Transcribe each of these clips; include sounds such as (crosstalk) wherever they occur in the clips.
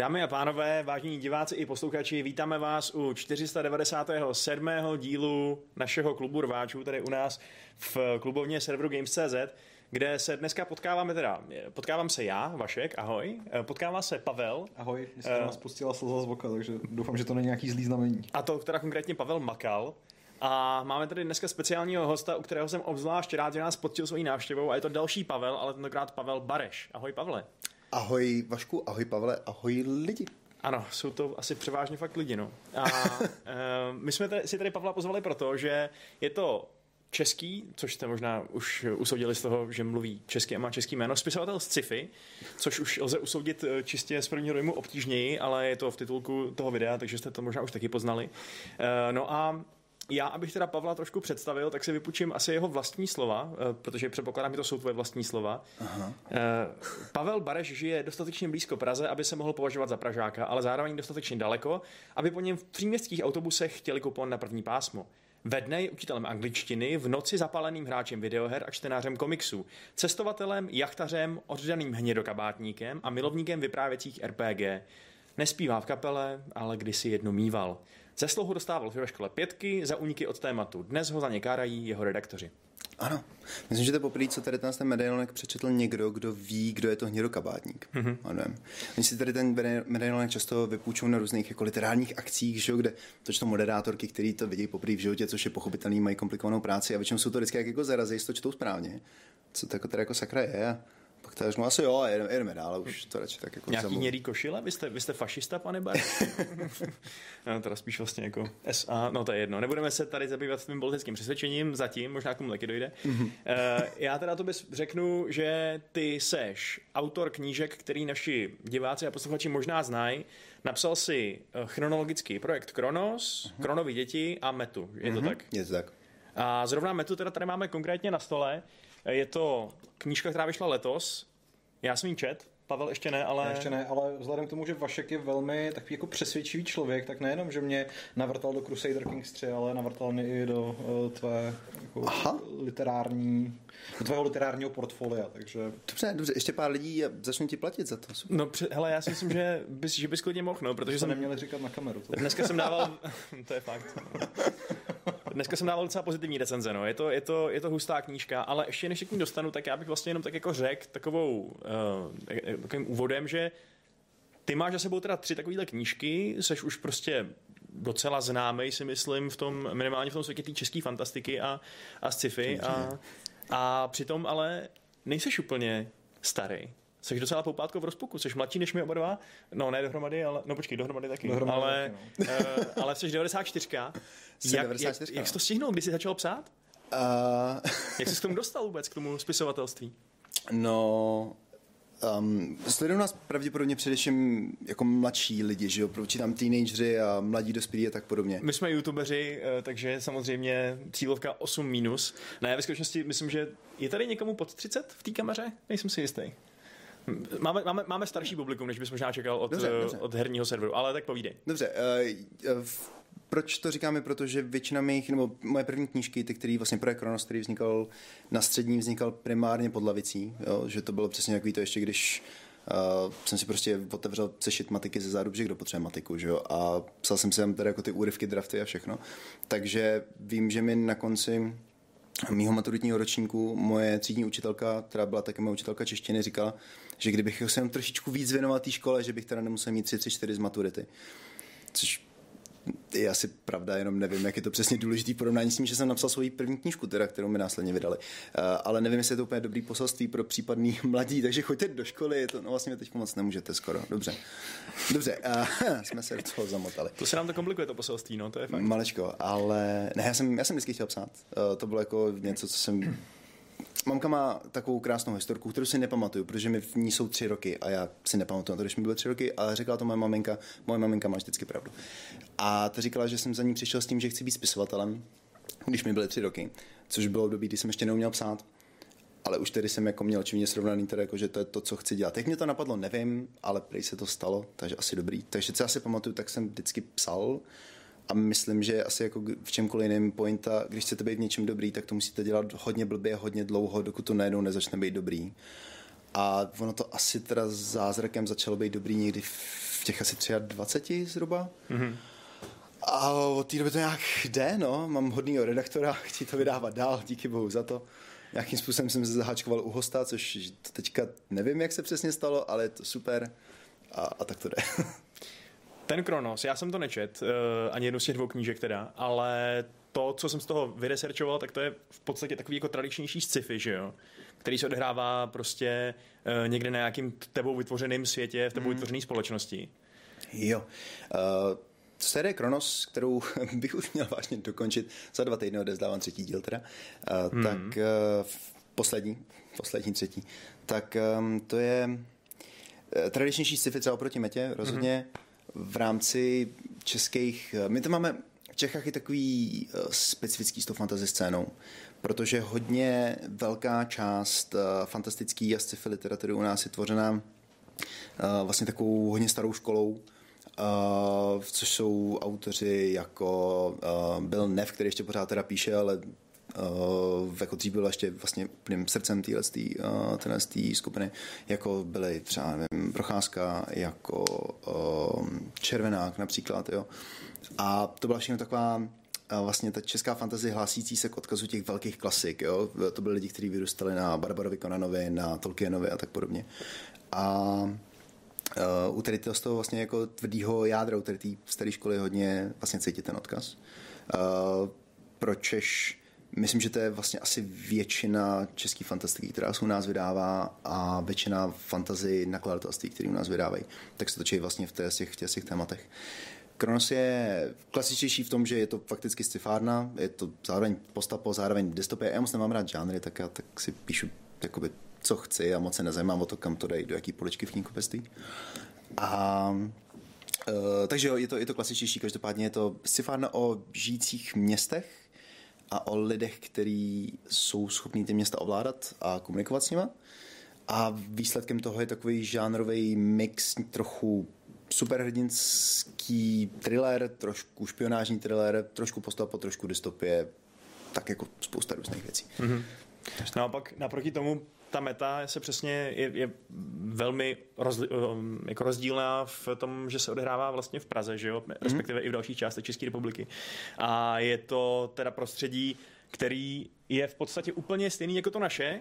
Dámy a pánové, vážení diváci i posluchači, vítáme vás u 497. dílu našeho klubu rváčů, tady u nás v klubovně serveru Games.cz, kde se dneska potkáváme teda, potkávám se já, Vašek, ahoj, potkává se Pavel. Ahoj, mě se uh, spustila slza z voka, takže doufám, že to není nějaký zlý znamení. A to teda konkrétně Pavel Makal. A máme tady dneska speciálního hosta, u kterého jsem obzvlášť rád, že nás poctil svojí návštěvou a je to další Pavel, ale tentokrát Pavel Bareš. Ahoj Pavle. Ahoj Vašku, ahoj Pavle, ahoj lidi. Ano, jsou to asi převážně fakt lidi, no. A uh, (laughs) my jsme tady, si tady Pavla pozvali proto, že je to český, což jste možná už usoudili z toho, že mluví česky a má český jméno, spisovatel z sci-fi, což už lze usoudit eh, čistě z prvního dojmu obtížněji, ale je to v titulku toho videa, takže jste to možná už taky poznali. Uh, no a já, abych teda Pavla trošku představil, tak si vypučím asi jeho vlastní slova, eh, protože předpokládám, že to jsou tvoje vlastní slova. Aha. Eh, Pavel Bareš žije dostatečně blízko Praze, aby se mohl považovat za Pražáka, ale zároveň dostatečně daleko, aby po něm v příměstských autobusech chtěli kupon na první pásmo. Ve dne je učitelem angličtiny, v noci zapaleným hráčem videoher a čtenářem komiksů, cestovatelem, jachtařem, oddaným hnědokabátníkem a milovníkem vyprávěcích RPG. Nespívá v kapele, ale kdysi jedno mýval. Ze slohu dostával ve škole pětky za úniky od tématu. Dnes ho za ně kárají jeho redaktoři. Ano, myslím, že to poprvé, co tady ten medailonek přečetl někdo, kdo ví, kdo je to hnědokabátník. Mm-hmm. Ano. Oni si tady ten medailonek často vypůjčují na různých jako literárních akcích, že, kde to čtou moderátorky, který to vidí poprvé v životě, což je pochopitelný, mají komplikovanou práci a většinou jsou to vždycky jak jako jestli to čtou správně. Co to jako, tady jako sakra je. Pak to řeknu, asi jo, jedeme, jedeme dál, už to radši tak jako Nějaký zamluv. hnědý košile? Vy jste, vy jste fašista, pane Bar? (laughs) no, teda spíš vlastně jako SA, no to je jedno. Nebudeme se tady zabývat svým politickým přesvědčením, zatím, možná k tomu taky dojde. Uh, já teda tobě řeknu, že ty seš autor knížek, který naši diváci a posluchači možná znají. Napsal si eh, chronologický projekt Kronos, uh-huh. Kronovi děti a Metu. Je uh-huh. to mhm. tak? Je to tak. A zrovna Metu teda tady máme konkrétně na stole. Je to knížka, která vyšla letos. Já jsem ji čet, Pavel ještě ne, ale... Já ještě ne, ale vzhledem k tomu, že Vašek je velmi takový jako přesvědčivý člověk, tak nejenom, že mě navrtal do Crusader Kings 3, ale navrtal mě i do uh, tvé jako Aha. literární, do tvého literárního portfolia, takže... Dobře, dobře, ještě pár lidí a začnu ti platit za to. Super. No, pře- hele, já si myslím, že bys, že bys klidně mohl, no, protože to jsem... neměli říkat na kameru. To. Dneska jsem dával, (laughs) to je fakt. (laughs) Dneska jsem dával docela pozitivní recenze, no. je, to, je, to, je to hustá knížka, ale ještě než se k ní dostanu, tak já bych vlastně jenom tak jako řekl takovou, uh, takovým úvodem, že ty máš za sebou teda tři takovéhle knížky, seš už prostě docela známý, si myslím, v tom, minimálně v tom světě té české fantastiky a, a sci-fi a, a přitom ale nejseš úplně starý. Jsi docela poupátko v rozpuku, jsi mladší než my oba dva. No, ne dohromady, ale, no počkej, dohromady taky. Dohromady ale, taky, no. uh, ale jsi 94. jak, 94 jak, jak jsi to stihnul, kdy jsi začal psát? Uh... jak jsi k tomu dostal vůbec, k tomu spisovatelství? No, Um, sledují nás pravděpodobně především jako mladší lidi, že jo, proč tam teenageři a mladí dospělí a tak podobně. My jsme youtubeři, eh, takže samozřejmě cílovka 8 minus. Ne, ve skutečnosti myslím, že je tady někomu pod 30 v té kameře? Nejsem si jistý. Máme, máme, máme starší publikum, než bys možná čekal od, dobře, dobře. od herního serveru, ale tak povídej. Dobře, uh, uh, proč to říkáme? Protože většina mých, nebo moje první knížky, ty, který vlastně projekt Kronos, který vznikal na střední, vznikal primárně pod lavicí, jo? že to bylo přesně takový to ještě, když Uh, jsem si prostě otevřel sešit matiky ze zádu, že kdo potřebuje matiku, že jo? A psal jsem si tam tady jako ty úryvky, drafty a všechno. Takže vím, že mi na konci mýho maturitního ročníku moje třídní učitelka, která byla také moje učitelka češtiny, říkala, že kdybych se trošičku víc věnoval té škole, že bych teda nemusel mít 3-4 z maturity. Což je asi pravda, jenom nevím, jak je to přesně důležitý porovnání s tím, že jsem napsal svoji první knížku, teda, kterou mi následně vydali. Uh, ale nevím, jestli je to úplně dobrý poselství pro případný (laughs) mladí, takže choďte do školy, to no, vlastně teď moc nemůžete skoro. Dobře. Dobře, uh, (laughs) jsme se do toho zamotali. To se nám to komplikuje, to poselství, no, to je fakt. Malečko, ale ne, já jsem, já jsem vždycky chtěl psát. Uh, to bylo jako něco, co jsem Mamka má takovou krásnou historku, kterou si nepamatuju, protože mi v ní jsou tři roky a já si nepamatuju když mi bylo tři roky, ale řekla to moje maminka, moje maminka má vždycky pravdu. A ta říkala, že jsem za ní přišel s tím, že chci být spisovatelem, když mi byly tři roky, což bylo v době, kdy jsem ještě neuměl psát. Ale už tedy jsem jako měl čím srovnaný, tedy jako, že to je to, co chci dělat. Jak mě to napadlo, nevím, ale prý se to stalo, takže asi dobrý. Takže co já si pamatuju, tak jsem vždycky psal a myslím, že asi jako v čemkoliv jiném pointa, když chcete být v něčem dobrý, tak to musíte dělat hodně blbě, hodně dlouho, dokud to najednou nezačne být dobrý. A ono to asi teda zázrakem začalo být dobrý někdy v těch asi 23 zhruba. Mm-hmm. A od té doby to nějak jde, no. Mám hodnýho redaktora, (laughs) chci to vydávat dál, díky bohu za to. Nějakým způsobem jsem se zaháčkoval u hosta, což teďka nevím, jak se přesně stalo, ale je to super. A, a tak to jde. (laughs) Ten Kronos, já jsem to nečet, uh, ani jednu z těch dvou knížek teda, ale to, co jsem z toho vyresearchoval, tak to je v podstatě takový jako tradičnější sci-fi, že jo? Který se odehrává prostě uh, někde na nějakým tebou vytvořeným světě, v tebou mm. vytvořené společnosti. Jo. Uh, série Kronos, kterou (laughs) bych už měl vážně dokončit, za dva týdny odezdávám třetí díl teda, uh, mm. tak uh, poslední, poslední třetí, tak um, to je tradičnější sci-fi třeba oproti Metě, rozhodně mm. V rámci českých, my to máme v Čechách je takový uh, specifický s tou fantasy scénou, protože hodně velká část uh, fantastický a sci-fi literatury u nás je tvořena vlastně takovou hodně starou školou, což jsou autoři jako Bill Neff, který ještě pořád teda píše, ale uh, jako dřív byl ještě vlastně úplným srdcem téhle uh, skupiny, jako byly třeba nevím, Procházka, jako uh, Červenák například, jo. A to byla všechno taková vlastně ta česká fantazie hlásící se k odkazu těch velkých klasik. Jo? To byli lidi, kteří vyrůstali na Barbarovi Konanovi, na Tolkienovi a tak podobně. A Uh, u tady z toho vlastně jako tvrdýho jádra, u tady té staré školy hodně vlastně cítit ten odkaz. Uh, pro Češ myslím, že to je vlastně asi většina české fantastiky, která se u nás vydává a většina fantazy nakladatelství, které u nás vydávají, tak se točí vlastně v těch, těch, těch tématech. Kronos je klasičtější v tom, že je to fakticky scifárna, je to zároveň postapo, zároveň dystopie. Já moc nemám rád žánry, tak já tak si píšu jakoby co chci a moc se nezajímám o to, kam to dají, do jaký poličky v knihkupectví. A Uh, takže jo, je to, je to klasičtější, každopádně je to scifárna o žijících městech a o lidech, kteří jsou schopní ty města ovládat a komunikovat s nima. A výsledkem toho je takový žánrový mix, trochu superhrdinský thriller, trošku špionážní thriller, trošku postapo, trošku dystopie, tak jako spousta různých věcí. Mm-hmm. Naopak, naproti tomu ta meta se přesně je, je velmi rozli, um, jako rozdílná v tom, že se odehrává vlastně v Praze, že jo? respektive mm-hmm. i v dalších částech České republiky. A je to teda prostředí, který je v podstatě úplně stejný jako to naše,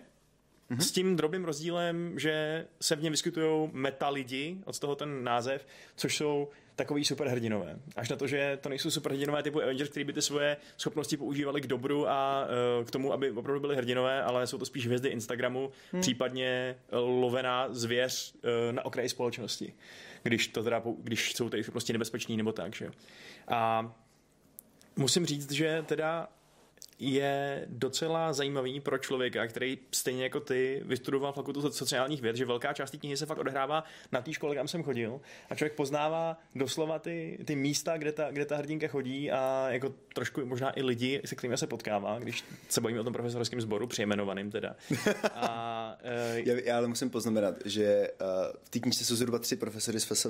Mm-hmm. S tím drobným rozdílem, že se v něm vyskytují meta lidi, od toho ten název, což jsou takový superhrdinové. Až na to, že to nejsou superhrdinové typu Avengers, kteří by ty svoje schopnosti používali k dobru a uh, k tomu, aby opravdu byli hrdinové, ale jsou to spíš hvězdy Instagramu, hmm. případně lovená zvěř uh, na okraji společnosti. Když to teda, když jsou ty schopnosti nebezpečný nebo tak, že A musím říct, že teda je docela zajímavý pro člověka, který stejně jako ty vystudoval fakultu sociálních věd, že velká část té knihy se fakt odehrává na té škole, kam jsem chodil a člověk poznává doslova ty, ty místa, kde ta, kde ta hrdinka chodí a jako trošku možná i lidi, se kterými se potkává, když se bavíme o tom profesorském sboru, přejmenovaným teda. A, uh, (laughs) já, já ale musím poznamenat, že uh, v té knižce jsou zhruba tři profesory z FSV,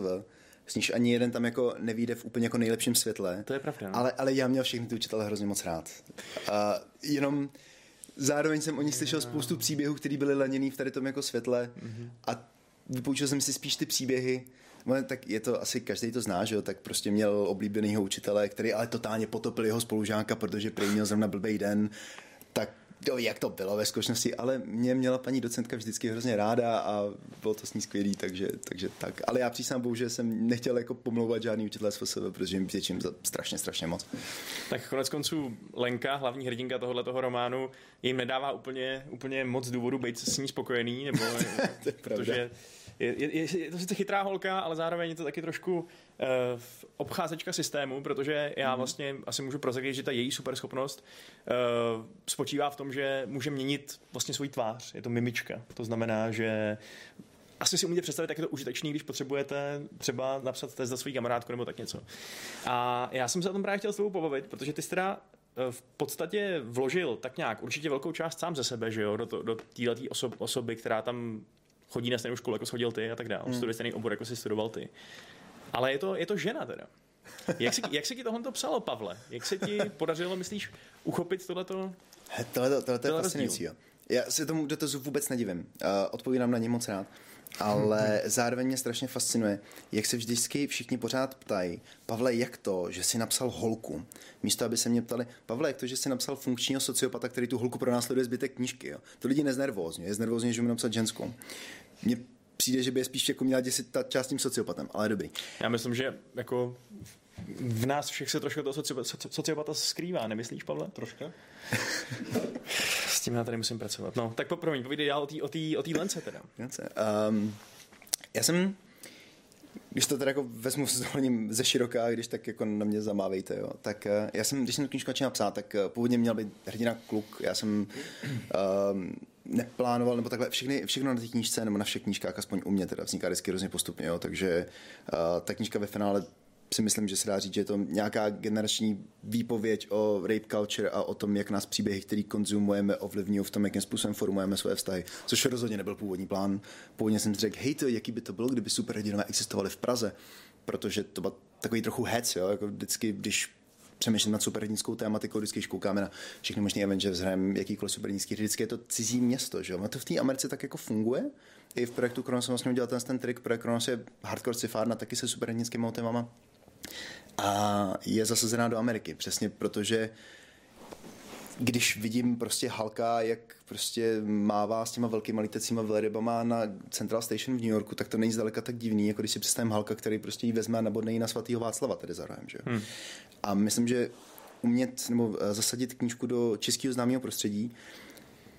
z níž ani jeden tam jako nevíde v úplně jako nejlepším světle. To je pravda. No? Ale, ale já měl všechny ty učitele hrozně moc rád. A jenom zároveň jsem o nich slyšel spoustu příběhů, které byly laněný v tady tom jako světle mm-hmm. a vypoučil jsem si spíš ty příběhy, No, tak je to asi každý to zná, že jo, tak prostě měl oblíbeného učitele, který ale totálně potopil jeho spolužáka, protože prý měl zrovna blbý den, tak to, jak to bylo ve skutečnosti, ale mě měla paní docentka vždycky hrozně ráda a bylo to s ní skvělý, takže, takže tak. Ale já přísám bohu, že jsem nechtěl jako pomlouvat žádný učitel z sebe, protože jim vděčím za strašně, strašně moc. Tak konec konců Lenka, hlavní hrdinka tohohle toho románu, jim nedává úplně, úplně moc důvodu být s ní spokojený, nebo (laughs) to je protože je, je, je, je to sice chytrá holka, ale zároveň je to taky trošku uh, obcházečka systému, protože já mm-hmm. vlastně asi můžu prozradit, že ta její superschopnost uh, spočívá v tom, že může měnit vlastně svůj tvář. Je to mimička. To znamená, že asi si umíte představit, jak je to užitečný, když potřebujete třeba napsat test za svůj kamarádku nebo tak něco. A já jsem se o tom právě chtěl s tebou pobavit, protože ty jsi teda eh, v podstatě vložil tak nějak určitě velkou část sám ze sebe, že jo, do, to, do této osob, osoby, která tam chodí na stejnou školu, jako schodil ty a tak dále. Hmm. Studuje stejný obor, jako si studoval ty. Ale je to, je to žena teda. Jak se, jak se ti tohle to psalo, Pavle? Jak se ti podařilo, myslíš, uchopit tohleto? Tohle, tohle, je fascinující. Já se tomu dotazu vůbec nedivím. Uh, odpovídám na ně moc rád. Ale zároveň mě strašně fascinuje, jak se vždycky všichni pořád ptají, Pavle, jak to, že jsi napsal holku? Místo, aby se mě ptali, Pavle, jak to, že jsi napsal funkčního sociopata, který tu holku pronásleduje zbytek knížky. Jo? To lidi neznervózně, je znervózně, že mu napsat ženskou. Mně přijde, že by je spíš jako měla děsit ta část tím sociopatem, ale dobrý. Já myslím, že jako v nás všech se trošku toho sociopata skrývá, nemyslíš, Pavle? Troška. (laughs) S tím já tady musím pracovat. No, tak promiň, povídej dál o té o tý, o tý lence teda. (laughs) Lence. Um, já jsem, když to teda jako vezmu s dovolením ze široká, když tak jako na mě zamávejte, jo, tak uh, já jsem, když jsem tu knížku začal psát, tak uh, původně měl být hrdina kluk, já jsem um, neplánoval, nebo takhle všechny, všechno na té knížce, nebo na všech knížkách, aspoň u mě teda vzniká vždycky hrozně postupně, jo, takže uh, ta knížka ve finále si myslím, že se dá říct, že je to nějaká generační výpověď o rape culture a o tom, jak nás příběhy, který konzumujeme, ovlivňují v tom, jakým způsobem formujeme své vztahy, což rozhodně nebyl původní plán. Původně jsem řekl, hej, to, jaký by to bylo, kdyby superhrdinové existovali v Praze, protože to byl takový trochu hec, jo, jako vždycky, když přemýšlím nad superhrdinskou tématikou, vždycky koukáme na všechny možné Avengers, hrajeme jakýkoliv superhrdinský, vždycky je to cizí město, že jo? To v té Americe tak jako funguje. I v projektu Kronos jsem vlastně udělal ten, ten trik, projekt Kronos je hardcore sci taky se superhrdinskými motivama a je zasazená do Ameriky, přesně protože když vidím prostě Halka, jak prostě mává s těma velkýma lítacíma velrybama na Central Station v New Yorku, tak to není zdaleka tak divný, jako když si představím Halka, který prostě jí vezme a nabodne na svatýho Václava tady za rohem, že? Hmm. A myslím, že umět nebo eh, zasadit knížku do českého známého prostředí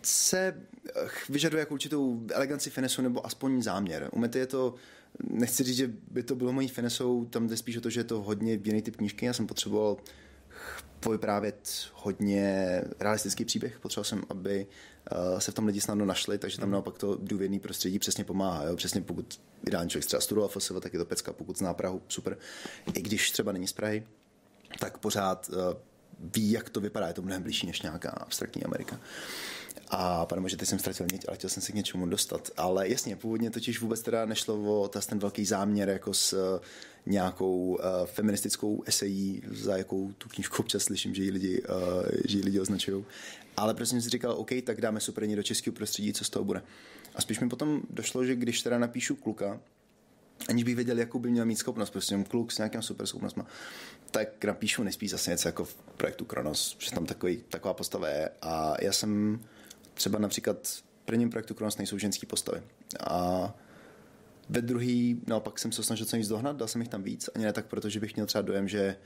se eh, vyžaduje jako určitou eleganci finesu nebo aspoň záměr. Umete je to nechci říct, že by to bylo mojí finesou, tam jde spíš o to, že je to hodně jiný typ knížky. Já jsem potřeboval povyprávět hodně realistický příběh. Potřeboval jsem, aby uh, se v tom lidi snadno našli, takže tam mm. naopak to důvěrný prostředí přesně pomáhá. Jo? Přesně pokud ideální člověk třeba studoval FSV, tak je to pecka, pokud zná Prahu, super. I když třeba není z Prahy, tak pořád uh, ví, jak to vypadá, je to mnohem blížší než nějaká abstraktní Amerika. A pane že teď jsem ztratil niť, ale chtěl jsem se k něčemu dostat. Ale jasně, původně totiž vůbec teda nešlo o ten velký záměr jako s uh, nějakou uh, feministickou esejí, za jakou tu knížku občas slyším, že ji lidi, uh, že ji lidi označují. Ale prostě jsem si říkal, OK, tak dáme super do českého prostředí, co z toho bude. A spíš mi potom došlo, že když teda napíšu kluka, aniž bych věděl, jakou by měl mít schopnost, prostě kluk s nějakým super schopnostma, tak napíšu nejspíš zase něco jako v projektu Kronos, že tam takový, taková postava je. A já jsem třeba například v prvním projektu Kronos nejsou ženský postavy. A ve druhý, naopak jsem se snažil co nejvíc dohnat, dal jsem jich tam víc, ani ne tak, protože bych měl třeba dojem, že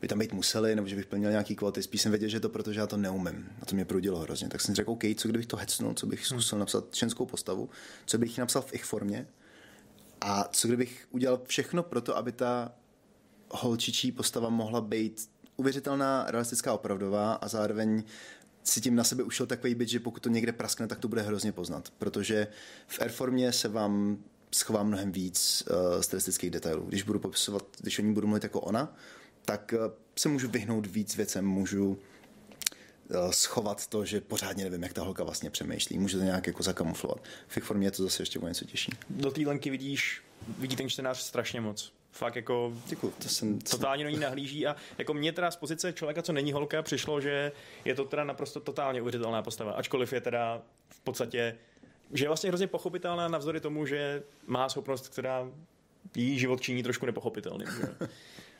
by tam být museli, nebo že bych plnil nějaký kvóty. Spíš jsem věděl, že to protože já to neumím. A to mě prudilo hrozně. Tak jsem řekl, OK, co kdybych to hecnul, co bych zkusil napsat ženskou postavu, co bych ji napsal v ich formě a co kdybych udělal všechno pro to, aby ta holčičí postava mohla být uvěřitelná, realistická, opravdová a zároveň si tím na sebe ušel takový byt, že pokud to někde praskne, tak to bude hrozně poznat. Protože v Airformě se vám schová mnohem víc uh, stylistických detailů. Když budu popisovat, když o ní budu mluvit jako ona, tak uh, se můžu vyhnout víc věcem, můžu uh, schovat to, že pořádně nevím, jak ta holka vlastně přemýšlí. Můžu to nějak jako zakamuflovat. V formě je to zase ještě o něco těžší. Do té lenky vidíš, vidí ten čtenář strašně moc fakt jako Děkuji, to jsem, totálně do ní nahlíží a jako mě teda z pozice člověka, co není holka, přišlo, že je to teda naprosto totálně uvěřitelná postava, ačkoliv je teda v podstatě, že je vlastně hrozně pochopitelná navzdory tomu, že má schopnost, která jí život činí trošku nepochopitelným. Že?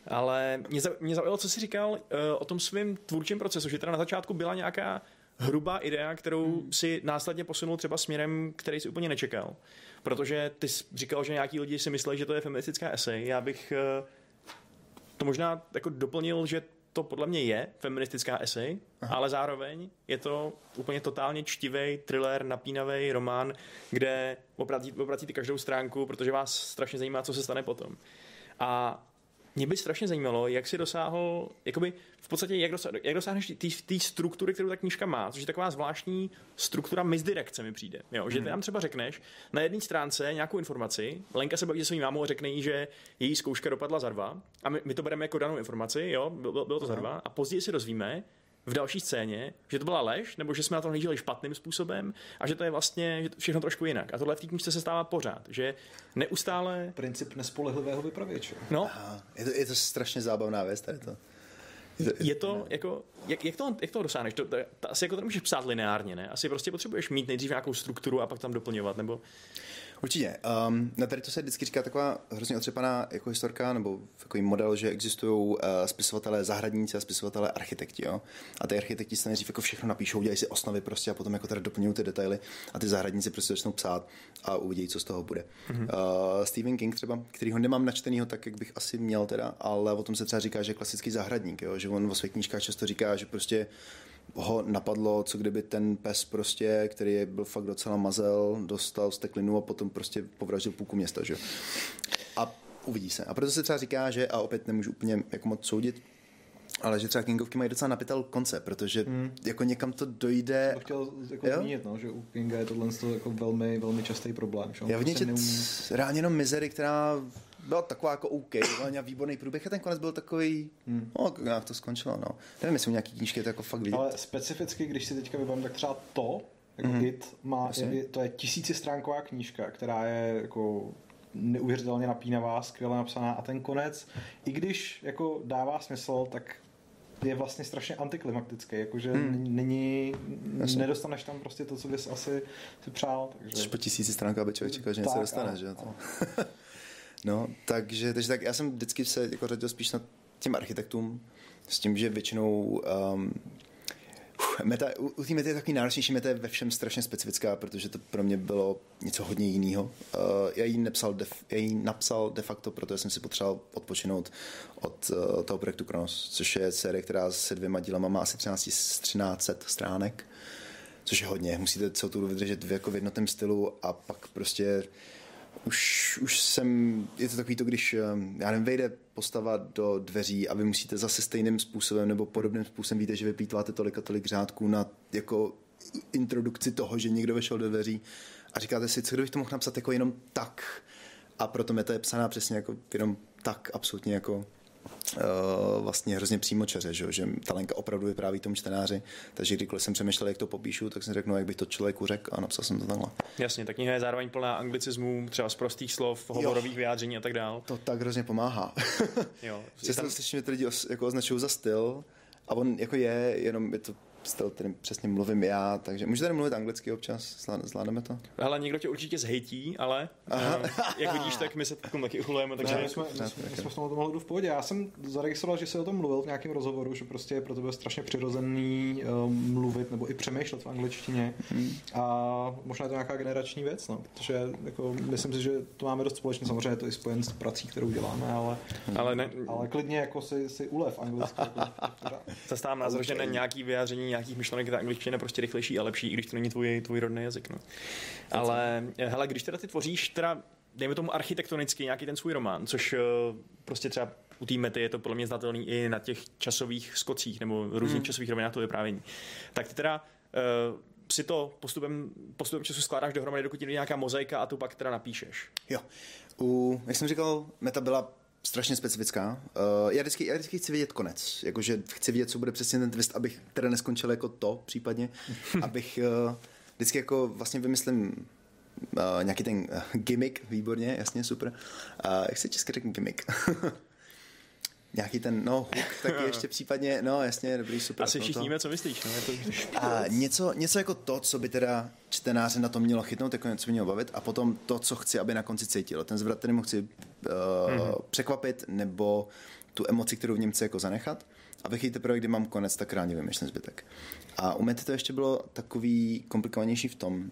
Ale mě, mě zaujalo, co jsi říkal uh, o tom svém tvůrčím procesu, že teda na začátku byla nějaká hrubá idea, kterou hmm. si následně posunul třeba směrem, který si úplně nečekal. Protože ty jsi říkal, že nějaký lidi si mysleli, že to je feministická esej. Já bych eh, to možná jako doplnil, že to podle mě je feministická esej, Aha. ale zároveň je to úplně totálně čtivý thriller, napínavý román, kde obratíte každou stránku, protože vás strašně zajímá, co se stane potom. A mě by strašně zajímalo, jak si dosáhl, jakoby v podstatě, jak, dosáh, jak dosáhneš té struktury, kterou ta knížka má, což je taková zvláštní struktura misdirekce mi přijde. Jo? Že ty nám třeba řekneš na jedné stránce nějakou informaci, Lenka se baví se svým mámou a řekne jí, že její zkouška dopadla za dva a my, my to bereme jako danou informaci, jo, bylo, bylo to za dva a později si dozvíme, v další scéně, že to byla lež, nebo že jsme na to nahlíželi špatným způsobem a že to je vlastně že to všechno trošku jinak. A tohle v té knižce se stává pořád, že neustále... Princip nespolehlivého vypravěče. No. je, to, je to strašně zábavná věc tady to. Je to, je to jako jak, jak, to, jak to dosáhneš? To, to, to, asi jako to nemůžeš psát lineárně, ne? Asi prostě potřebuješ mít nejdřív nějakou strukturu a pak tam doplňovat, nebo... Určitě. Um, na tady to se vždycky říká taková hrozně otřepaná jako historka nebo takový model, že existují uh, spisovatelé zahradníci a spisovatelé architekti. Jo? A ty architekti se nejdřív jako všechno napíšou, dělají si osnovy prostě a potom jako teda doplňují ty detaily a ty zahradníci prostě začnou psát a uvidí, co z toho bude. Mm-hmm. Uh, Stephen King třeba, který ho nemám načtenýho tak, jak bych asi měl teda, ale o tom se třeba říká, že je klasický zahradník, jo? že on o svých knížkách často říká, že prostě ho napadlo, co kdyby ten pes prostě, který byl fakt docela mazel, dostal steklinu a potom prostě povraždil půlku města, že? A uvidí se. A proto se třeba říká, že, a opět nemůžu úplně jako moc soudit, ale že třeba Kingovky mají docela napitel konce, protože hmm. jako někam to dojde. To chtěl jako zmínit, no, že u Kinga je tohle jako velmi, velmi častý problém. Že Já vidím, prostě že neumí... reálně jenom mizery, která byla taková jako OK, měla výborný průběh a ten konec byl takový, hmm. no, jak to skončilo, no. Nevím, jestli nějaký knížky to jako fakt vidět. Ale specificky, když si teďka vybavím, tak třeba to, jako mm-hmm. It, má, je, to je tisícistránková knížka, která je jako neuvěřitelně napínavá, skvěle napsaná a ten konec, i když jako dává smysl, tak je vlastně strašně antiklimatický, jakože hmm. není, Jasně. nedostaneš tam prostě to, co bys asi si přál. Takže... Po tisíci stránkách by člověk čekal, že něco dostane, že? To. (laughs) no, takže, takže tak já jsem vždycky se jako řadil spíš na těm architektům, s tím, že většinou um, (sighs) Meta, u, té mety je takový náročnější, meta je ve všem strašně specifická, protože to pro mě bylo něco hodně jiného. Uh, já ji nepsal, def, já ji napsal de facto, protože jsem si potřeboval odpočinout od uh, toho projektu Kronos, což je série, která se dvěma dílama má asi 13, 1300 stránek, což je hodně. Musíte celou tu vydržet v, jako v jednotném stylu a pak prostě už, už jsem, je to takový to, když, eh, já nevím, vejde postava do dveří a vy musíte zase stejným způsobem nebo podobným způsobem, víte, že vyplýtváte tolik a tolik řádků na jako introdukci toho, že někdo vešel do dveří a říkáte si, co kdybych to mohl napsat jako jenom tak? A proto meta je psaná přesně jako jenom tak, absolutně jako vlastně hrozně čeře, že, že ta Lenka opravdu vypráví tomu čtenáři, takže kdykoliv jsem přemýšlel, jak to popíšu, tak jsem řekl, no, jak bych to člověku řekl a napsal jsem to takhle. Jasně, ta kniha je zároveň plná anglicismů, třeba z prostých slov, hovorových vyjádření a tak dál. To tak hrozně pomáhá. jo, (laughs) Často tam... slyším, že ty lidi jako označují za styl a on jako je, jenom je to styl, kterým přesně mluvím já, takže můžu tady mluvit anglicky občas, zvládneme to? Hele, někdo tě určitě zhejtí, ale Aha. Uh, jak vidíš, tak my se tom taky uchulujeme, takže... Ne, jsme, jsme, jsme, jsme v tom mohli v pohodě. Já jsem zaregistroval, že jsi o tom mluvil v nějakém rozhovoru, že prostě je pro tebe strašně přirozený uh, mluvit nebo i přemýšlet v angličtině. Hmm. A možná je to nějaká generační věc, no, protože jako, myslím si, že to máme dost společně, samozřejmě je to i spojen s prací, kterou děláme, ale, hmm. ale, ne, ale klidně jako si, si ulev anglicky. Jako, Zastávám názor, že na nějaký vyjádření nějakých myšlenek ta angličtina prostě rychlejší a lepší, i když to není tvůj, tvůj rodný jazyk. No. Ale hele, když teda ty tvoříš teda dejme tomu architektonicky nějaký ten svůj román, což uh, prostě třeba u té mety je to podle mě znatelný i na těch časových skocích nebo různých hmm. časových rovinách to vyprávění. Tak ty teda uh, si to postupem, postupem času skládáš dohromady, dokud ti nějaká mozaika a tu pak teda napíšeš. Jo. U, jak jsem říkal, meta byla strašně specifická. Uh, já, vždycky, já vždycky chci vědět konec. Jakože chci vědět, co bude přesně ten twist, abych teda neskončil jako to případně. (laughs) abych uh, vždycky jako vlastně vymyslím uh, nějaký ten uh, gimmick, výborně, jasně, super. Uh, jak se česky řekne gimmick? (laughs) nějaký ten, no, hook, taky (laughs) ještě případně, no jasně, dobrý, super. Asi všichni víme, co myslíš, no, je to A něco, něco jako to, co by teda čtenáře na to mělo chytnout, jako něco mělo bavit a potom to, co chci, aby na konci cítil. Ten zvrat, který mu chci uh, mm-hmm. překvapit, nebo tu emoci, kterou v něm chci jako zanechat. A ve chvíli teprve, kdy mám konec, tak ráně vymýšlím zbytek. A u Mety to ještě bylo takový komplikovanější v tom,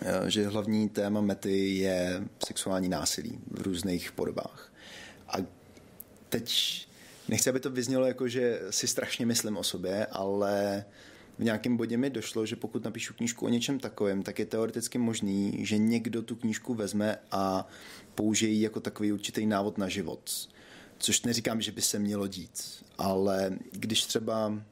eh, že hlavní téma Mety je sexuální násilí v různých podobách. A teď nechci, aby to vyznělo jako, že si strašně myslím o sobě, ale v nějakém bodě mi došlo, že pokud napíšu knížku o něčem takovém, tak je teoreticky možný, že někdo tu knížku vezme a použije ji jako takový určitý návod na život. Což neříkám, že by se mělo dít, ale když třeba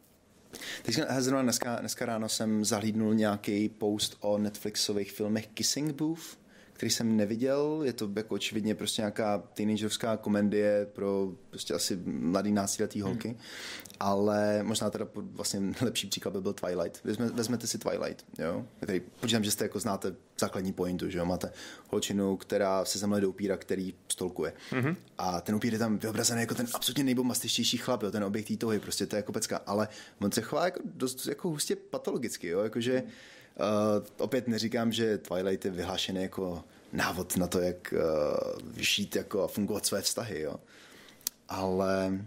Teď zrovna dneska, dneska ráno jsem zahlídnul nějaký post o Netflixových filmech Kissing Booth, který jsem neviděl. Je to jako očividně prostě nějaká teenagerská komedie pro prostě asi mladý náctiletý holky. Hmm. Ale možná teda vlastně lepší příklad by byl Twilight. Vezme, vezmete si Twilight, jo? Který, počítám, že jste jako znáte základní pointu, že jo? Máte holčinu, která se zemle do upíra, který stolkuje. Mm-hmm. A ten upír je tam vyobrazený jako ten absolutně nejbombastičtější chlap, jo? ten objekt té tohy, prostě to je jako pecka. Ale on se chová jako dost jako hustě patologicky, jo? Jakože uh, opět neříkám, že Twilight je vyhlášený jako návod na to, jak uh, žít jako a fungovat své vztahy, jo. Ale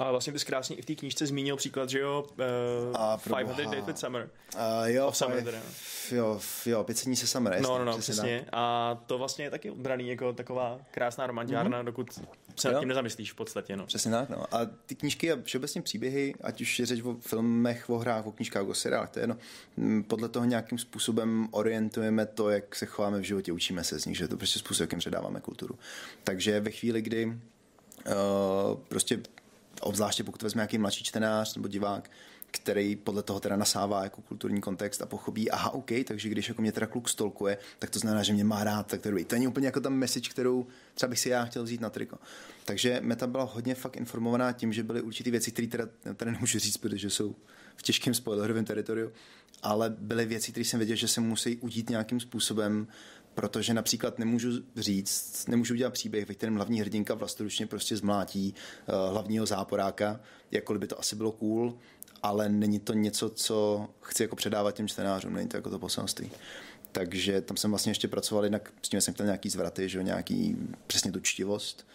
a vlastně bys krásně i v té knížce zmínil příklad, že jo, uh, a 500 Days with Summer. Uh, jo, of Summer teda. Jo, jo, 500 dní se Summer, jasný, No, no, no, přesně. přesně. A to vlastně je taky obraný jako taková krásná romantiárna, mm-hmm. dokud se nad tím nezamyslíš v podstatě, no. Přesně tak, no. A ty knížky a všeobecně příběhy, ať už je řeč o filmech, o hrách, o knížkách, o seriálech, to je jedno, podle toho nějakým způsobem orientujeme to, jak se chováme v životě, učíme se z nich, že to prostě způsob, jakým předáváme kulturu. Takže ve chvíli, kdy uh, prostě obzvláště pokud vezme nějaký mladší čtenář nebo divák, který podle toho teda nasává jako kulturní kontext a pochopí, aha, OK, takže když jako mě teda kluk stolkuje, tak to znamená, že mě má rád, tak to, to není úplně jako ta message, kterou třeba bych si já chtěl vzít na triko. Takže Meta byla hodně fakt informovaná tím, že byly určité věci, které teda, teda nemůžu říct, protože jsou v těžkém spoilerovém teritoriu, ale byly věci, které jsem věděl, že se musí udít nějakým způsobem, protože například nemůžu říct, nemůžu udělat příběh, ve kterém hlavní hrdinka vlastoručně prostě zmlátí uh, hlavního záporáka, jakkoliv by to asi bylo cool, ale není to něco, co chci jako předávat těm čtenářům, není to jako to poselství. Takže tam jsem vlastně ještě pracoval, jinak s tím jsem chtěl nějaký zvraty, že nějaký přesně tu čtivost,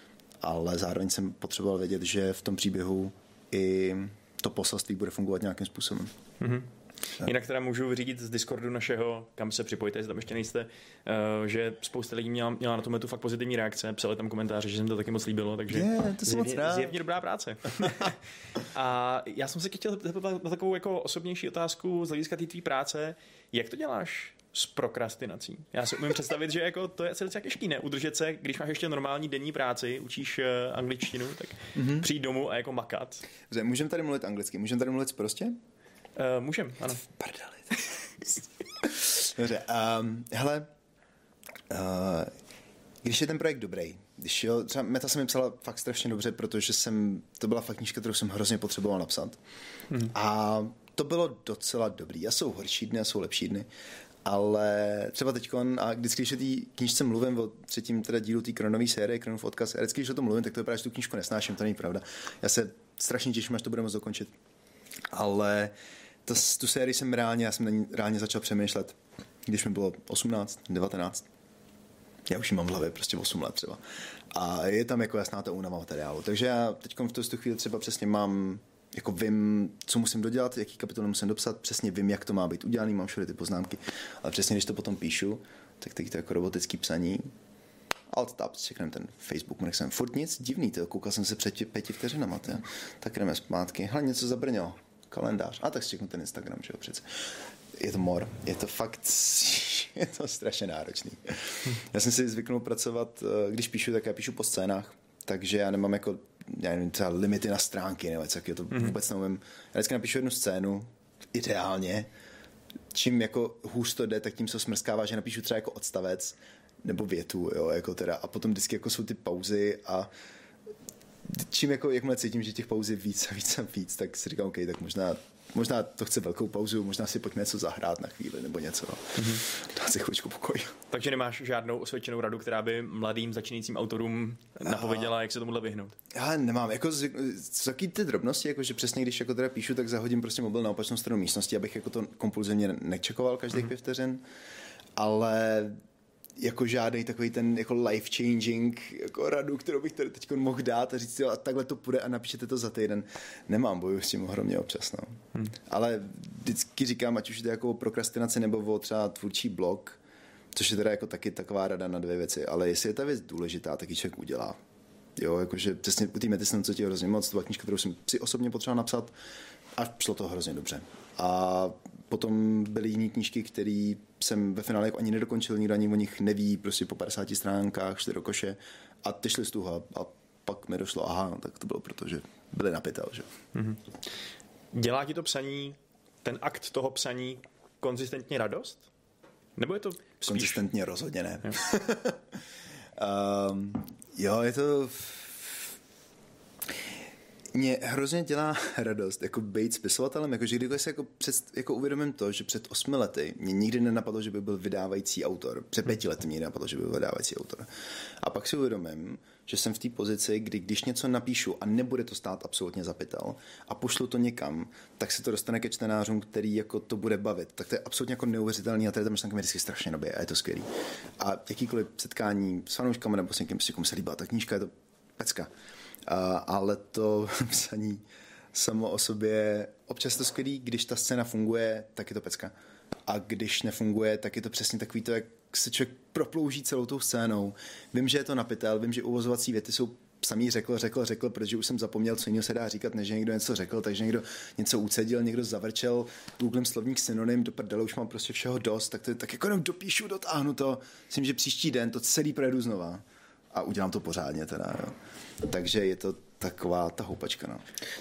ale zároveň jsem potřeboval vědět, že v tom příběhu i to poselství bude fungovat nějakým způsobem. Mm-hmm. Jinak teda můžu vyřídit z Discordu našeho, kam se připojte, jestli tam ještě nejste, uh, že spousta lidí měla, měla na tom tu fakt pozitivní reakce, psali tam komentáře, že se to taky moc líbilo, takže yeah, to zjevně, moc zjevně dobrá práce. (laughs) a já jsem se chtěl zeptat na takovou jako osobnější otázku z hlediska té tvý práce. Jak to děláš s prokrastinací. Já si umím představit, že jako to je docela těžký, ne? Udržet se, když máš ještě normální denní práci, učíš uh, angličtinu, tak mm-hmm. přijít domů a jako makat. Můžeme tady mluvit anglicky, můžeme tady mluvit prostě? Uh, můžem, ano. Prdeli. (laughs) Dobře, um, hele, uh, když je ten projekt dobrý, když jo, třeba Meta se mi psala fakt strašně dobře, protože jsem, to byla fakt knížka, kterou jsem hrozně potřeboval napsat. Hmm. A to bylo docela dobrý. A jsou horší dny a jsou lepší dny. Ale třeba teď, a vždycky, když o té knížce mluvím o třetím teda dílu té kronové série, Kronův odkaz, a vždycky, když o tom mluvím, tak to vypadá, že tu knížku nesnáším, to není pravda. Já se strašně těším, až to budeme dokončit. Ale uh, to, tu sérii jsem reálně, já jsem na ní reálně začal přemýšlet, když mi bylo 18, 19. Já už ji mám v hlavě, prostě 8 let třeba. A je tam jako jasná ta únava materiálu. Takže já teď v tu chvíli třeba přesně mám jako vím, co musím dodělat, jaký kapitoly musím dopsat, přesně vím, jak to má být udělaný, mám všude ty poznámky, ale přesně když to potom píšu, tak teď to jako robotický psaní, alt tab, čekneme ten Facebook, jsem furt nic divný, to koukal jsem se před pěti vteřinama, tě. tak jdeme zpátky, hele, něco zabrnilo, kalendář. A tak si ten Instagram, že jo, přece. Je to mor. Je to fakt, (laughs) je to strašně náročný. Já jsem si zvyknul pracovat, eh, když píšu, tak já píšu po scénách, takže já nemám jako, já nevím, třeba limity na stránky, nebo co, to mm-hmm. vůbec nevím. Já vždycky napíšu jednu scénu, ideálně, čím jako hůř to jde, tak tím se smrskává, že napíšu třeba jako odstavec, nebo větu, jo, jako teda, a potom vždycky jako jsou ty pauzy a čím jako, jakmile cítím, že těch pauz je víc a víc a víc, tak si říkám, OK, tak možná možná to chce velkou pauzu, možná si pojďme něco zahrát na chvíli nebo něco. Mm-hmm. Dá si chvíličku pokoj. Takže nemáš žádnou osvědčenou radu, která by mladým začínajícím autorům napověděla, jak se tomuhle vyhnout? Já nemám. Jako z, z, taky ty drobnosti, jako že přesně když jako teda píšu, tak zahodím prostě mobil na opačnou stranu místnosti, abych jako to kompulzivně nečekoval každých mm-hmm. pět vteřin. Ale jako žádný takový ten jako life changing jako radu, kterou bych tady teď mohl dát a říct, jo, a takhle to půjde a napíšete to za týden. Nemám, boju s tím ohromně občas. No. Hmm. Ale vždycky říkám, ať už jde jako o prokrastinaci nebo o třeba tvůrčí blog, což je teda jako taky taková rada na dvě věci, ale jestli je ta věc důležitá, tak ji člověk udělá. Jo, jakože přesně u té jsem co ti hrozně moc, to byla knížka, kterou jsem si osobně potřeboval napsat a šlo to hrozně dobře. A potom byly jiné knížky, které jsem ve finále jako ani nedokončil, nikdo ani o nich neví, prostě po 50 stránkách šli do koše a ty šli z toho a pak mi došlo, aha, tak to bylo proto, že byly na pytel, že? Mm-hmm. Dělá ti to psaní, ten akt toho psaní konzistentně radost? Nebo je to Konzistentně rozhodně ne. Jo. um, (laughs) jo, je to mě hrozně dělá (laughs) radost jako být spisovatelem, jakože když si jako, před, jako uvědomím to, že před osmi lety mě nikdy nenapadlo, že by byl vydávající autor. Před pěti lety mě nenapadlo, že by byl vydávající autor. A pak si uvědomím, že jsem v té pozici, kdy když něco napíšu a nebude to stát absolutně zapital a pošlu to někam, tak se to dostane ke čtenářům, který jako to bude bavit. Tak to je absolutně jako neuvěřitelný a tady ta myšlenka mi vždycky strašně nabije a je to skvělý. A jakýkoliv setkání s fanouškami nebo s někým, s komu se líbá ta knížka, je to pecka. Ale to (laughs) psaní samo o sobě, občas to skvělý, když ta scéna funguje, tak je to pecka. A když nefunguje, tak je to přesně takový to, jak se člověk proplouží celou tou scénou. Vím, že je to napitel, vím, že uvozovací věty jsou samý řekl, řekl, řekl, protože už jsem zapomněl, co jiného se dá říkat, než někdo něco řekl, takže někdo něco ucedil, někdo zavrčel, googlem slovník synonym, do prdele, už mám prostě všeho dost, tak, to, tak jako jenom dopíšu, dotáhnu to, myslím, že příští den to celý projedu znova a udělám to pořádně teda, jo. Takže je to taková ta houpačka. No.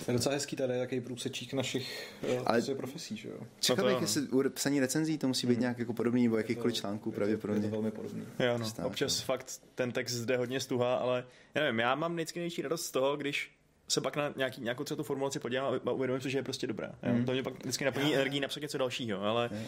Je docela hezký tady takový průsečík našich eh, Ale profesí, že jo? Čekal bych, jestli u psaní recenzí to musí být hmm. nějak jako podobný, nebo jakýkoliv článků pravděpodobně. Je to velmi podobný. Jo, no. Občas no. fakt ten text zde hodně stuhá, ale já nevím, já mám vždycky největší radost z toho, když se pak na nějaký, nějakou třeba tu formulaci podívám a uvědomím si, že je prostě dobrá. Mm. To mě pak vždycky naplní energii napsat něco dalšího, ale mm.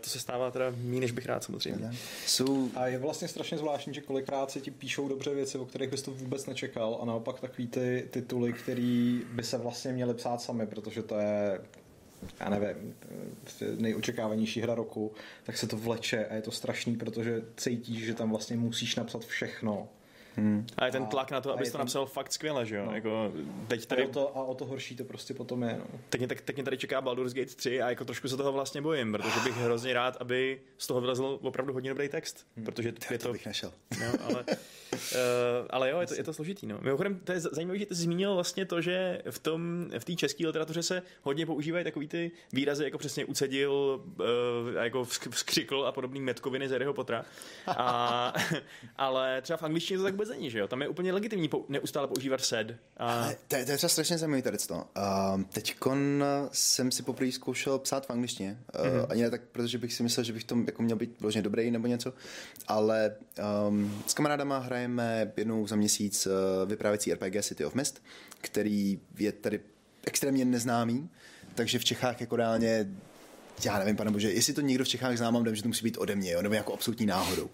to se stává teda méně, než bych rád samozřejmě. Jsou... A je vlastně strašně zvláštní, že kolikrát se ti píšou dobře věci, o kterých bys to vůbec nečekal a naopak takový ty tituly, který by se vlastně měly psát sami, protože to je já nevím, nejočekávanější hra roku, tak se to vleče a je to strašný, protože cítíš, že tam vlastně musíš napsat všechno Hmm. A je ten tlak na to, abys to ten... napsal fakt skvěle, že jo? No. Jako, teď tady... a, o to, a o to horší to prostě potom je, no. Teď mě, tak, teď mě tady čeká Baldur's Gate 3 a jako trošku se toho vlastně bojím, protože bych hrozně rád, aby z toho vylezl opravdu hodně dobrý text, hmm. protože to, je to... bych nešel. No, ale, uh, ale jo, je to, je to složitý, no. Mimochodem, to je zajímavé, že ty jsi zmínil vlastně to, že v tom, v té české literatuře se hodně používají takový ty výrazy, jako přesně ucedil, uh, jako vzkřikl a podobný metkoviny z Harryho Pottera. A, (laughs) ale třeba v angličtině to tak vůbec není, že jo? Tam je úplně legitimní pou, neustále používat sed. A... to, je, to je třeba strašně zajímavý tady to. Uh, teďkon jsem si poprvé zkoušel psát v angličtině. Uh, mm-hmm. Ani ne tak, protože bych si myslel, že bych to jako měl být vložně dobrý nebo něco, ale um, s kamarádama hrajeme jednou za měsíc uh, vyprávěcí RPG City of Mist, který je tady extrémně neznámý, takže v Čechách jako reálně já nevím, pane bože, jestli to někdo v Čechách zná, mám že to musí být ode mě, jo, nebo jako absolutní náhodou.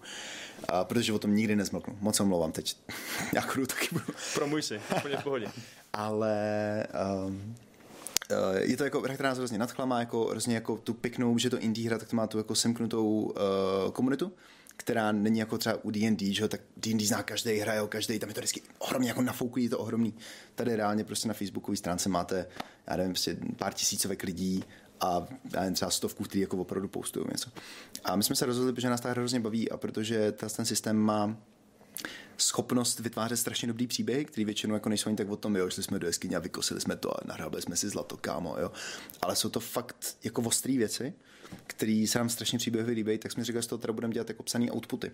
A protože o tom nikdy nezmlknu. Moc omlouvám teď. (laughs) Nějakou taky budu. Promuj si, úplně v pohodě. (laughs) Ale um, je to jako hra, která nás hrozně nadchla, má jako hrozně jako tu pěknou, že to indie hra, tak to má tu jako semknutou uh, komunitu která není jako třeba u D&D, že tak D&D zná každý, hraje každý, tam je to vždycky ohromně jako nafoukují, to ohromný. Tady reálně prostě na facebookové stránce máte, já nevím, prostě pár tisícovek lidí a já třeba stovku, který jako opravdu postují něco. A my jsme se rozhodli, protože nás ta hrozně baví a protože ten systém má schopnost vytvářet strašně dobrý příběhy, který většinou jako nejsou ani tak o tom, jo, šli jsme do jeskyně a vykosili jsme to a nahrábali jsme si zlato, kámo, jo. Ale jsou to fakt jako ostrý věci, který se nám strašně příběhově líbí, tak jsme říkali, že to teda budeme dělat jako psaný outputy.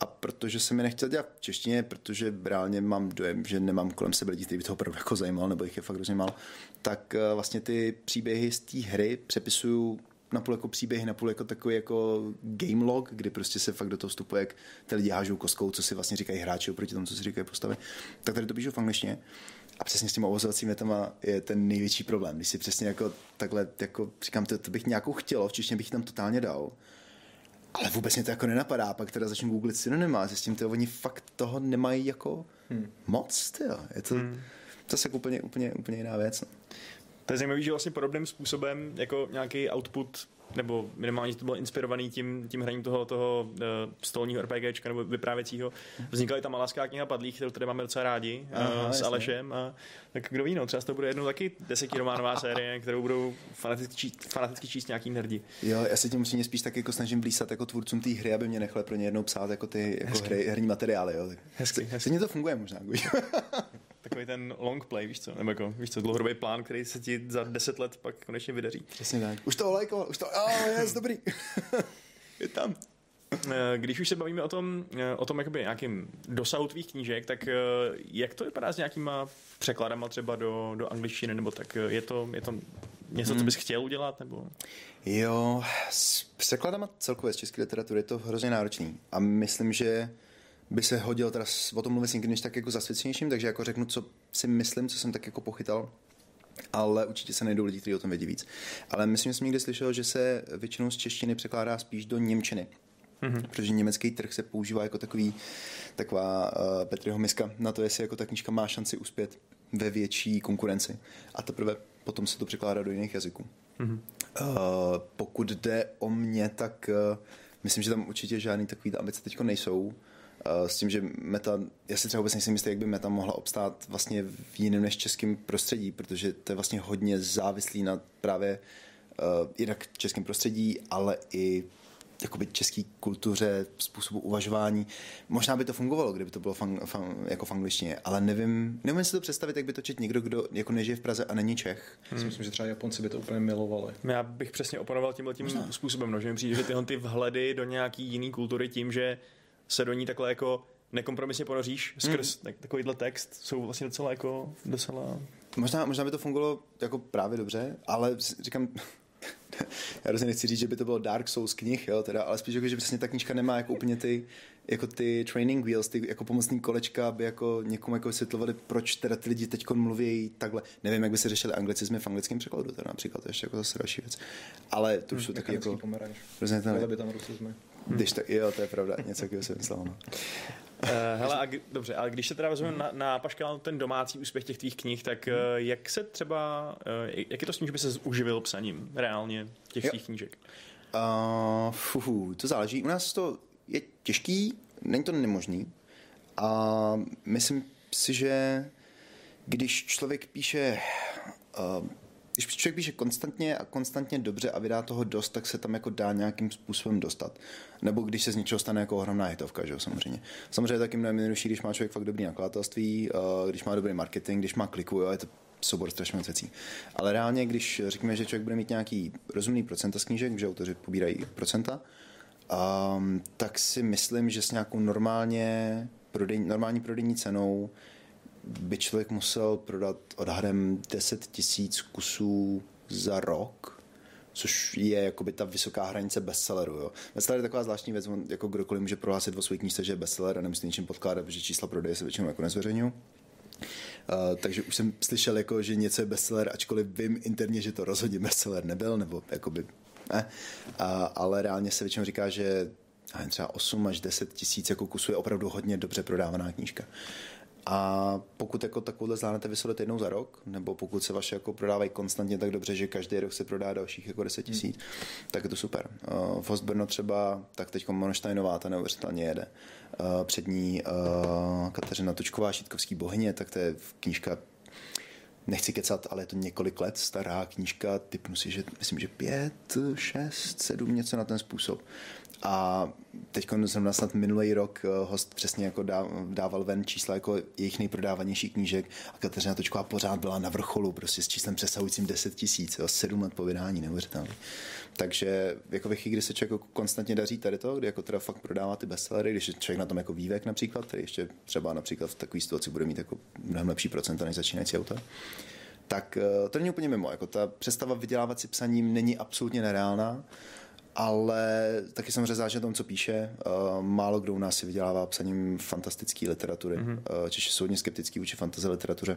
A protože se mi nechtěl dělat v češtině, protože reálně mám dojem, že nemám kolem sebe lidi, kteří by to opravdu jako zajímal, nebo jich je fakt hrozně tak eh, vlastně ty příběhy z té hry přepisuju napůl jako příběhy, napůl jako takový jako game log, kdy prostě se fakt do toho vstupuje, jak ty lidi hážou koskou, co si vlastně říkají hráči oproti tomu, co si říkají postavy. Tak tady to píšu v angličtině. A přesně s těma ovozovacími větama je ten největší problém. Když si přesně jako takhle, jako říkám, to, to bych nějakou chtělo, v češtině bych tam totálně dal. Ale vůbec mě to jako nenapadá, pak teda začnu googlit synonyma a tím, že oni fakt toho nemají jako hmm. moc, tyjo. Je to, hmm. jako úplně, úplně, úplně jiná věc. No. To je zajímavé, že vlastně podobným způsobem jako nějaký output nebo minimálně to bylo inspirovaný tím, tím hraním toho, toho uh, stolního RPGčka nebo vyprávěcího. Vznikla i ta malaská kniha padlých, kterou tady máme docela rádi uh, Aha, s Alešem. A, tak kdo ví, no, třeba to bude jednou taky desetirománová (laughs) série, kterou budou fanaticky číst, fanaticky číst nějaký nerdi. Jo, já se tím musím spíš tak jako snažím blísat jako tvůrcům té hry, aby mě nechali pro ně jednou psát jako ty jako hry, herní materiály. Jo. Hezky, hezky. to funguje možná. (laughs) takový ten long play, víš co, nebo jako, víš co, dlouhodobý plán, který se ti za deset let pak konečně vydaří. Přesně tak. Už to lajkoval, už to, oh, yes, dobrý. (laughs) je tam. Když už se bavíme o tom, o tom jakoby nějakým dosahu tvých knížek, tak jak to vypadá s nějakýma překladama třeba do, do angličtiny, nebo tak je to, je to něco, co hmm. bys chtěl udělat? Nebo? Jo, s překladama celkově z české literatury je to hrozně náročný. A myslím, že by se hodil teda o tom mluvit s někým tak jako zasvěcenějším, takže jako řeknu, co si myslím, co jsem tak jako pochytal ale určitě se najdou lidi, kteří o tom vědí víc. Ale myslím, že jsem někdy slyšel, že se většinou z češtiny překládá spíš do němčiny. Mm-hmm. Protože německý trh se používá jako takový, taková uh, Petriho miska na to, jestli jako ta knížka má šanci uspět ve větší konkurenci. A teprve potom se to překládá do jiných jazyků. Mm-hmm. Uh, pokud jde o mě, tak uh, myslím, že tam určitě žádný takový ambice teď nejsou. Uh, s tím, že meta, já si třeba vůbec nejsem jistý, jak by meta mohla obstát vlastně v jiném než českém prostředí, protože to je vlastně hodně závislý na právě uh, jinak českém prostředí, ale i jakoby český kultuře, způsobu uvažování. Možná by to fungovalo, kdyby to bylo fang, fang, jako v angličtině, ale nevím, nevím si to představit, jak by to čet někdo, kdo jako nežije v Praze a není Čech. Hmm. Myslím, že třeba Japonci by to úplně milovali. Já bych přesně oponoval tímhle tím způsobem, no, že mi přijde, že tyhle ty vhledy do nějaký jiný kultury tím, že se do ní takhle jako nekompromisně ponoříš skrz hmm. takovýhle text, jsou vlastně docela jako docela... Možná, možná by to fungovalo jako právě dobře, ale říkám, (laughs) já rozhodně nechci říct, že by to bylo Dark Souls knih, jo, teda, ale spíš jako, že přesně ta knížka nemá jako úplně ty, jako ty training wheels, ty jako pomocný kolečka, aby jako někomu jako vysvětlovali, proč teda ty lidi teď mluví takhle. Nevím, jak by se řešili anglicizmy v anglickém překladu, teda například, to je ještě jako zase další věc. Ale to už hmm, jsou taky jako... Pomeranč. Rozhodně by tam rusizmy. Když tak, jo, to je pravda, něco takového jsem myslel. No. Uh, hele, a, dobře, ale když se teda vezmeme na, na Paškal ten domácí úspěch těch tvých knih, tak uh, jak se třeba, uh, jak je to s tím, že by se uživil psaním reálně těch svých knížek? Uh, fuhu, to záleží. U nás to je těžký, není to nemožný. A myslím si, že když člověk píše uh, když člověk píše konstantně a konstantně dobře a vydá toho dost, tak se tam jako dá nějakým způsobem dostat. Nebo když se z něčeho stane jako ohromná hitovka, že jo, samozřejmě. Samozřejmě taky mnohem jednodušší, když má člověk fakt dobrý nakladatelství, eh, když má dobrý marketing, když má kliku, jo, je to soubor strašně moc věcí. Ale reálně, když řekněme, že člověk bude mít nějaký rozumný procenta z knížek, že autoři pobírají procenta, um, tak si myslím, že s nějakou normálně prodej, normální prodejní cenou by člověk musel prodat odhadem 10 tisíc kusů za rok, což je jakoby ta vysoká hranice bestselleru. Jo. Bestseller je taková zvláštní věc, on jako kdokoliv může prohlásit o své knížce, že je bestseller a nemusí ničím podkládat, protože čísla prodeje se většinou jako nezveřejňují. Uh, takže už jsem slyšel, jako, že něco je bestseller, ačkoliv vím interně, že to rozhodně bestseller nebyl, nebo jakoby ne. Uh, ale reálně se většinou říká, že třeba 8 až 10 tisíc jako kusů je opravdu hodně dobře prodávaná knížka. A pokud jako takovouhle zvládnete vysolit jednou za rok, nebo pokud se vaše jako prodávají konstantně tak dobře, že každý rok se prodá dalších jako 10 tisíc, hmm. tak je to super. Uh, v Ostbrno třeba, tak teď Monšteinová, ta neuvěřitelně jede. Uh, před ní uh, Kateřina Točková, Šítkovský bohyně, tak to je knížka nechci kecat, ale je to několik let stará knížka, typnu si, že myslím, že pět, šest, sedm, něco na ten způsob. A teď jsem snad minulý rok eh, host přesně jako dával ven čísla jako jejich nejprodávanější knížek a Kateřina Točková pořád byla na vrcholu, prostě s číslem přesahujícím 10 tisíc, sedm let po vydání, neuvěřitelný. Takže jako ve chvíli, kdy se člověk jako konstantně daří tady to, kdy jako teda fakt prodává ty bestsellery, když je člověk na tom jako vývek například, který ještě třeba například v takové situaci bude mít jako mnohem lepší procenta než začínající autor, tak eh, to není úplně mimo. Jako ta představa vydělávat si psaním není absolutně nereálná ale taky samozřejmě záleží na tom, co píše. Uh, málo kdo u nás si vydělává psaním fantastické literatury. Mm-hmm. Češi jsou hodně skeptický vůči fantasy literatuře,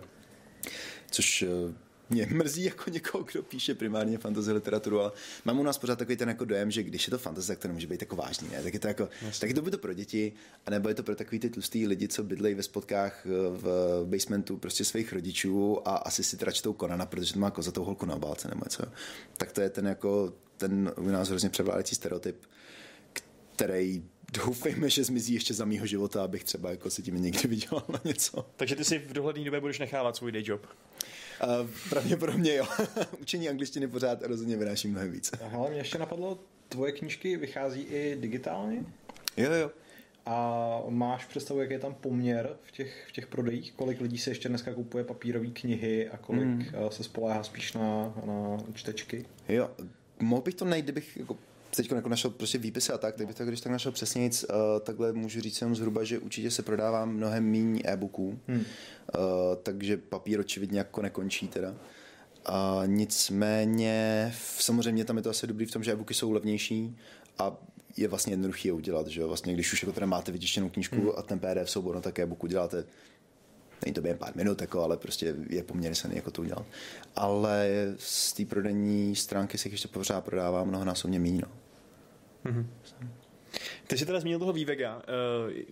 což uh, mě mrzí jako někoho, kdo píše primárně fantasy literaturu, ale mám u nás pořád takový ten jako dojem, že když je to fantasy, tak to nemůže být jako vážný, ne? Tak je to jako, tak to by to pro děti, anebo je to pro takový ty tlustý lidi, co bydlejí ve spotkách v basementu prostě svých rodičů a asi si tračtou Konana, protože to má kozatou holku na obálce nebo něco. Tak to je ten jako ten u nás hrozně převládající stereotyp, který doufejme, že zmizí ještě za mýho života, abych třeba jako se tím někdy vydělal na něco. Takže ty si v dohledné době budeš nechávat svůj day job? Uh, pravděpodobně jo. (laughs) Učení angličtiny pořád rozhodně vynáší mnohem víc. Aha, mě ještě napadlo, tvoje knížky vychází i digitálně? Jo, jo. A máš představu, jaký je tam poměr v těch, v těch prodejích? Kolik lidí se ještě dneska kupuje papírové knihy a kolik mm. se spoléhá spíš na, na čtečky? Jo, mohl bych to najít, kdybych jako teď jako našel prostě výpisy a tak, tak bych to když tak našel přesně nic, uh, takhle můžu říct jenom zhruba, že určitě se prodává mnohem méně e-booků, hmm. uh, takže papír očividně jako nekončí teda. A nicméně, samozřejmě tam je to asi dobrý v tom, že e-booky jsou levnější a je vlastně jednoduchý je udělat, že jo? Vlastně, když už jako teda máte vytištěnou knížku hmm. a ten PDF soubor, no tak e-book uděláte není to během pár minut, jako, ale prostě je poměrně se jako to udělat. Ale z té prodejní stránky se ještě pořád prodává mnohonásobně míň. No. Mm-hmm. Ty jsi teda zmínil toho vývega. Eh,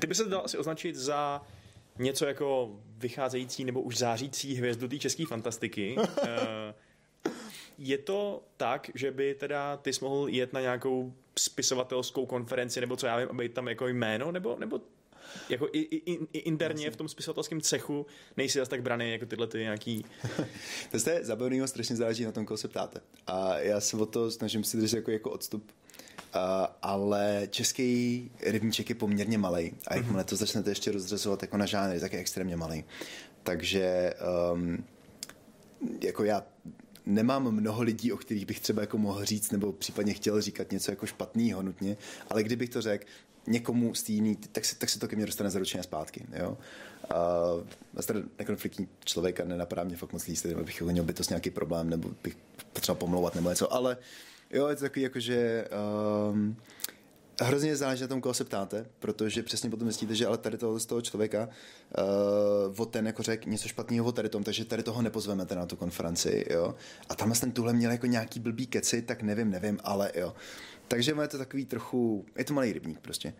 ty by se dal asi označit za něco jako vycházející nebo už zářící hvězdu té české fantastiky. (laughs) Eh, je to tak, že by teda ty jsi mohl jet na nějakou spisovatelskou konferenci nebo co já vím, aby tam jako jméno, nebo, nebo jako i, i, i interně v tom spisovatelském cechu nejsi zase tak braný jako tyhle ty nějaký... (laughs) to je zabavného, strašně záleží na tom, koho se ptáte. A já se o to snažím si držet jako, jako odstup. Uh, ale český rybníček je poměrně malý a jakmile mm-hmm. to začnete ještě rozřazovat jako na žánry, tak je extrémně malý. Takže um, jako já nemám mnoho lidí, o kterých bych třeba jako mohl říct, nebo případně chtěl říkat něco jako špatného nutně, ale kdybych to řekl, někomu z jiný, tak se, tak se to ke mně dostane zaručeně zpátky. Jo? A vlastně nekonfliktní člověka nenapadá mě fakt moc líst, abych měl bytost nějaký problém, nebo bych potřeboval pomlouvat nebo něco, ale jo, je to takový jako, že um, hrozně záleží na tom, koho se ptáte, protože přesně potom zjistíte, že ale tady toho, z toho člověka uh, o ten jako řek něco špatného o tady tom, takže tady toho nepozveme na tu konferenci, jo. A tam ten tuhle měl jako nějaký blbý keci, tak nevím, nevím, ale jo. Takže je to takový trochu, je to malý rybník prostě.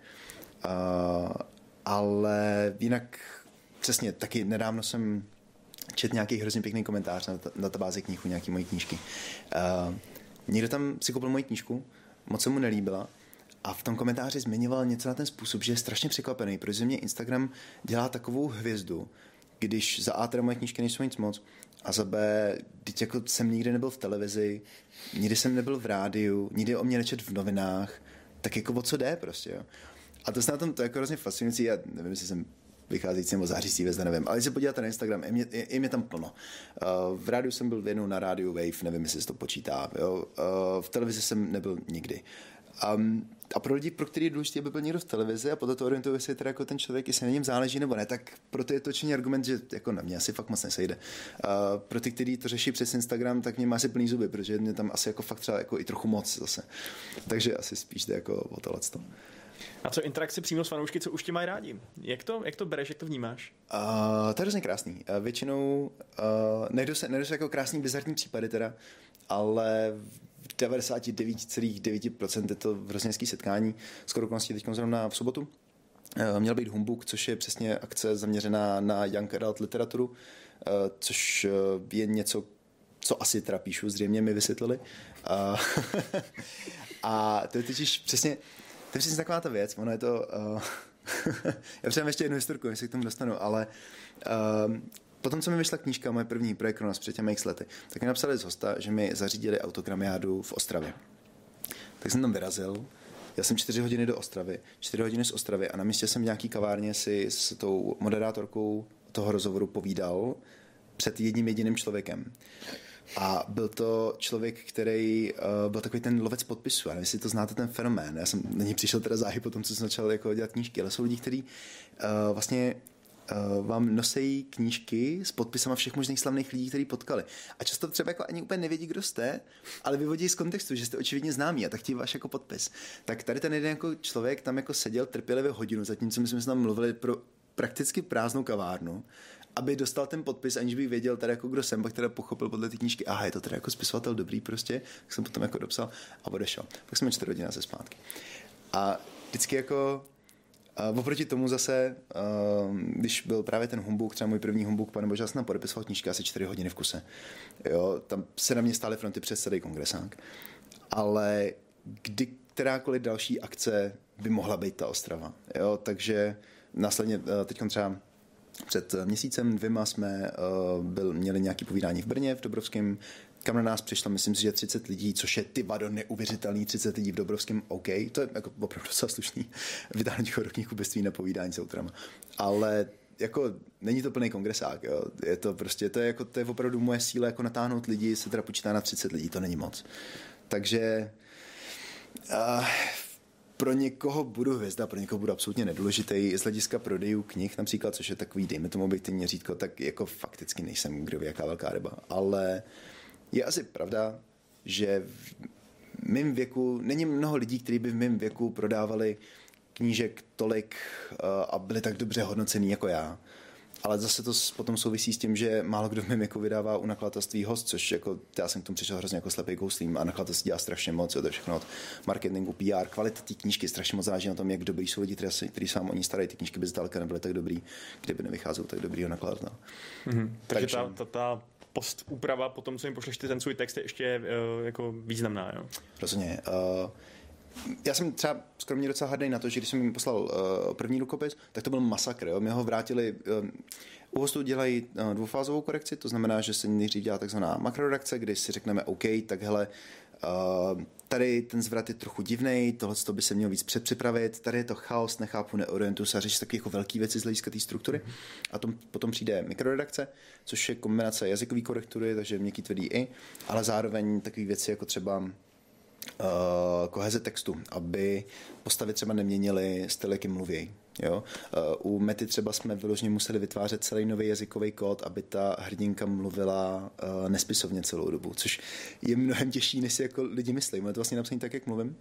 Uh, ale jinak přesně, taky nedávno jsem čet nějaký hrozně pěkný komentář na databázi knihu, nějaký mojí knížky. Uh, někdo tam si koupil moji knížku, moc se mu nelíbila a v tom komentáři zmiňoval něco na ten způsob, že je strašně překvapený, protože mě Instagram dělá takovou hvězdu, když za A teda moje knížky nejsou nic moc a za B, teď jako jsem nikdy nebyl v televizi, nikdy jsem nebyl v rádiu, nikdy o mě nečet v novinách, tak jako o co jde prostě, jo. A to se na tom to je jako hrozně fascinující, já nevím, jestli jsem vycházející nebo zářící hvězda, nevím. Ale když se podíváte na Instagram, je mě, je, je mě tam plno. Uh, v rádiu jsem byl jednou na rádiu Wave, nevím, jestli se to počítá. Jo? Uh, v televizi jsem nebyl nikdy. Um, a pro lidi, pro který je důležité, aby byl někdo v televizi a podle toho orientuje se teda jako ten člověk, jestli na něm záleží nebo ne, tak proto je točený argument, že jako na mě asi fakt moc nesejde. Uh, pro ty, kteří to řeší přes Instagram, tak mě má asi plný zuby, protože mě tam asi jako fakt třeba jako i trochu moc zase. Takže asi spíš jde jako o tohle. A co interakce přímo s fanoušky, co už tě mají rádi? Jak to, jak to bereš, jak to vnímáš? Uh, to je hrozně krásný. Uh, většinou uh, nejdu se, nejdu se jako krásný bizarní případy teda, ale v 99,9% je to hrozně setkání. Skoro okolností teď zrovna v sobotu. Uh, měl být Humbug, což je přesně akce zaměřená na young adult literaturu, uh, což je něco, co asi teda píšu, zřejmě mi vysvětlili. Uh, (laughs) a to je totiž přesně, to je přesně taková ta věc, ono je to... Uh, (laughs) já přijím ještě jednu historku, jestli k tomu dostanu, ale uh, potom, co mi vyšla knížka, moje první projekt Kronos před těmi x lety, tak mi napsali z hosta, že mi zařídili autogramiádu v Ostravě. Tak jsem tam vyrazil, já jsem čtyři hodiny do Ostravy, čtyři hodiny z Ostravy a na místě jsem v nějaký kavárně si s tou moderátorkou toho rozhovoru povídal před jedním jediným člověkem. A byl to člověk, který uh, byl takový ten lovec podpisu. Já nevím, jestli to znáte ten fenomén. Já jsem na něj přišel teda záhy po tom, co jsem začal jako dělat knížky, ale jsou lidi, kteří uh, vlastně vám nosejí knížky s podpisama všech možných slavných lidí, který potkali. A často třeba jako ani úplně nevědí, kdo jste, ale vyvodí z kontextu, že jste očividně známí a tak ti váš jako podpis. Tak tady ten jeden jako člověk tam jako seděl trpělivě hodinu, zatímco my jsme se tam mluvili pro prakticky prázdnou kavárnu aby dostal ten podpis, aniž bych věděl teda jako kdo jsem, pak teda pochopil podle té knížky, aha, je to teda jako spisovatel dobrý prostě, tak jsem potom jako dopsal a odešel. Pak jsme čtyři hodiny se zpátky. A vždycky jako Uh, oproti tomu zase, uh, když byl právě ten humbuk, třeba můj první humbuk, pane Bože, já jsem podepisoval knížky asi čtyři hodiny v kuse. Jo, tam se na mě stály fronty přes celý kongresák. Ale kdy kterákoliv další akce by mohla být ta Ostrava. Jo, takže následně uh, teď třeba před měsícem, dvěma jsme uh, byl, měli nějaký povídání v Brně, v Dobrovském, kam na nás přišlo, myslím si, že 30 lidí, což je ty vado neuvěřitelný 30 lidí v Dobrovském, OK, to je jako opravdu docela slušný (laughs) vydání chodokních kubectví na povídání s autorama. Ale jako není to plný kongresák, jo. Je to prostě, to je, jako, to je opravdu moje síla jako natáhnout lidi, se teda počítá na 30 lidí, to není moc. Takže uh, pro někoho budu hvězda, pro někoho budu absolutně nedůležitý. Z hlediska prodejů knih například, což je takový, dejme tomu objektivně řídko, tak jako fakticky nejsem kdo ví, jaká velká ryba. Ale je asi pravda, že v mém věku, není mnoho lidí, kteří by v mém věku prodávali knížek tolik uh, a byli tak dobře hodnocený jako já ale zase to potom souvisí s tím, že málo kdo v mém jako vydává u nakladatelství host, což jako já jsem k tomu přišel hrozně jako slepý kouslím a nakladatelství dělá strašně moc, to je všechno od marketingu, PR, kvalita té knížky, strašně moc záleží na tom, jak dobrý jsou lidi, kteří, se vám o ní starají. Ty knížky by zdaleka nebyly tak dobrý, kdyby nevycházel tak dobrýho nakladatele. Mm-hmm. Takže, Takže ta, ta, ta post úprava po tom, co jim pošleš ty ten svůj text, je ještě uh, jako významná, jo? Rozhodně. Uh, já jsem třeba skromně docela hrdý na to, že když jsem jim poslal uh, první rukopis, tak to byl masakr. Jo? Mě ho vrátili, uh, u hostů dělají uh, dvoufázovou korekci, to znamená, že se nejdřív dělá takzvaná makroredakce, kdy si řekneme OK, tak hele, tady ten zvrat je trochu divný, tohle by se mělo víc předpřipravit, tady je to chaos, nechápu, neorientuju se a řešit takové jako velké věci z hlediska té struktury. A tom, potom přijde mikroredakce, což je kombinace jazykové korektury, takže měkký tvrdý i, ale zároveň takové věci jako třeba uh, koheze textu, aby postavy třeba neměnily styl, jakým mluví. Jo? Uh, u Mety třeba jsme vyloženě museli vytvářet celý nový jazykový kód, aby ta hrdinka mluvila uh, nespisovně celou dobu, což je mnohem těžší, než si jako lidi myslí. Máme to vlastně napsané tak, jak mluvím.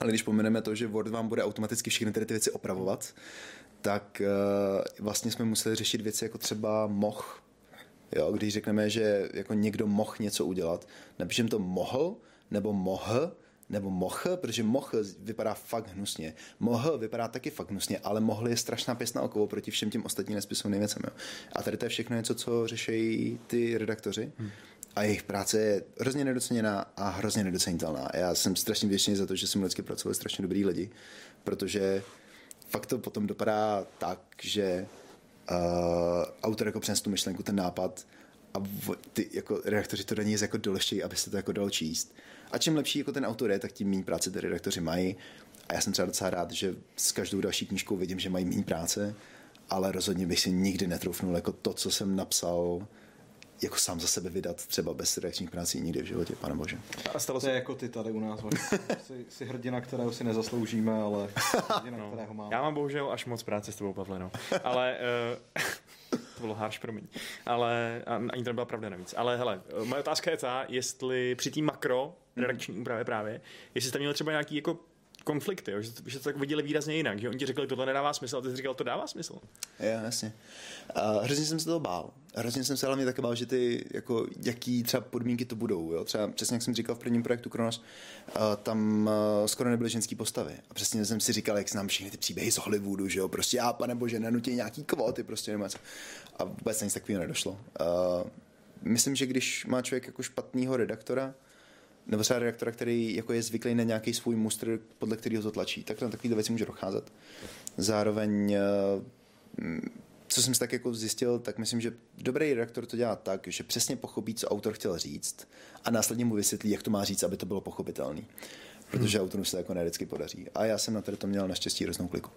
Ale když pomeneme to, že Word vám bude automaticky všechny ty věci opravovat, tak uh, vlastně jsme museli řešit věci jako třeba moh. Jo, když řekneme, že jako někdo mohl něco udělat, napíšem to mohl, nebo moh, nebo moh, protože moh vypadá fakt hnusně. Moh vypadá taky fakt hnusně, ale mohl je strašná pěsna okovo proti všem těm ostatním nespisovným věcem. Jo. A tady to je všechno něco, co řeší ty redaktoři. Hmm. A jejich práce je hrozně nedoceněná a hrozně nedocenitelná. Já jsem strašně vděčný za to, že jsem vždycky pracoval strašně dobrý lidi, protože fakt to potom dopadá tak, že uh, autor jako přines tu myšlenku, ten nápad a ty jako redaktoři to do něj jako doleštějí, aby se to jako dalo číst. A čím lepší jako ten autor je, tak tím méně práce ty redaktoři mají. A já jsem třeba docela rád, že s každou další knížkou vidím, že mají méně práce, ale rozhodně bych si nikdy netroufnul jako to, co jsem napsal, jako sám za sebe vydat třeba bez redakčních prací nikdy v životě, pane bože. A stalo se... jako ty tady u nás. jsi, jsi hrdina, kterého si nezasloužíme, ale hrdina, (laughs) no. kterého máme. Já mám bohužel až moc práce s tebou, Pavle, no. Ale uh, (laughs) to bylo harš, promiň. Ale ani to nebyla pravda navíc. Ale hele, moje otázka je ta, jestli při té makro redakční úpravě právě, jestli jste měli třeba nějaký jako konflikty, jo? Že, že to tak viděli výrazně jinak, že oni ti řekli, tohle nedává smysl, a ty jsi říkal, to dává smysl. Jo, jasně. Uh, hrozně jsem se toho bál. Hrozně jsem se hlavně také bál, že ty, jako, jaký třeba podmínky to budou. Jo? Třeba přesně jak jsem říkal v prvním projektu Kronos, uh, tam uh, skoro nebyly ženské postavy. A přesně jsem si říkal, jak znám všechny ty příběhy z Hollywoodu, že jo, prostě já, pane bože, nenutí nějaký kvóty, prostě nebo A vůbec nic takového nedošlo. Uh, myslím, že když má člověk jako špatného redaktora, nebo třeba redaktora, který jako je zvyklý na nějaký svůj mustr, podle kterého to tlačí, tak na takovýhle věci může docházet. Zároveň eh, co jsem si tak jako zjistil, tak myslím, že dobrý redaktor to dělá tak, že přesně pochopí, co autor chtěl říct a následně mu vysvětlí, jak to má říct, aby to bylo pochopitelné. Protože hmm. autoru se to jako nevždycky podaří. A já jsem na to měl naštěstí hroznou kliku.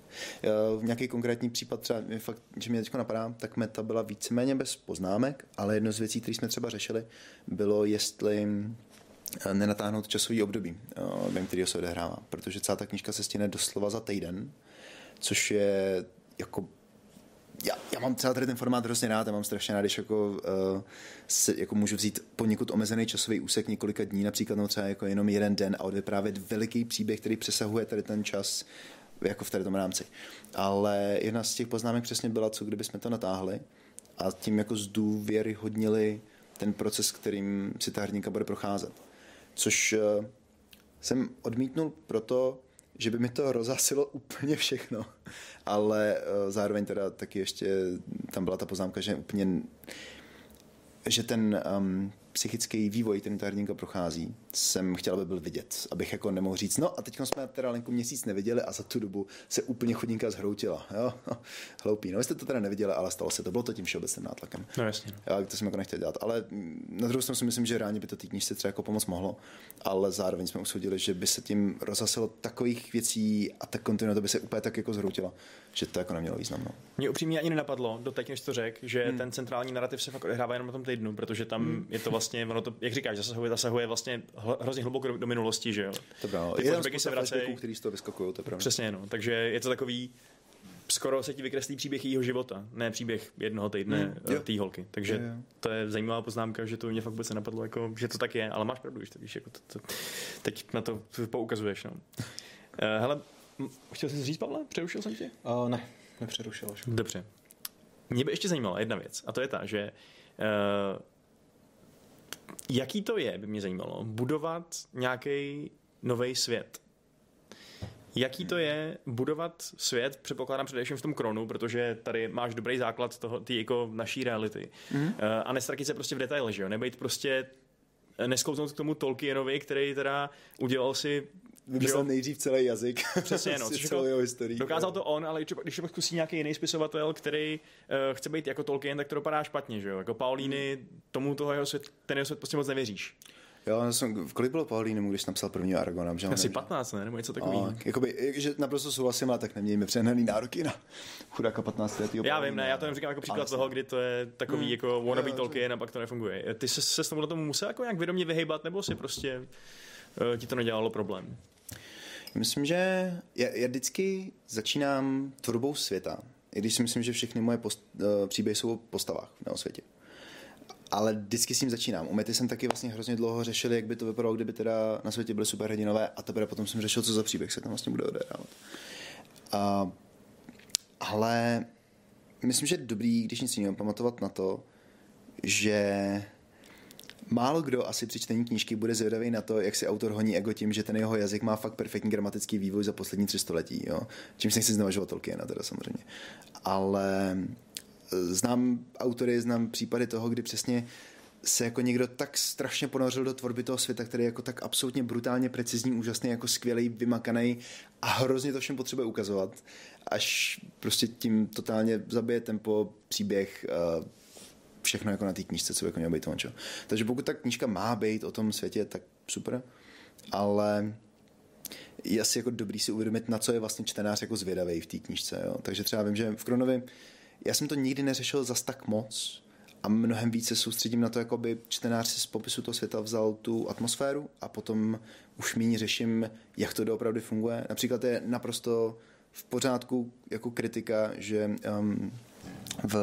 V nějaký konkrétní případ, třeba mě fakt, že mě teď napadá, tak meta byla víceméně bez poznámek, ale jedno z věcí, které jsme třeba řešili, bylo, jestli nenatáhnout časový období, eh, během kterého se odehrává, protože celá ta knížka se stěne doslova za týden, což je jako já, já mám třeba tady ten formát hrozně rád, já mám strašně rád, když jako, uh, se, jako můžu vzít poněkud omezený časový úsek několika dní, například no třeba jako jenom jeden den a odvyprávět veliký příběh, který přesahuje tady ten čas jako v tady tom rámci. Ale jedna z těch poznámek přesně byla, co kdyby jsme to natáhli a tím jako zdůvěryhodnili ten proces, kterým si ta hrdinka bude procházet což uh, jsem odmítnul proto, že by mi to rozhasilo (laughs) úplně všechno. Ale uh, zároveň teda taky ještě tam byla ta poznámka, že úplně že ten um, psychický vývoj, který ta hrdinka prochází, jsem chtěl, aby byl vidět. Abych jako nemohl říct, no a teď jsme teda Lenku měsíc neviděli a za tu dobu se úplně chodinka zhroutila. Jo? (laughs) Hloupý. No, jste to teda neviděli, ale stalo se to. Bylo to tím všeobecným nátlakem. No jasně. Já to jsem jako nechtěl dělat. Ale na druhou stranu si myslím, že reálně by to té knižce třeba jako pomoc mohlo, ale zároveň jsme usoudili, že by se tím rozhasilo takových věcí a ta kontinuita by se úplně tak jako zhroutila, že to jako nemělo význam. No. Mě upřímně ani nenapadlo, do teď, než to řekl, že hmm. ten centrální narrativ se fakt odehrává jenom na tom týdnu, protože tam hmm. je to vlastně vlastně, ono to, jak říkáš, zasahuje, zasahuje vlastně hrozně hluboko do, do minulosti, že jo. To pravda. Ty flashbacky se vracejí. který z toho vyskakují, to je pravda. Přesně, no. Takže je to takový, skoro se ti vykreslí příběh jeho života, ne příběh jednoho týdne Mm, té holky. Takže Jo, jo. to je zajímavá poznámka, že to mě fakt vůbec nenapadlo, jako, že to tak je, ale máš pravdu, když to víš, jako to, to, teď na to poukazuješ. No. Uh, hele, chtěl jsi říct, Pavle? Přerušil jsem tě? Uh, ne, nepřerušil. Dobře. Mě by ještě zajímala jedna věc, a to je ta, že uh, jaký to je, by mě zajímalo, budovat nějaký nový svět. Jaký to je budovat svět, předpokládám především v tom kronu, protože tady máš dobrý základ toho, ty jako naší reality. Uh, a nestratit se prostě v detailech, že jo? Nebejt prostě nesklouznout k tomu Tolkienovi, který teda udělal si Vymyslel nejdřív celý jazyk. (laughs) Přesně, no, Prostě což celou jeho historii. Dokázal to on, ale když, když to pak zkusí nějaký jiný spisovatel, který uh, chce být jako Tolkien, tak to dopadá špatně, že jo? Jako Paulíny, tomu toho jeho svět, ten jeho svět prostě moc nevěříš. Jo, já jsem, kolik bylo Paulínemu, když napsal prvního Aragona? Že Asi neví. 15, ne? Nebo něco takového. Jakoby, že naprosto souhlasím, ale tak nemějme přehnaný nároky na chudáka 15 letého Já vím, ne, já to jen říkám jako příklad Ale- toho, kdy to je takový mm, jako wannabe Tolkien a pak to nefunguje. Ty se, se s tomu tomu musel jako nějak vědomě vyhejbat, nebo si prostě uh, ti to nedělalo problém? Myslím, že já, já vždycky začínám tvorbou světa, i když si myslím, že všechny moje post, uh, příběhy jsou o postavách na světě. Ale vždycky s tím začínám. U Mety jsem taky vlastně hrozně dlouho řešil, jak by to vypadalo, kdyby teda na světě byly superhrdinové a teprve potom jsem řešil, co za příběh se tam vlastně bude odehrávat. A, ale myslím, že je dobrý, když nic jiného, pamatovat na to, že Málo kdo asi při čtení knížky bude zvědavý na to, jak si autor honí ego tím, že ten jeho jazyk má fakt perfektní gramatický vývoj za poslední tři století. Jo? Čímž nechci znevažovat Tolkiena teda samozřejmě. Ale eh, znám autory, znám případy toho, kdy přesně se jako někdo tak strašně ponořil do tvorby toho světa, který je jako tak absolutně brutálně precizní, úžasný, jako skvělý, vymakaný a hrozně to všem potřebuje ukazovat, až prostě tím totálně zabije tempo, příběh, eh, všechno jako na té knížce, co by jako mělo být ončo. Takže pokud ta knížka má být o tom světě, tak super, ale je asi jako dobrý si uvědomit, na co je vlastně čtenář jako zvědavý v té knížce. Jo? Takže třeba vím, že v Kronovi, já jsem to nikdy neřešil zas tak moc a mnohem více soustředím na to, jako by čtenář si z popisu toho světa vzal tu atmosféru a potom už méně řeším, jak to doopravdy funguje. Například je naprosto v pořádku jako kritika, že um, v,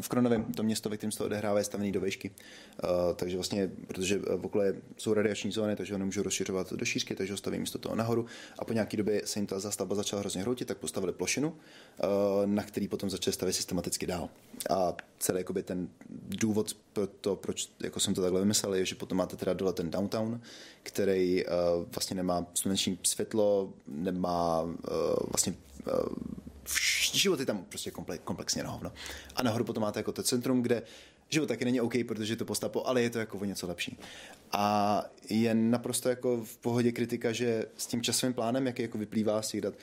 v Kronově to město, ve kterém se to odehrává, je stavený do výšky. Uh, takže vlastně, protože v okolí jsou radiační zóny, takže ho nemůžu rozšiřovat do šířky, takže ho staví místo toho nahoru. A po nějaké době se jim ta zastavba začala hrozně hroutit, tak postavili plošinu, uh, na který potom začali stavět systematicky dál. A celý jakoby, ten důvod pro to, proč jako jsem to takhle vymyslel, je, že potom máte teda dole ten downtown, který uh, vlastně nemá sluneční světlo, nemá uh, vlastně uh, život je tam prostě komple- komplexně na hovno. A nahoru potom máte jako to centrum, kde život taky není OK, protože je to postapo, ale je to jako o něco lepší. A je naprosto jako v pohodě kritika, že s tím časovým plánem, jaký jako vyplývá z těch dat,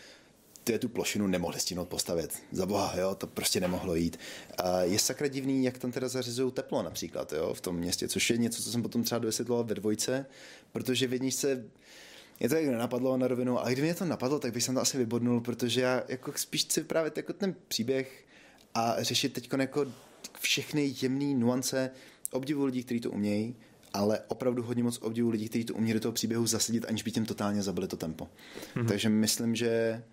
ty tu plošinu nemohli stihnout postavit. Za boha, jo, to prostě nemohlo jít. A je sakra divný, jak tam teda zařizují teplo například, jo, v tom městě, což je něco, co jsem potom třeba dovysvětloval ve dvojce, protože v jedničce mě to jako nenapadlo na rovinu, ale kdyby mě to napadlo, tak bych jsem to asi vybodnul, protože já jako spíš chci vyprávět jako ten příběh a řešit teď jako všechny jemné nuance obdivu lidí, kteří to umějí, ale opravdu hodně moc obdivu lidí, kteří to umějí do toho příběhu zasadit, aniž by tím totálně zabili to tempo. Mm-hmm. Takže myslím, že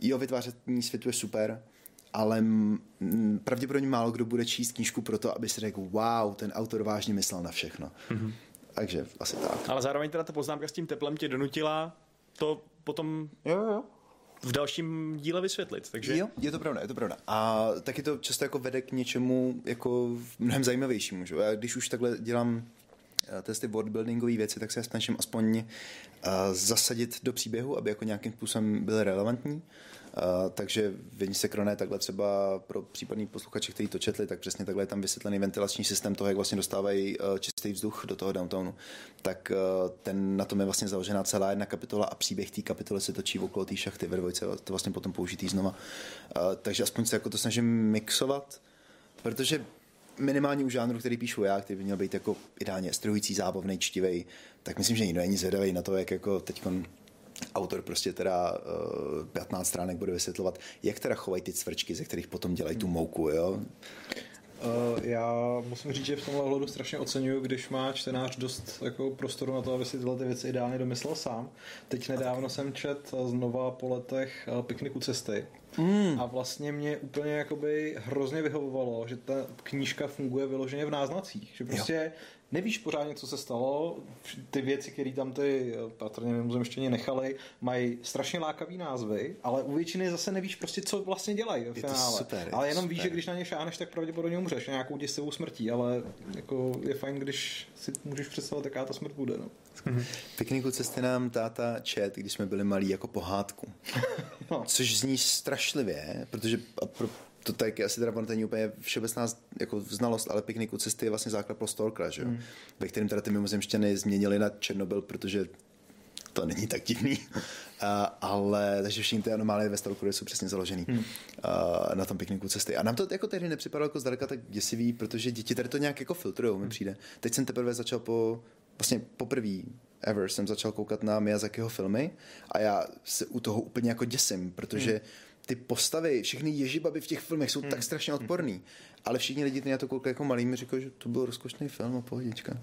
jo, vytváření světu je super, ale pravděpodobně málo kdo bude číst knížku proto, aby si řekl, wow, ten autor vážně myslel na všechno. Mm-hmm. Takže asi tak. Ale zároveň teda ta poznámka s tím teplem tě donutila to potom Jo, jo. v dalším díle vysvětlit. Takže Jo, je to pravda, je to pravda. A taky to často jako vede k něčemu jako mnohem zajímavějšímu. Že? Já když už takhle dělám eh, testy worldbuildingové věci, tak se snažím aspoň uh, zasadit do příběhu, aby jako nějakým způsobem byl relevantní. Uh, takže vidí se kroné takhle třeba pro případný posluchače, kteří to četli, tak přesně takhle je tam vysvětlený ventilační systém toho, jak vlastně dostávají uh, čistý vzduch do toho downtownu. Tak uh, ten, na tom je vlastně založená celá jedna kapitola a příběh té kapitoly se točí okolo té šachty ve dvojce, to vlastně potom použitý znova. Uh, takže aspoň se jako to snažím mixovat, protože minimálně u žánru, který píšu já, který by měl být jako ideálně struhující, zábavný, čtivý, tak myslím, že nikdo není zvědavý na to, jak jako teď autor prostě teda uh, 15 stránek bude vysvětlovat, jak teda chovají ty cvrčky, ze kterých potom dělají tu mouku, jo? Uh, já musím říct, že v tomhle ohledu strašně oceňuju, když má čtenář dost jako prostoru na to, aby si tyhle ty věci ideálně domyslel sám. Teď nedávno jsem čet znova po letech Pikniku cesty. Mm. A vlastně mě úplně jakoby hrozně vyhovovalo, že ta knížka funguje vyloženě v náznacích. Že prostě jo nevíš pořádně, co se stalo. Ty věci, které tam ty patrně mimozemštěně nechali, mají strašně lákavý názvy, ale u většiny zase nevíš prostě, co vlastně dělají v finále. super, ale jenom super. víš, že když na ně šáneš, tak pravděpodobně umřeš nějakou děsivou smrtí, ale jako je fajn, když si můžeš představit, jaká ta smrt bude. No. Mm-hmm. Pikniku cesty nám táta čet, když jsme byli malí jako pohádku. (laughs) no. Což zní strašlivě, protože pro to tak je asi teda není úplně všeobecná jako znalost, ale piknik u cesty je vlastně základ pro Stalkera, že jo? Mm. ve kterém teda ty mimozemštěny změnili na Černobyl, protože to není tak divný. Uh, ale takže všichni ty anomálie ve Stalkeru jsou přesně založený hmm. uh, na tom pikniku cesty. A nám to jako tehdy nepřipadalo jako zdaleka tak děsivý, protože děti tady to nějak jako filtrujou, mi hmm. přijde. Teď jsem teprve začal po, vlastně poprvé ever jsem začal koukat na Miyazakiho filmy a já se u toho úplně jako děsím, protože hmm ty postavy, všechny ježibaby v těch filmech jsou hmm. tak strašně odporný. Ale všichni lidi na to koukají jako malý, mi říkají, že to byl rozkošný film a pohodička.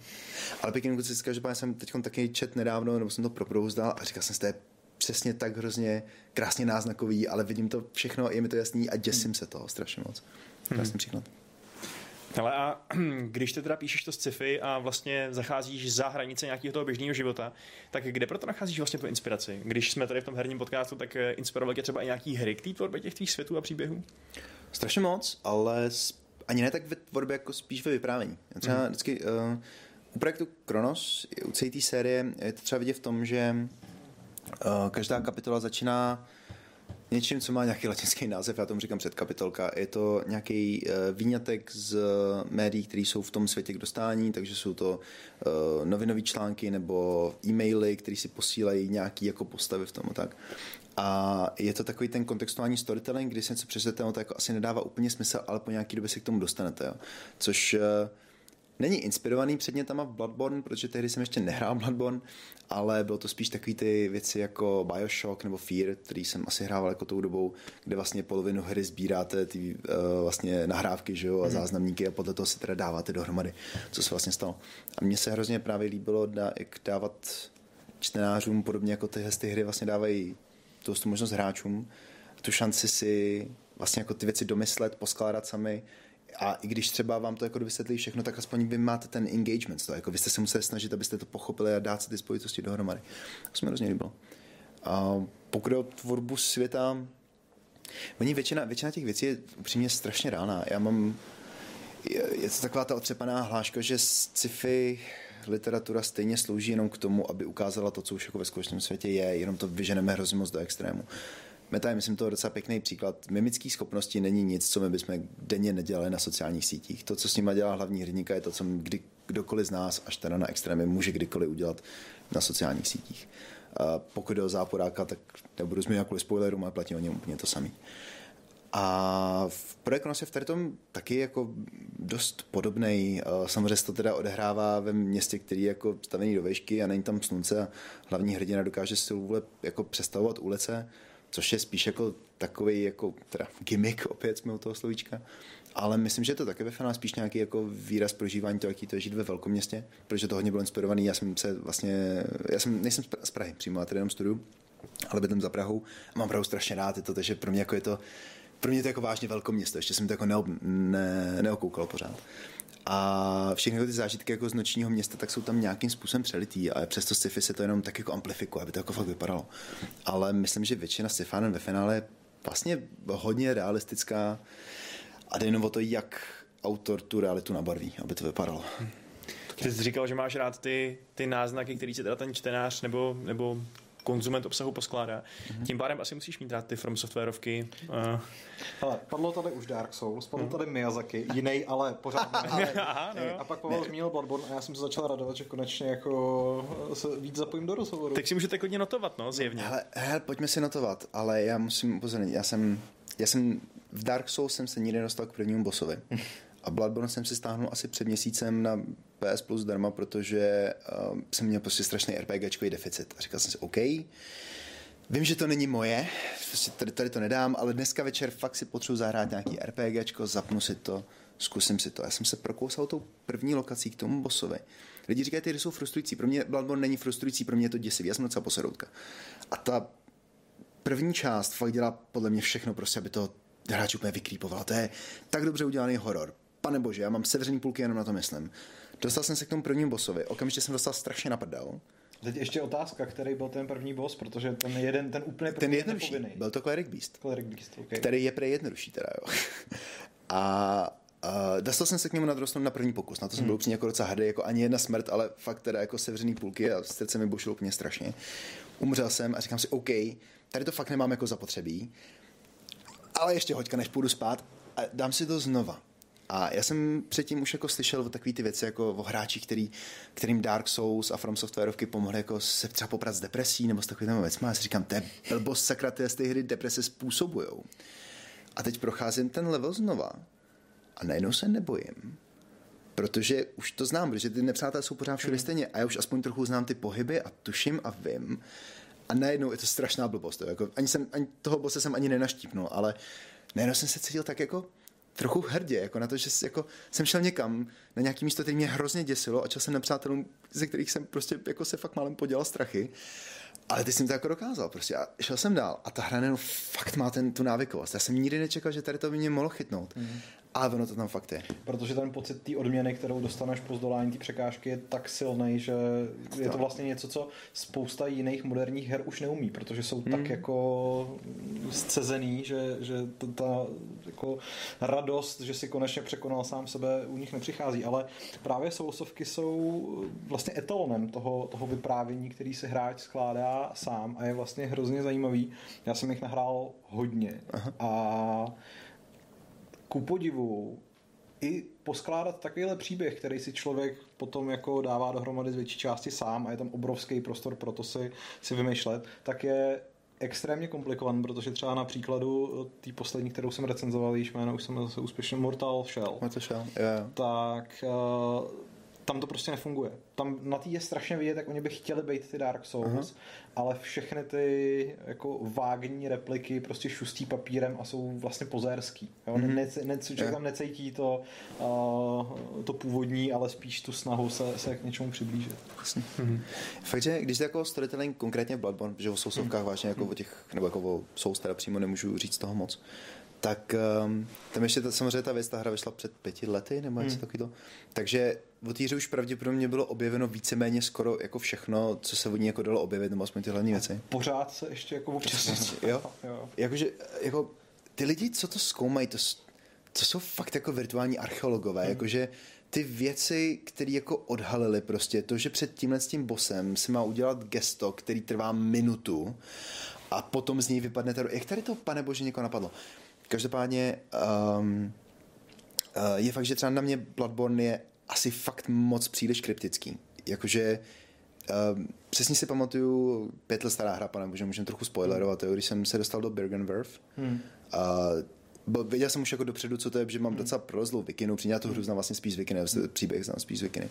Ale pěkně si že jsem teď taky čet nedávno, nebo jsem to proprouzdal a říkal jsem si, to je přesně tak hrozně krásně náznakový, ale vidím to všechno, je mi to jasný a děsím hmm. se toho strašně moc. Krásný hmm. příklad. Ale a (clears throat) když ty teda píšeš to sci-fi a vlastně zacházíš za hranice nějakého toho běžného života, tak kde proto nacházíš vlastně tu inspiraci? Když jsme tady v tom herním podcastu, tak eh, inspiroval tě třeba i nějaký hry k té tvorbě těch tvých světů a příběhů? Strašně moc, ale ani ne tak ve tvorbě, jako spíš ve vyprávění. Já třeba mm. vždycky uh, u projektu Kronos, u celé té série, je to třeba vidět v tom, že uh, každá kapitola začíná něčím, co má nějaký latinský název, já tomu říkám předkapitolka. Je to nějaký uh, výňatek z médií, které jsou v tom světě k dostání, takže jsou to uh, novinové články nebo e-maily, které si posílají nějaký jako postavy v tom tak. A je to takový ten kontextuální storytelling, kdy se něco přečtete, no to jako asi nedává úplně smysl, ale po nějaký době se k tomu dostanete. Jo. Což není inspirovaný předmětama v Bloodborne, protože tehdy jsem ještě nehrál Bloodborne, ale bylo to spíš takový ty věci jako Bioshock nebo Fear, který jsem asi hrával jako tou dobou, kde vlastně polovinu hry sbíráte ty uh, vlastně nahrávky že jo, a hmm. záznamníky a podle toho si teda dáváte dohromady, co se vlastně stalo. A mně se hrozně právě líbilo, da, jak dávat čtenářům, podobně jako tyhle ty hry vlastně dávají tu možnost hráčům, tu šanci si vlastně jako ty věci domyslet, poskládat sami, a i když třeba vám to jako vysvětlí všechno, tak aspoň vy máte ten engagement. To, jako vy jste se museli snažit, abyste to pochopili a dát si ty spojitosti dohromady. To se mi hrozně líbilo. A pokud o tvorbu světa, oni většina, většina těch věcí je upřímně strašně rána. Já mám, je, je to taková ta otřepaná hláška, že sci-fi literatura stejně slouží jenom k tomu, aby ukázala to, co už jako ve skutečném světě je, jenom to vyženeme hrozně moc do extrému. Meta je, myslím, to docela pěkný příklad. Mimických schopností není nic, co my bychom denně nedělali na sociálních sítích. To, co s nimi dělá hlavní hrdinka, je to, co kdy, kdokoliv z nás, až teda na extrémy, může kdykoliv udělat na sociálních sítích. A pokud jde o záporáka, tak nebudu zmínit jakkoliv spoilerů, ale platí o něm úplně to samý. A v Projekt je v tady tom taky jako dost podobný. Samozřejmě se to teda odehrává ve městě, který je jako stavený do vejšky a není tam slunce a hlavní hrdina dokáže si vůle jako přestavovat ulice což je spíš jako takový jako teda gimmick, opět jsme u toho slovíčka, ale myslím, že to také ve finále spíš nějaký jako výraz prožívání toho, jaký to je žít ve velkom městě, protože to hodně bylo inspirovaný. Já jsem se vlastně, já jsem, nejsem z Prahy přímo, já tady jenom studuju, ale bydlím za Prahou a mám Prahu strašně rád, je to, takže pro mě jako je to, pro mě to jako vážně velké město, ještě jsem to jako neob, ne, neokoukal pořád. A všechny ty zážitky jako z nočního města, tak jsou tam nějakým způsobem přelitý, ale přesto sci-fi se to jenom tak jako amplifikuje, aby to jako fakt vypadalo. Ale myslím, že většina sci ve finále je vlastně hodně realistická a jde jenom o to, jak autor tu realitu nabarví, aby to vypadalo. Ty jsi říkal, že máš rád ty, ty náznaky, který si teda ten čtenář nebo, nebo konzument obsahu poskládá. Mm-hmm. Tím pádem asi musíš mít rád ty From Softwareovky. Uh... Ale padlo tady už Dark Souls, padlo mm. tady Miyazaki, jiný, ale pořád ale, (laughs) Aha, no. A pak Pavel zmínil Bloodborne a já jsem se začal radovat, že konečně jako se víc zapojím do rozhovoru. Tak si můžete klidně notovat, no, zjevně. Hele, hele, pojďme si notovat, ale já musím upozornit, já jsem, já jsem v Dark Souls jsem se nikdy nedostal k prvnímu bossovi. (laughs) A Bloodborne jsem si stáhnul asi před měsícem na PS Plus darma, protože uh, jsem měl prostě strašný RPGčkový deficit. A říkal jsem si, OK, Vím, že to není moje, prostě tady, tady to nedám, ale dneska večer fakt si potřebuji zahrát nějaký RPGčko, zapnu si to zkusím si to. Já jsem se prokousal tou první lokací k tomu bosovi. Lidi říkají, ty hry jsou frustrující. Pro mě Bloodborne není frustrující, pro mě je to děsivý. Já jsem docela posedoutka. A ta první část fakt dělá podle mě všechno prostě, aby to hráč úplně vykrýpovala. To je tak dobře udělaný horor. Pane bože, já mám sevřený půlky, jenom na to myslím. Dostal jsem se k tomu prvnímu bossovi, okamžitě jsem dostal strašně naprdel. Teď ještě otázka, který byl ten první boss, protože ten jeden, ten úplně ten jednodušší, byl to Cleric Beast. Cleric Beast, okay. Který je prej jednodušší teda, jo. (laughs) A Uh, dostal jsem se k němu nadrostnout na první pokus. Na to jsem hmm. byl upřímně jako docela hrdý, jako ani jedna smrt, ale fakt teda jako sevřený půlky a srdce mi bušilo úplně strašně. Umřel jsem a říkám si, OK, tady to fakt nemám jako zapotřebí, ale ještě hoďka, než půjdu spát a dám si to znova. A já jsem předtím už jako slyšel o takové ty věci, jako o hráčích, který, kterým Dark Souls a From Softwareovky pomohly jako se třeba poprat s depresí nebo s takovými věcmi. A já si říkám, to je blbost sakra, ty, ty hry deprese způsobujou. A teď procházím ten level znova a najednou se nebojím. Protože už to znám, protože ty nepřátelé jsou pořád všude hmm. stejně a já už aspoň trochu znám ty pohyby a tuším a vím. A najednou je to strašná blbost. To jako, ani, jsem, ani toho bose jsem ani nenaštípnul, ale najednou jsem se cítil tak jako trochu hrdě, jako na to, že jako jsem šel někam na nějaký místo, které mě hrozně děsilo a čas jsem nepřátelům, ze kterých jsem prostě jako se fakt málem podělal strachy. Ale ty jsem to jako dokázal prostě a šel jsem dál a ta hra fakt má ten, tu návykovost. Já jsem nikdy nečekal, že tady to by mě mohlo chytnout. Mm. Ale ono to tam fakt je. Protože ten pocit té odměny, kterou dostaneš po zdolání té překážky, je tak silný, že je to vlastně něco, co spousta jiných moderních her už neumí, protože jsou hmm. tak jako scezený, že, že ta jako radost, že si konečně překonal sám sebe, u nich nepřichází. Ale právě sousovky jsou vlastně etalonem toho, toho vyprávění, který se hráč skládá sám a je vlastně hrozně zajímavý. Já jsem jich nahrál hodně Aha. a ku podivu i poskládat takovýhle příběh, který si člověk potom jako dává dohromady z větší části sám a je tam obrovský prostor pro to si, si vymýšlet, tak je extrémně komplikovaný, protože třeba na příkladu té poslední, kterou jsem recenzoval, již jméno už jsem zase úspěšně Mortal Shell. Mortal Shell, yeah. Tak uh, tam to prostě nefunguje. Tam na té je strašně vidět, jak oni by chtěli být ty Dark Souls, uh-huh. ale všechny ty jako vágní repliky prostě šustí papírem a jsou vlastně pozérský. Jo? Uh-huh. Ne, ne, člověk yeah. tam necítí to, uh, to původní, ale spíš tu snahu se, se k něčemu přiblížit. Vlastně. Uh-huh. Fakt, že když jde jako storytelling konkrétně Bloodborne, že o sousovkách uh-huh. vážně jako uh-huh. o těch, nebo jako o Souls teda přímo nemůžu říct toho moc, tak um, tam ještě ta, samozřejmě ta věc, ta hra vyšla před pěti lety, nebo něco hmm. takového. Takže v té už pravděpodobně bylo objeveno víceméně skoro jako všechno, co se od ní jako dalo objevit, nebo aspoň ty hlavní věci. Pořád se ještě jako občas. jo? (laughs) jo. Jakože, jako, ty lidi, co to zkoumají, to, to jsou fakt jako virtuální archeologové, hmm. jakože ty věci, které jako odhalili prostě, to, že před tímhle s tím bosem se má udělat gesto, který trvá minutu a potom z něj vypadne to, jak tady to, pane bože, někoho napadlo? Každopádně um, uh, je fakt, že třeba na mě Bloodborne je asi fakt moc příliš kryptický. Jakože um, přesně si pamatuju, pět let stará hra, pane bože, můžeme trochu spoilerovat, jo, když jsem se dostal do Bergenwerf, hmm. uh, bo věděl jsem už jako dopředu, co to je, že mám hmm. docela prolezlou vikinu, přiněla to hru znám vlastně spíš z vikiny, příběh znám spíš z vikiny.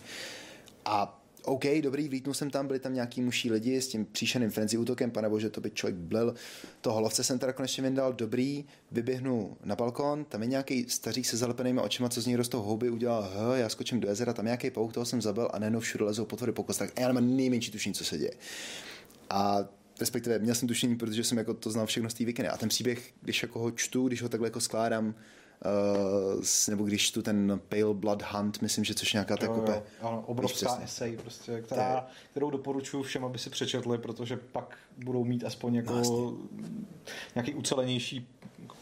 A OK, dobrý, vlítnul jsem tam, byli tam nějaký muší lidi s tím příšeným frenzy útokem, pane bože, to by člověk blil. Toho lovce jsem teda konečně vyndal, dobrý, vyběhnu na balkon, tam je nějaký stařík se zalepenými očima, co z něj rostou houby, udělal, h, já skočím do jezera, tam nějaký pouk, toho jsem zabil a nejenom všude lezou potvory po kostách a já nemám nejmenší tušení, co se děje. A respektive měl jsem tušení, protože jsem jako to znal všechno z té. A ten příběh, když jako ho čtu, když ho takhle jako skládám, nebo když tu ten Pale Blood Hunt, myslím, že což nějaká ta kupe. Ano, obrovská esej, prostě, která, kterou doporučuji všem, aby si přečetli, protože pak budou mít aspoň jako vlastně. nějaký ucelenější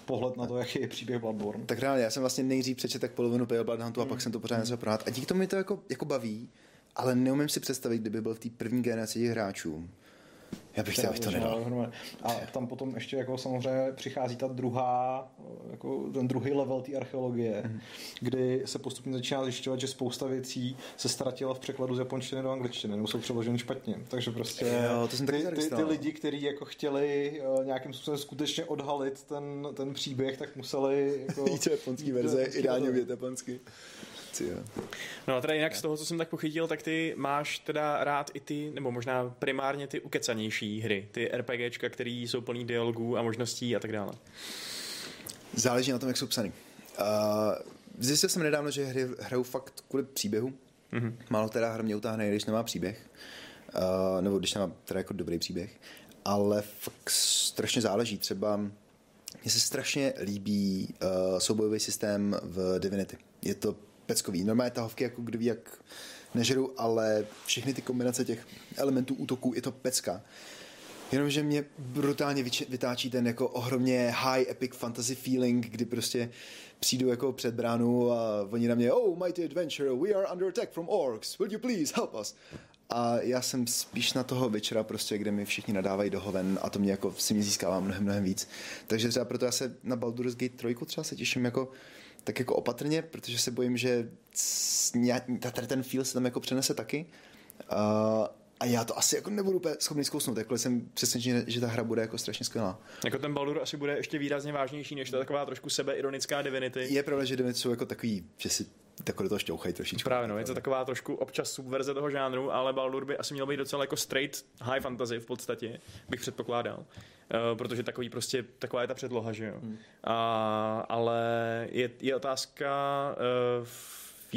pohled na to, jaký je příběh Bloodborne. Tak reálně, já jsem vlastně nejdřív přečet tak polovinu Pale Blood Huntu a mm. pak jsem to pořád mm. prohrát. A díky tomu mi to jako, jako baví, ale neumím si představit, kdyby byl v té první generaci těch hráčů já bych chtěl, abych to nedal. A tam potom ještě jako samozřejmě přichází ta druhá, jako ten druhý level té archeologie, mm. kdy se postupně začíná zjišťovat, že spousta věcí se ztratila v překladu z japonštiny do angličtiny, nebo jsou přeloženy špatně. Takže prostě jo, to jsem ty, ty, ty, lidi, kteří jako chtěli uh, nějakým způsobem skutečně odhalit ten, ten příběh, tak museli (laughs) jako... Jít japonský verze, ideálně vět japonsky. No a teda jinak z toho, co jsem tak pochytil, tak ty máš teda rád i ty, nebo možná primárně ty ukecanější hry, ty RPGčka, které jsou plný dialogů a možností a tak dále. Záleží na tom, jak jsou psaný. Uh, zjistil jsem nedávno, že hry hrajou fakt kvůli příběhu. Mm-hmm. Málo teda hra mě utáhne, když nemá příběh. Uh, nebo když nemá teda jako dobrý příběh. Ale fakt strašně záleží. Třeba mně se strašně líbí uh, soubojový systém v Divinity. Je to peckový. Normálně tahovky jako kdo ví, jak nežeru, ale všechny ty kombinace těch elementů útoků je to pecka. Jenomže mě brutálně vytáčí ten jako ohromně high epic fantasy feeling, kdy prostě přijdu jako před bránu a oni na mě, oh, mighty adventure, we are under attack from orcs, will you please help us? A já jsem spíš na toho večera prostě, kde mi všichni nadávají do hoven a to mě jako si mě získává mnohem, mnohem víc. Takže třeba proto já se na Baldur's Gate 3 třeba se těším jako tak jako opatrně, protože se bojím, že tady ten feel se tam jako přenese taky. Uh, a já to asi jako nebudu úplně schopný zkousnout, jakkoliv jsem přesvědčený, že ta hra bude jako strašně skvělá. Jako ten Baldur asi bude ještě výrazně vážnější, než ta taková trošku sebeironická Divinity. Je pravda, že Divinity jsou jako takový, že si tak do toho šťouchají trošičku. Právě, no, je to taková trošku občas subverze toho žánru, ale Baldur by asi měl být docela jako straight high fantasy v podstatě, bych předpokládal. Uh, protože takový prostě, taková je ta předloha, že jo. Hmm. A, ale je, je otázka, uh,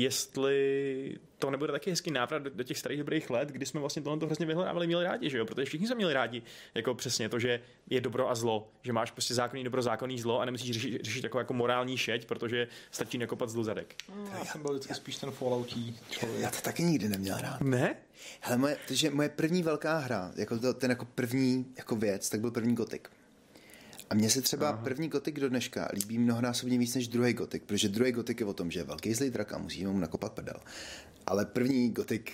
jestli to nebude taky hezký návrat do, do těch starých dobrých let, kdy jsme vlastně tohle hrozně vyhledávali, měli rádi, že jo? Protože všichni jsme měli rádi, jako přesně to, že je dobro a zlo, že máš prostě zákonný dobro, zákonný zlo a nemusíš řešit, řešit jako, jako morální šeť, protože stačí nekopat zlu zadek. No, já jsem byl vždycky spíš ten Falloutí člověk. Já to taky nikdy neměl rád. Ne? Hele, moje, takže moje první velká hra, jako to, ten jako první jako věc, tak byl první gotik. A mně se třeba Aha. první gotik do dneška líbí mnohonásobně víc než druhý gotik, protože druhý gotik je o tom, že je velký zlý drak a musí mu nakopat prdel. Ale první gotik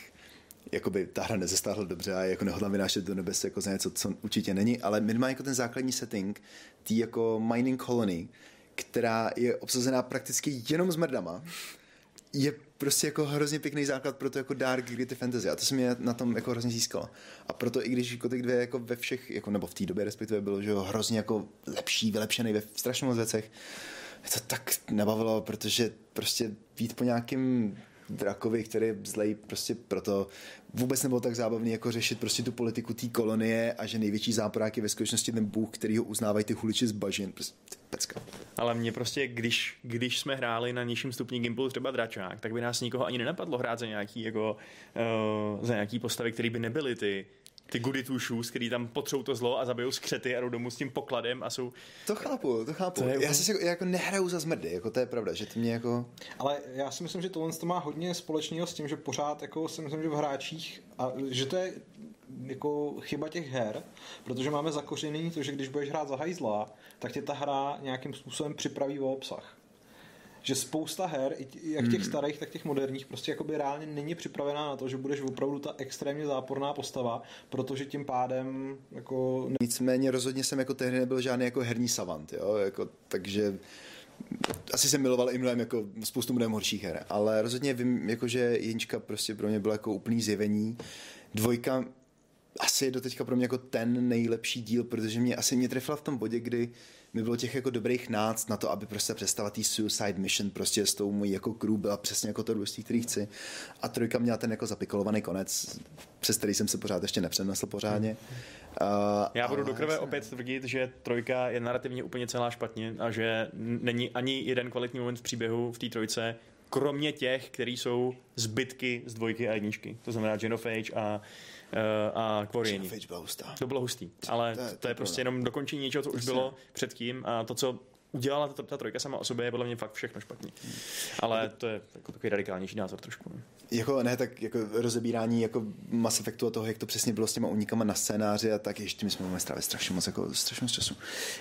jakoby ta hra nezestáhla dobře a jako nehodla vynášet do nebes jako za něco, co určitě není, ale minimálně jako ten základní setting, tý jako mining colony, která je obsazená prakticky jenom s mrdama, je prostě jako hrozně pěkný základ pro to jako dark gritty fantasy a to se mě na tom jako hrozně získalo. A proto i když Kotek 2 jako ve všech, jako, nebo v té době respektive bylo, že hrozně jako lepší, vylepšený ve strašně moc věcech, to tak nebavilo, protože prostě být po nějakým drakovi, který je zlej prostě proto vůbec nebylo tak zábavný jako řešit prostě tu politiku té kolonie a že největší záporák je ve skutečnosti ten bůh, který ho uznávají ty huliči z bažin. Prostě pecka. Ale mě prostě, když, když jsme hráli na nižším stupni Gimplu třeba dračák, tak by nás nikoho ani nenapadlo hrát za nějaký, jako, uh, za nějaký postavy, které by nebyly ty ty goody two shoes, který tam potřou to zlo a zabijou skřety a jdou domů s tím pokladem a jsou... To chápu, to chápu. To je já si jako, jako nehraju za zmrdy, jako to je pravda, že ty mě jako... Ale já si myslím, že tohle to má hodně společného s tím, že pořád jako si myslím, že v hráčích a že to je jako chyba těch her, protože máme zakořenění to, že když budeš hrát za hajzla, tak tě ta hra nějakým způsobem připraví o obsah že spousta her, jak těch hmm. starých, tak těch moderních, prostě jakoby reálně není připravená na to, že budeš opravdu ta extrémně záporná postava, protože tím pádem jako... Nicméně rozhodně jsem jako tehdy nebyl žádný jako herní savant, jo, jako, takže asi jsem miloval i mnohem jako spoustu mnohem horších her, ale rozhodně vím, jako, že Jinčka prostě pro mě bylo jako úplný zjevení. Dvojka asi je do teďka pro mě jako ten nejlepší díl, protože mě asi mě trefila v tom bodě, kdy mi bylo těch jako dobrých náct na to, aby prostě představa tý Suicide Mission prostě s tou mojí jako crew byla přesně jako to důležitý, který chci. A trojka měla ten jako zapikolovaný konec, přes který jsem se pořád ještě nepřenesl pořádně. Uh, Já budu do krve opět tvrdit, že trojka je narrativně úplně celá špatně a že není ani jeden kvalitní moment v příběhu v té trojce, kromě těch, který jsou zbytky z dvojky a jedničky. To znamená Genophage a Eh, a Kvorieni. To bylo hustý, ale to, je, to, to je prostě jenom dokončení něčeho, co už bylo předtím a to, co udělala ta, ta trojka sama o sobě, je podle mě fakt všechno špatně. Ale to je jako takový radikálnější názor trošku. Ne? Jako ne, tak jako rozebírání jako Mass Effectu a toho, jak to přesně bylo s těma unikama na scénáři a tak ještě my jsme mohli strávit strašně moc, jako strašně moc času.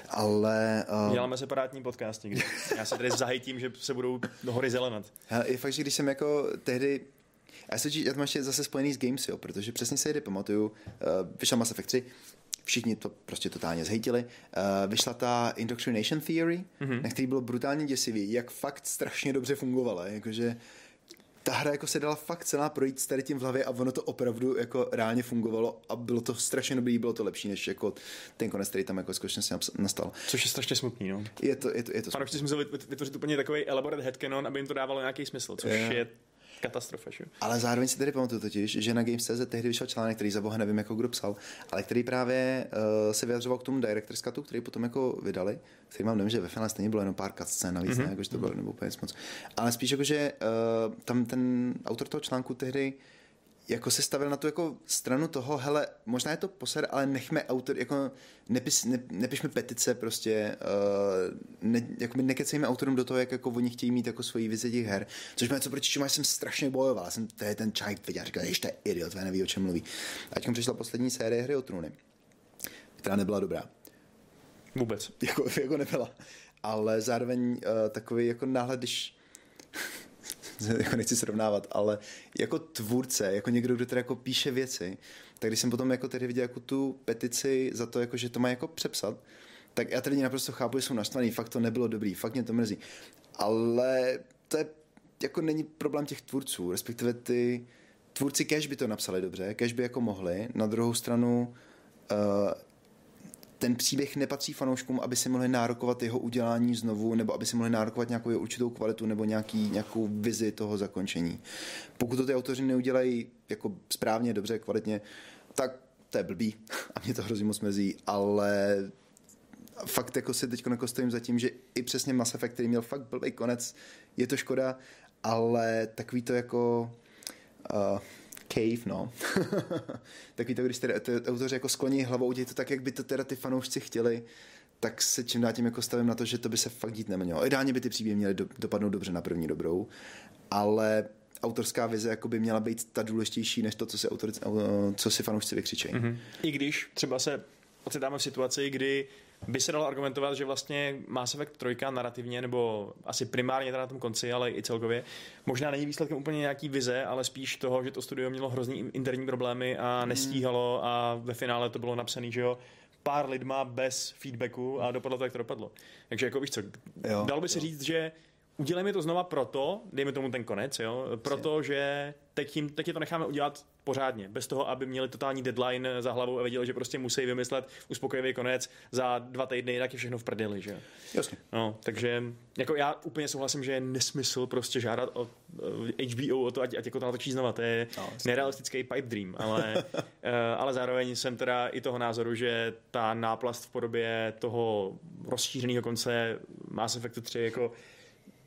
Ale... Uh... Děláme separátní podcast někdy. Já se tady (laughs) zahejtím, že se budou do hory zelenat. Je fakt, že když jsem jako tehdy já, se, já to mám ještě zase spojený s Games, jo, protože přesně se jde pamatuju, uh, vyšla Mass Effect 3, všichni to prostě totálně zhejtili. Uh, vyšla ta Indoctrination Theory, mm-hmm. na který bylo brutálně děsivý, jak fakt strašně dobře fungovala, jakože ta hra jako se dala fakt celá projít s tady tím v hlavě a ono to opravdu jako reálně fungovalo a bylo to strašně dobrý, bylo to lepší než jako ten konec, který tam jako skutečně nastal. Což je strašně smutný, no. Je to, je to, je to Fanoušci museli vytvořit úplně takový elaborate headcanon, aby jim to dávalo nějaký smysl, což je, je katastrofa. Že? Ale zároveň si tady pamatuju totiž, že na Games.cz tehdy vyšel článek, který za boha nevím, jako kdo psal, ale který právě uh, se vyjadřoval k tomu Director's Cutu, který potom jako vydali, který mám nevím, že ve finále stejně bylo jenom pár cutscén navíc, mm-hmm. ne, jako, že to bylo nebo úplně moc. Ale spíš jako, že uh, tam ten autor toho článku tehdy jako se stavil na tu jako stranu toho, hele, možná je to poser, ale nechme autor, jako nepis, ne, nepišme petice prostě, uh, ne, jako nekecejme autorům do toho, jak jako oni chtějí mít jako svoji vizi těch her, což mě co proti čemu jsem strašně bojoval, jsem to je ten čajk viděl, říkal, že to je idiot, neví, o čem mluví. A teď přišla poslední série hry o trůny, která nebyla dobrá. Vůbec. (laughs) Jako, jako nebyla. Ale zároveň uh, takový jako náhled, když (laughs) (laughs) jako nechci srovnávat, ale jako tvůrce, jako někdo, kdo teda jako píše věci, tak když jsem potom jako tedy viděl jako tu petici za to, jako, že to má jako přepsat, tak já tady naprosto chápu, že jsou naštvaný, fakt to nebylo dobrý, fakt mě to mrzí. Ale to je, jako není problém těch tvůrců, respektive ty tvůrci cash by to napsali dobře, cash by jako mohli, na druhou stranu uh, ten příběh nepatří fanouškům, aby si mohli nárokovat jeho udělání znovu, nebo aby si mohli nárokovat nějakou určitou kvalitu nebo nějaký, nějakou vizi toho zakončení. Pokud to ty autoři neudělají jako správně, dobře, kvalitně, tak to je blbý (laughs) a mě to hrozně moc mrzí, ale fakt jako si teď jako stojím za tím, že i přesně Mass Effect, který měl fakt blbý konec, je to škoda, ale takový to jako uh, cave, no. (laughs) Takový to, když teda ty autoři jako skloní hlavou, dějí to tak, jak by to teda ty fanoušci chtěli, tak se čím dál tím jako stavím na to, že to by se fakt dít nemělo. Ideálně by ty příběhy měly do, dopadnout dobře na první dobrou, ale autorská vize jako by měla být ta důležitější, než to, co si, autor, co si fanoušci vykřičejí. Mm-hmm. I když třeba se ocitáme v situaci, kdy by se dalo argumentovat, že vlastně Mass Effect 3 narrativně, nebo asi primárně teda na tom konci, ale i celkově, možná není výsledkem úplně nějaký vize, ale spíš toho, že to studio mělo hrozný interní problémy a hmm. nestíhalo a ve finále to bylo napsané, že jo, pár lidma bez feedbacku a dopadlo to, jak to dopadlo. Takže jako víš co, jo, dalo by se jo. říct, že udělejme to znova proto, dejme tomu ten konec, jo, proto, že teď, jim, teď je to necháme udělat pořádně, bez toho, aby měli totální deadline za hlavou a věděli, že prostě musí vymyslet uspokojivý konec za dva týdny, jinak je všechno v prdeli, že? Jasně. No, takže jako já úplně souhlasím, že je nesmysl prostě žádat o HBO o to, ať, ať jako to natočí znova, to je no, nerealistický pipe dream, ale, (laughs) eh, ale zároveň jsem teda i toho názoru, že ta náplast v podobě toho rozšířeného konce Mass Effectu 3 jako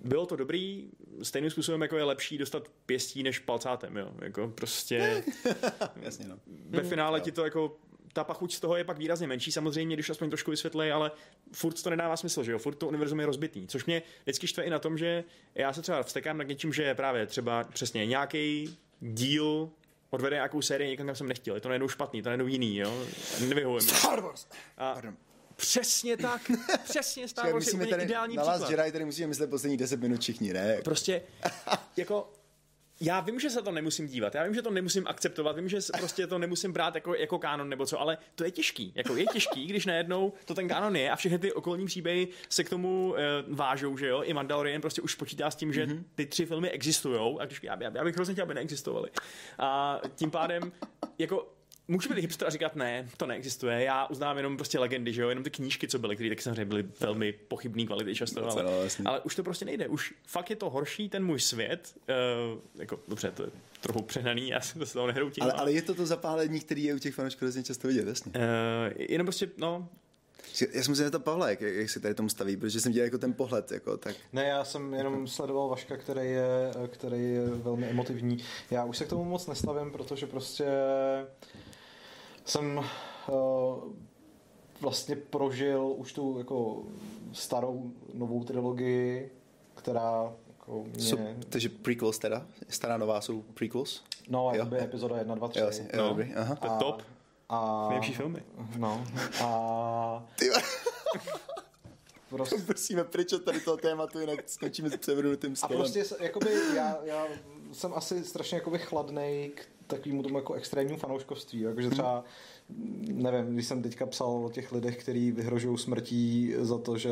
bylo to dobrý, stejným způsobem jako je lepší dostat pěstí než palcátem, jo. Jako prostě... (laughs) Jasně, no. Ve finále ti to jako ta pachuť z toho je pak výrazně menší, samozřejmě, když aspoň trošku vysvětlí, ale furt to nedává smysl, že jo, furt to univerzum je rozbitý, což mě vždycky štve i na tom, že já se třeba vstekám nad něčím, že právě třeba přesně nějaký díl odvede nějakou sérii někam, kam jsem nechtěl. Je to najednou špatný, to najednou jiný, jo. Nevyhovuje Star Wars! A, Pardon. Přesně tak, přesně Star Wars je tady, ideální na příklad. Jedi tady musíme myslet poslední 10 minut všichni, ne? Prostě, (laughs) jako, já vím, že se to nemusím dívat, já vím, že to nemusím akceptovat, vím, že prostě to nemusím brát jako, jako kánon nebo co, ale to je těžký. Jako je těžký, když najednou to ten kánon je a všechny ty okolní příběhy se k tomu uh, vážou, že jo. I Mandalorian prostě už počítá s tím, že mm-hmm. ty tři filmy existují a když já, já, já bych hrozně chtěl, aby neexistovaly. A tím pádem, jako Můžu být hipster a říkat ne, to neexistuje. Já uznám jenom prostě legendy, že jo, jenom ty knížky, co byly, které taky samozřejmě byly velmi pochybné kvality často, ale, ale, už to prostě nejde. Už fakt je to horší ten můj svět. Uh, jako, dobře, to je trochu přehnaný, já se to toho nehroutím. Ale, ale, je to to zapálení, který je u těch fanoušků hrozně často vidět, jasně. Uh, jenom prostě, no, já jsem si to Pavla, jak, jak si tady tomu staví, protože jsem dělal jako ten pohled. Jako, tak. Ne, já jsem jenom sledoval Vaška, který je, který je velmi emotivní. Já už se k tomu moc nestavím, protože prostě jsem uh, vlastně prožil už tu jako starou, novou trilogii, která jako mě... So, takže prequels teda? Stará nová jsou prequels? No, jo, by epizoda 1, 2, 3. Jo, jo, no, dobrý, aha. To je top. A... Nejlepší filmy. No. A... (laughs) prostě... Prosíme, pryč od tady toho tématu, jinak skončíme s převrnutým stolem. A prostě, jakoby, já, já jsem asi strašně jakoby chladnej k takovému tomu jako extrémnímu fanouškovství, jakože třeba nevím, když jsem teďka psal o těch lidech, kteří vyhrožují smrtí za to, že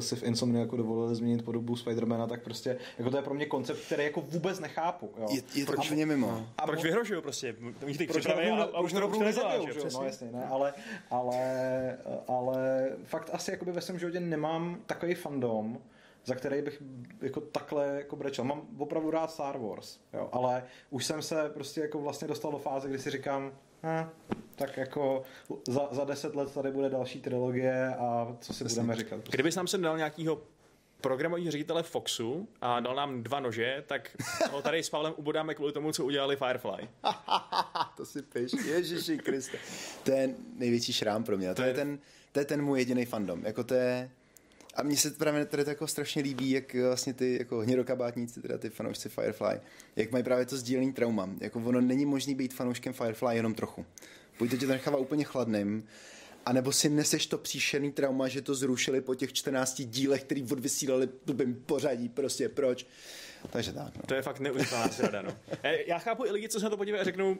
si v jako dovolili změnit podobu Spidermana, tak prostě jako to je pro mě koncept, který jako vůbec nechápu. Jo. Je, je to proč, úplně mimo. A proč vyhrožují prostě? Oni teď proč rovnou, a, a už to rovnou nezabijou? No jasně, ne, ale, ale, ale fakt asi jakoby ve svém životě nemám takový fandom, za který bych jako takhle jako brečel. Mám opravdu rád Star Wars, jo, ale už jsem se prostě jako vlastně dostal do fáze, kdy si říkám, eh, tak jako za, za deset let tady bude další trilogie a co si Přesně. budeme říkat. Prostě. Kdyby nám sem dal nějakýho programový ředitele Foxu a dal nám dva nože, tak ho tady s Pavlem ubodáme kvůli tomu, co udělali Firefly. (laughs) to si piš, Ježiši Kriste. To je největší šrám pro mě. To, to je, ten, to je ten můj jediný fandom. Jako to je... A mně se právě tady to jako strašně líbí, jak vlastně ty jako hnědokabátníci, teda ty fanoušci Firefly, jak mají právě to sdílený trauma. Jako ono není možný být fanouškem Firefly jenom trochu. Buď to tě to nechává úplně chladným, a nebo si neseš to příšerný trauma, že to zrušili po těch 14 dílech, který odvysílali blbým pořadí, prostě proč. Takže tak. No. To je fakt neuvěřitelná srada, no. (laughs) E, já chápu i lidi, co se na to podívají a řeknou,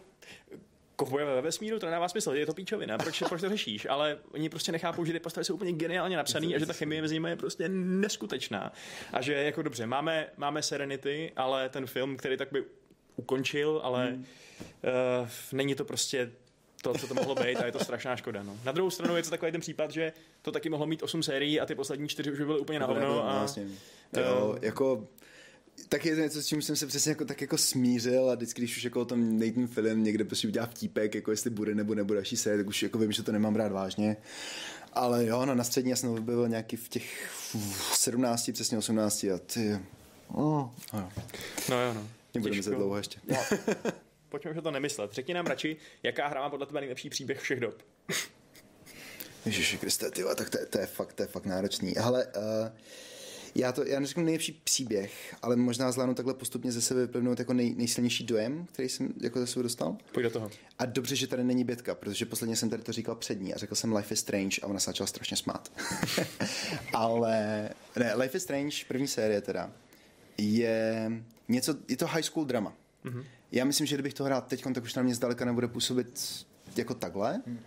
kovbojové ve vesmíru, to nedává smysl, je to píčovina, proč, proč to řešíš? Ale oni prostě nechápou, že ty postavy jsou úplně geniálně napsané a že ta chemie mezi nimi je prostě neskutečná. A že jako dobře, máme, máme Serenity, ale ten film, který tak by ukončil, ale hmm. uh, není to prostě to, co to mohlo být a je to strašná škoda. No. Na druhou stranu je to takový ten případ, že to taky mohlo mít 8 sérií a ty poslední čtyři už by byly úplně na hovno. A, vlastně. jo, uh, jako tak je to něco, s čím jsem se přesně jako, tak jako smířil a vždycky, když už jako o tom Nathan film někde prostě udělá vtípek, jako jestli bude nebo nebude další série, tak už jako vím, že to nemám rád vážně. Ale jo, no na střední já jsem byl nějaký v těch 17, přesně 18 a ty... Oh, no, no jo, no. Nebudeme se dlouho ještě. No. (laughs) pojďme už to nemyslet. Řekni nám radši, jaká hra má podle tebe nejlepší příběh všech dob. Ježiši Kriste, tyva, tak to, je, to, je fakt, to je fakt náročný. Ale uh, já to, já neřeknu nejlepší příběh, ale možná zvládnu takhle postupně ze sebe vyplivnout jako nej, nejsilnější dojem, který jsem jako ze sebe dostal. Pojď do toho. A dobře, že tady není Bětka, protože posledně jsem tady to říkal před ní a řekl jsem Life is Strange a ona se začala strašně smát. (laughs) ale ne, Life is Strange, první série teda, je něco, je to high school drama. Mm-hmm. Já myslím, že kdybych to hrál teď, tak už na mě zdaleka nebude působit jako takhle, hmm.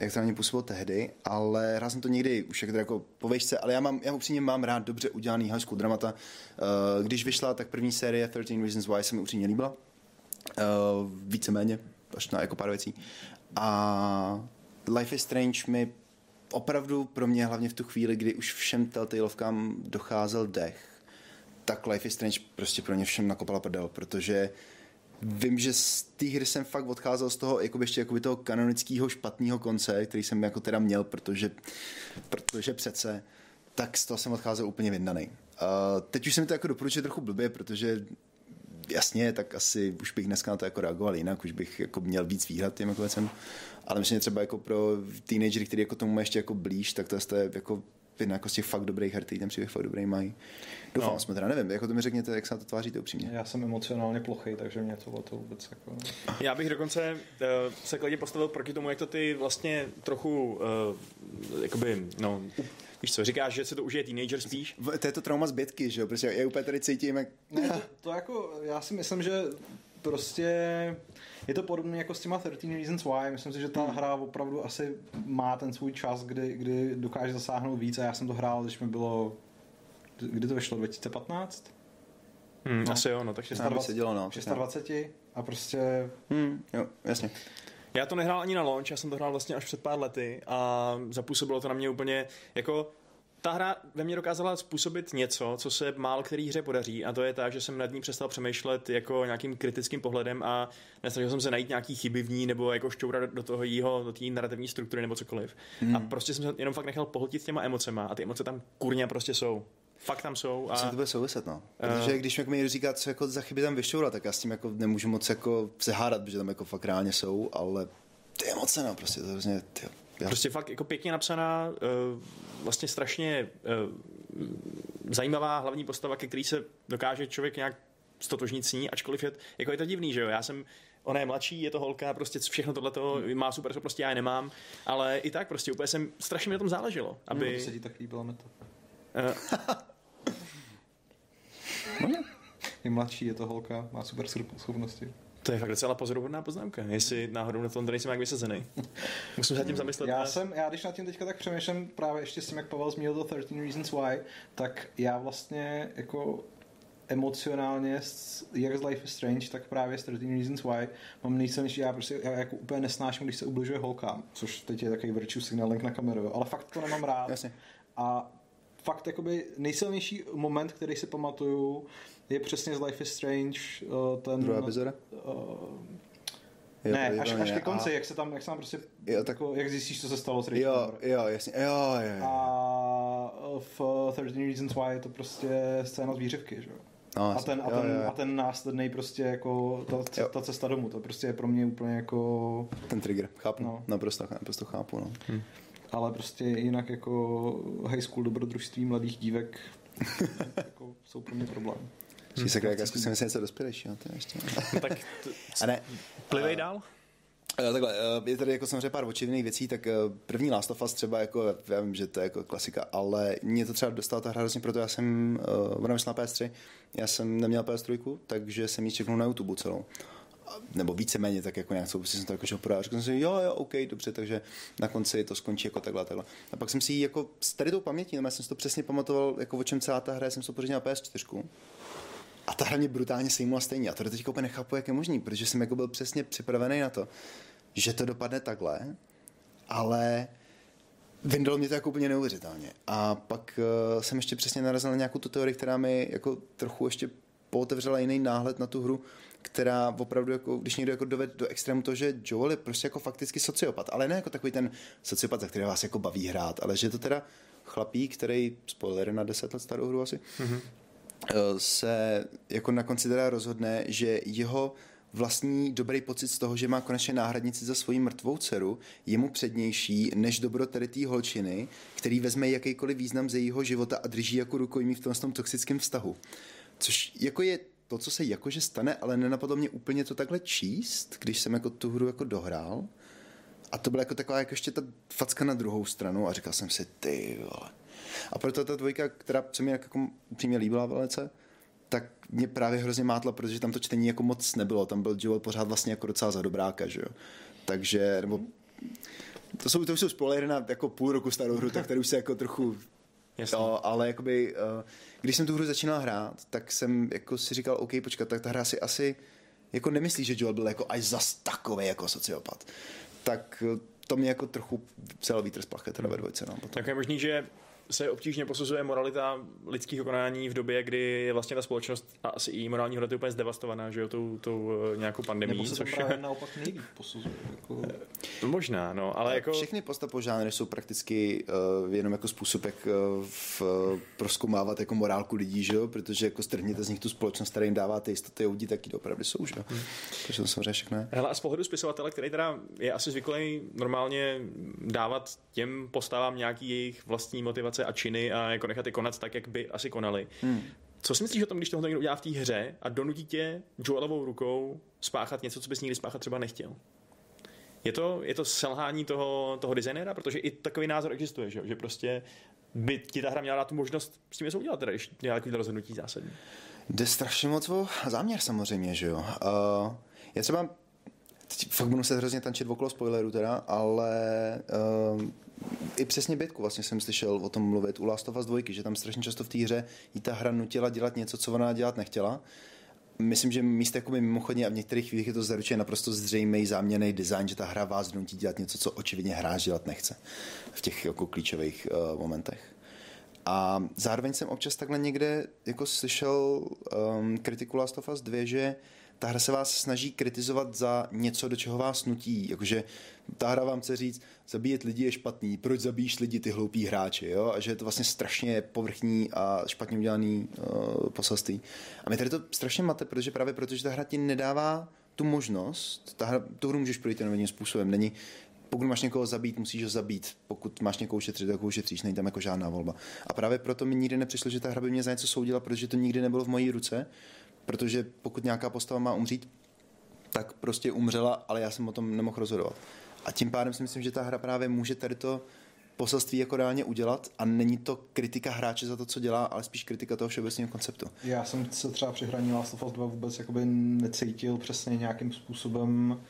Jak to na mě působilo tehdy, ale hrál jsem to někdy už jako, jako po vejšce, ale já, mám, já upřímně mám rád dobře udělaný high school dramata. Uh, když vyšla, tak první série 13 Reasons Why se mi upřímně líbila. Uh, víceméně, až na jako pár věcí. A Life is Strange mi opravdu pro mě, hlavně v tu chvíli, kdy už všem Telltaleovkám docházel dech, tak Life is Strange prostě pro ně všem nakopala prdel, protože vím, že z té hry jsem fakt odcházel z toho jakoby ještě jakoby toho kanonického špatného konce, který jsem jako teda měl, protože, protože přece, tak z toho jsem odcházel úplně vyndaný. Uh, teď už jsem to jako doporučil trochu blbě, protože jasně, tak asi už bych dneska na to jako reagoval jinak, už bych jako měl víc výhrad těm jako věcem, ale myslím, že třeba jako pro teenagery, který jako tomu ještě jako blíž, tak to je jako jedna jako z těch fakt dobrých her, ten příběh fakt dobrý mají. Doufám, no. jsme teda nevím, jako to mi řekněte, jak se na to tváříte upřímně. Já jsem emocionálně plochý, takže mě to to vůbec jako... Já bych dokonce uh, se kladě postavil proti tomu, jak to ty vlastně trochu uh, jakoby, no, Víš co, říkáš, že se to užije teenager spíš? To je to trauma zbytky, že jo? Protože já úplně tady cítím, jak... Ne, to, to, jako, já si myslím, že prostě je to podobné jako s těma 13 Reasons Why. Myslím si, že ta hmm. hra opravdu asi má ten svůj čas, kdy, kdy dokáže zasáhnout víc a já jsem to hrál, když mi bylo kdy to vyšlo, 2015? Hmm, no. Asi jo, no, tak 26, se dělo, no, 26 a prostě... Hmm, jo, jasně. Já to nehrál ani na launch, já jsem to hrál vlastně až před pár lety a zapůsobilo to na mě úplně jako ta hra ve mně dokázala způsobit něco, co se málo který hře podaří a to je tak, že jsem nad ní přestal přemýšlet jako nějakým kritickým pohledem a nesnažil jsem se najít nějaký chyby v ní nebo jako šťourat do toho jího, do té narrativní struktury nebo cokoliv. Hmm. A prostě jsem se jenom fakt nechal pohltit těma emocema a ty emoce tam kurně prostě jsou fakt tam jsou. A... to bude souviset, no. Protože uh... když mi někdo říká, co jako za chyby tam vyšťourat, tak já s tím jako nemůžu moc jako se hádat, protože tam jako fakt reálně jsou, ale ty emoce, no, prostě to je hrozně, ty, Prostě fakt jako pěkně napsaná, uh, vlastně strašně uh, zajímavá hlavní postava, ke který se dokáže člověk nějak stotožnit s ní, ačkoliv je, jako je to divný, že jo, já jsem ona je mladší, je to holka, prostě všechno tohle má super, co prostě já je nemám, ale i tak prostě úplně jsem, strašně mi na tom záleželo, aby... No, to se ti tak líbilo, to. Uh, (laughs) je. Mladší, je to holka, má super schopnosti. To je fakt docela pozoruhodná poznámka, jestli náhodou na tom nejsem jak vysazený. (laughs) Musím se tím zamyslet. Já, jsem, já když nad tím teďka tak přemýšlím právě ještě s tím, jak Pavel zmínil to 13 Reasons Why, tak já vlastně jako emocionálně, jak z Life is Strange, tak právě s 13 Reasons Why mám nejsilnější, já prostě já jako úplně nesnáším, když se ubližuje holkám, což teď je takový virtue signaling na kameru, ale fakt to nemám rád. Jasně. A fakt jakoby nejsilnější moment, který si pamatuju, je přesně z Life is Strange. Uh, ten, Druhá epizoda? Uh, Jo, ne, až, až ke konci, a... jak se tam, jak se tam prostě, jo, tak... jako, jak zjistíš, co se stalo s Rage Jo, jo, jasně, jo, jo, jo. A v 13 Reasons Why je to prostě scéna z výřivky, že jo. No, a, ten, a, ten, jo, jo. a ten následný prostě jako ta, ta cesta domů, to prostě je pro mě úplně jako... Ten trigger, chápu, no. naprosto, naprosto chápu, no. Hm. Ale prostě jinak jako high school dobrodružství mladých dívek (laughs) jako jsou pro mě problém. Hmm, se jak zkusím si něco dospělejšího, to ještě. No, tak (laughs) to, a ne, plivej dál? Takhle, je tady jako samozřejmě pár očividných věcí, tak první Last of Us třeba, jako, já vím, že to je jako klasika, ale mě to třeba dostala ta hra hrozně, proto já jsem, ona vyšla na PS3, já jsem neměl PS3, takže jsem ji čeknul na YouTube celou nebo víceméně tak jako nějak prostě jsem to jako šel. Řekl jsem si, jo, jo, OK, dobře, takže na konci to skončí jako takhle, takhle. A pak jsem si jako s tady tou pamětí, no, já jsem si to přesně pamatoval, jako o čem celá ta hra, jsem si to pořídil na PS4. A ta hra mě brutálně sejmula stejně. A to teď úplně nechápu, jak je možný, protože jsem jako byl přesně připravený na to, že to dopadne takhle, ale vyndalo mě to jako úplně neuvěřitelně. A pak uh, jsem ještě přesně narazil na nějakou tu teorii, která mi jako trochu ještě pootevřela jiný náhled na tu hru, která opravdu, jako, když někdo jako dovede do extrému to, že Joel je prostě jako fakticky sociopat, ale ne jako takový ten sociopat, za který vás jako baví hrát, ale že to teda chlapík, který, spoiler na 10 let starou hru asi, mm-hmm. Se jako na konci teda rozhodne, že jeho vlastní dobrý pocit z toho, že má konečně náhradnici za svoji mrtvou dceru, je mu přednější než dobro tady té holčiny, který vezme jakýkoliv význam ze jejího života a drží jako rukojmí v tom, tom toxickém vztahu. Což jako je to, co se jakože stane, ale nenapadlo mě úplně to takhle číst, když jsem jako tu hru jako dohrál. A to byla jako taková jako ještě ta facka na druhou stranu a říkal jsem si, ty vole. A proto ta dvojka, která se mi jako upřímně líbila velice, tak mě právě hrozně mátla, protože tam to čtení jako moc nebylo. Tam byl Joel pořád vlastně jako docela za dobráka, že jo. Takže, nebo to jsou, to jsou spoilery na jako půl roku starou hru, tak tady už se jako trochu Jasně. Jo, ale jakoby, uh, když jsem tu hru začínal hrát, tak jsem jako si říkal, OK, počkat, tak ta hra si asi jako nemyslí, že Joel byl jako až zas takový jako sociopat. Tak eh, to mě jako trochu vzal vítr z plachet teda ve dvojce. No, Tak je možný, že se obtížně posuzuje moralita lidských konání v době, kdy je vlastně ta společnost a asi i morální hodnota úplně zdevastovaná, že jo, tou, tou eh, nějakou pandemí. Nebo se což... právě (laughs) naopak nejvíc posuzuje. Jako... Možná, no, ale jako... Všechny postapožánry jsou prakticky uh, jenom jako způsob, jak uh, v, uh, proskoumávat jako morálku lidí, že jo, protože jako strhněte z nich tu společnost, která jim dává ty jistoty a taky opravdu jsou, že jo. Hmm. Takže to samozřejmě všechno. Hele, a z pohledu spisovatele, který teda je asi zvyklý normálně dávat těm postavám nějaký jejich vlastní motivace a činy a jako nechat je konat tak, jak by asi konali. Hmm. Co si myslíš o tom, když tohle někdo udělá v té hře a donutí tě Joelovou rukou spáchat něco, co bys nikdy spáchat třeba nechtěl? Je to, je to selhání toho, toho designéra? Protože i takový názor existuje, že, že prostě by ti ta hra měla dát tu možnost s tím něco udělat, teda, když měla takový rozhodnutí zásadní. Jde strašně moc o záměr samozřejmě, že jo. Uh, já třeba fakt budu se hrozně tančit okolo spoilerů teda, ale uh, i přesně Bětku vlastně jsem slyšel o tom mluvit u Last of Us 2, že tam strašně často v té hře jí ta hra nutila dělat něco, co ona dělat nechtěla. Myslím, že místo jako mimochodně a v některých chvílích je to zaručeně naprosto zřejmý záměrný design, že ta hra vás nutí dělat něco, co očividně hráč dělat nechce v těch jako klíčových uh, momentech. A zároveň jsem občas takhle někde jako slyšel um, kritiku Last of Us 2, že ta hra se vás snaží kritizovat za něco, do čeho vás nutí. Jakože ta hra vám chce říct, zabíjet lidi je špatný, proč zabíjíš lidi ty hloupí hráči, jo? A že je to vlastně strašně povrchní a špatně udělaný uh, poselství. A mi tady to strašně mate, protože právě protože ta hra ti nedává tu možnost, ta hra, tu hru můžeš projít jenom jedním způsobem. Není, pokud máš někoho zabít, musíš ho zabít. Pokud máš někoho ušetřit, tak ho ušetříš, není tam jako žádná volba. A právě proto mi nikdy nepřišlo, že ta hra by mě za něco soudila, protože to nikdy nebylo v mojí ruce protože pokud nějaká postava má umřít, tak prostě umřela, ale já jsem o tom nemohl rozhodovat. A tím pádem si myslím, že ta hra právě může tady to poselství jako reálně udělat a není to kritika hráče za to, co dělá, ale spíš kritika toho všeobecného konceptu. Já jsem se třeba při hraní Last of Us 2 vůbec jakoby necítil přesně nějakým způsobem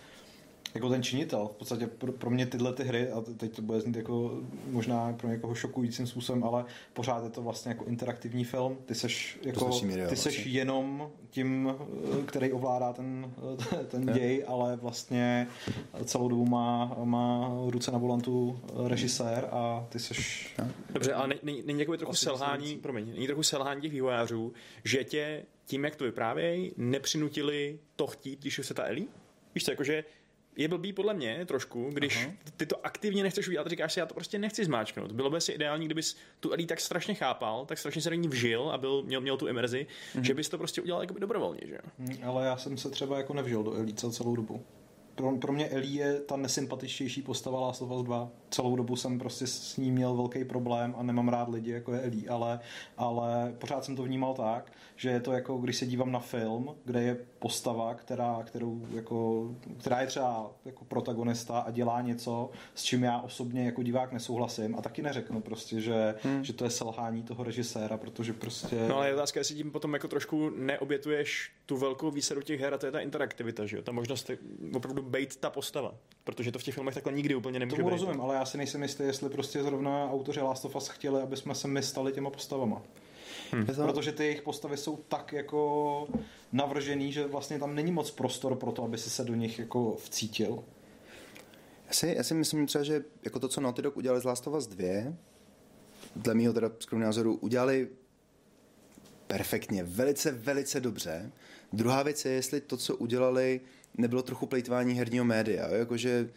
jako ten činitel. V podstatě pro, pro mě tyhle ty hry, a teď to bude znít jako možná pro někoho šokujícím způsobem, ale pořád je to vlastně jako interaktivní film. Ty seš, jako, ty seš vlastně. jenom tím, který ovládá ten, ten děj, ale vlastně celou dobu má, má ruce na volantu režisér a ty seš... Dobře, ale není, není jako trochu selhání, promiň, není trochu selhání těch vývojářů, že tě tím, jak to vyprávějí, nepřinutili to chtít, když už se ta Ellie? Víš co, jakože je blbý podle mě trošku, když Aha. ty to aktivně nechceš udělat, říkáš si, já to prostě nechci zmáčknout. Bylo by asi ideální, kdybys tu Ellie tak strašně chápal, tak strašně se do ní vžil a byl, měl, měl tu imerzi, mm-hmm. že bys to prostě udělal jako dobrovolně, že mm, Ale já jsem se třeba jako nevžil do Ellie celou dobu pro, pro mě Ellie je ta nesympatičtější postava Last of Us 2. Celou dobu jsem prostě s ní měl velký problém a nemám rád lidi, jako je Ellie, ale, ale pořád jsem to vnímal tak, že je to jako, když se dívám na film, kde je postava, která, kterou jako, která je třeba jako protagonista a dělá něco, s čím já osobně jako divák nesouhlasím a taky neřeknu prostě, že, hmm. že to je selhání toho režiséra, protože prostě... No ale je otázka, jestli tím potom jako trošku neobětuješ tu velkou výsadu těch her a to je ta interaktivita, že jo? Ta možnost opravdu být ta postava. Protože to v těch filmech takhle nikdy úplně nemůže Tomu být. rozumím, ale já si nejsem jistý, jestli prostě zrovna autoři Last of Us chtěli, aby jsme se my stali těma postavama. Hmm. Protože ty jejich postavy jsou tak jako navržený, že vlastně tam není moc prostor pro to, aby si se do nich jako vcítil. Já si, já si myslím třeba, že jako to, co Naughty Dog udělali z Last of Us 2, dle mého teda skromného názoru, udělali perfektně, velice, velice dobře. Druhá věc je, jestli to, co udělali, nebylo trochu plejtvání herního média. Jakože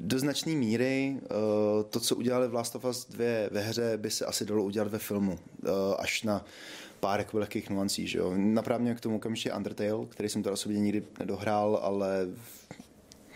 do značné míry uh, to, co udělali v Last of Us 2 ve hře, by se asi dalo udělat ve filmu. Uh, až na pár jako lehkých nuancí. Že jo. Napravně k tomu okamžitě Undertale, který jsem teda osobně nikdy nedohrál, ale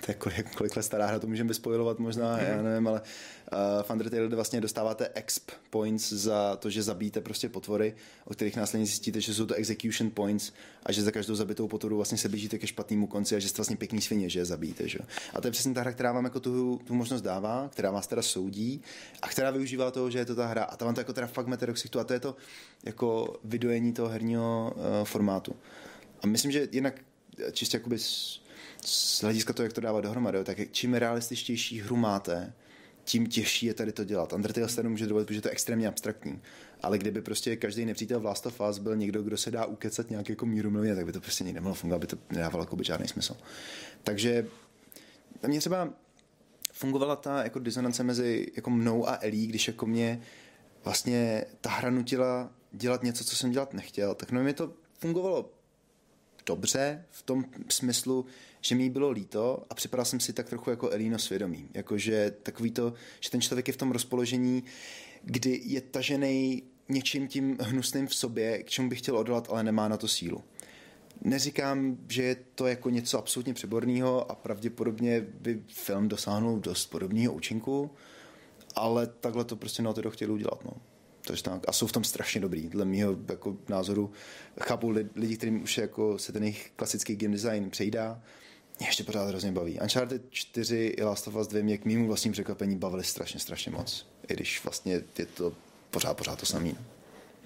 to je kolik, kolik let stará hra, to můžeme vyspojovat možná, mm-hmm. já nevím, ale uh, v Undertale vlastně dostáváte exp points za to, že zabíjíte prostě potvory, o kterých následně zjistíte, že jsou to execution points a že za každou zabitou potvoru vlastně se blížíte ke špatnému konci a že jste vlastně pěkný svině, že je zabíjíte. Že? A to je přesně ta hra, která vám jako tu, tu možnost dává, která vás teda soudí a která využívá toho, že je to ta hra. A ta vám to jako teda fakt mete do ksichtu a to je to jako vydojení toho herního uh, formátu. A myslím, že jinak čistě jakoby z hlediska toho, jak to dává dohromady, tak čím realističtější hru máte, tím těžší je tady to dělat. Undertale se nemůže dovolit, protože to je extrémně abstraktní. Ale kdyby prostě každý nepřítel v Last of Us byl někdo, kdo se dá ukecat nějak jako míru milovně, tak by to prostě nikdy nemohlo fungovat, by to nedávalo jako žádný smysl. Takže na mě třeba fungovala ta jako disonance mezi jako mnou a Elí, když jako mě vlastně ta hra nutila dělat něco, co jsem dělat nechtěl, tak no mě to fungovalo dobře v tom smyslu, že mi bylo líto a připadal jsem si tak trochu jako Elíno svědomí. Jakože takový to, že ten člověk je v tom rozpoložení, kdy je tažený něčím tím hnusným v sobě, k čemu bych chtěl odolat, ale nemá na to sílu. Neříkám, že je to jako něco absolutně přeborného a pravděpodobně by film dosáhnul dost podobného účinku, ale takhle to prostě na to chtěli udělat. No. Takže tak. A jsou v tom strašně dobrý. Dle mého jako názoru chápu lidi, kterým už jako se ten jejich klasický game design přejdá, mě ještě pořád hrozně baví. Uncharted 4 i Last of Us 2 mě k mýmu vlastním překvapení bavili strašně, strašně moc. I když vlastně je to pořád, pořád to samý.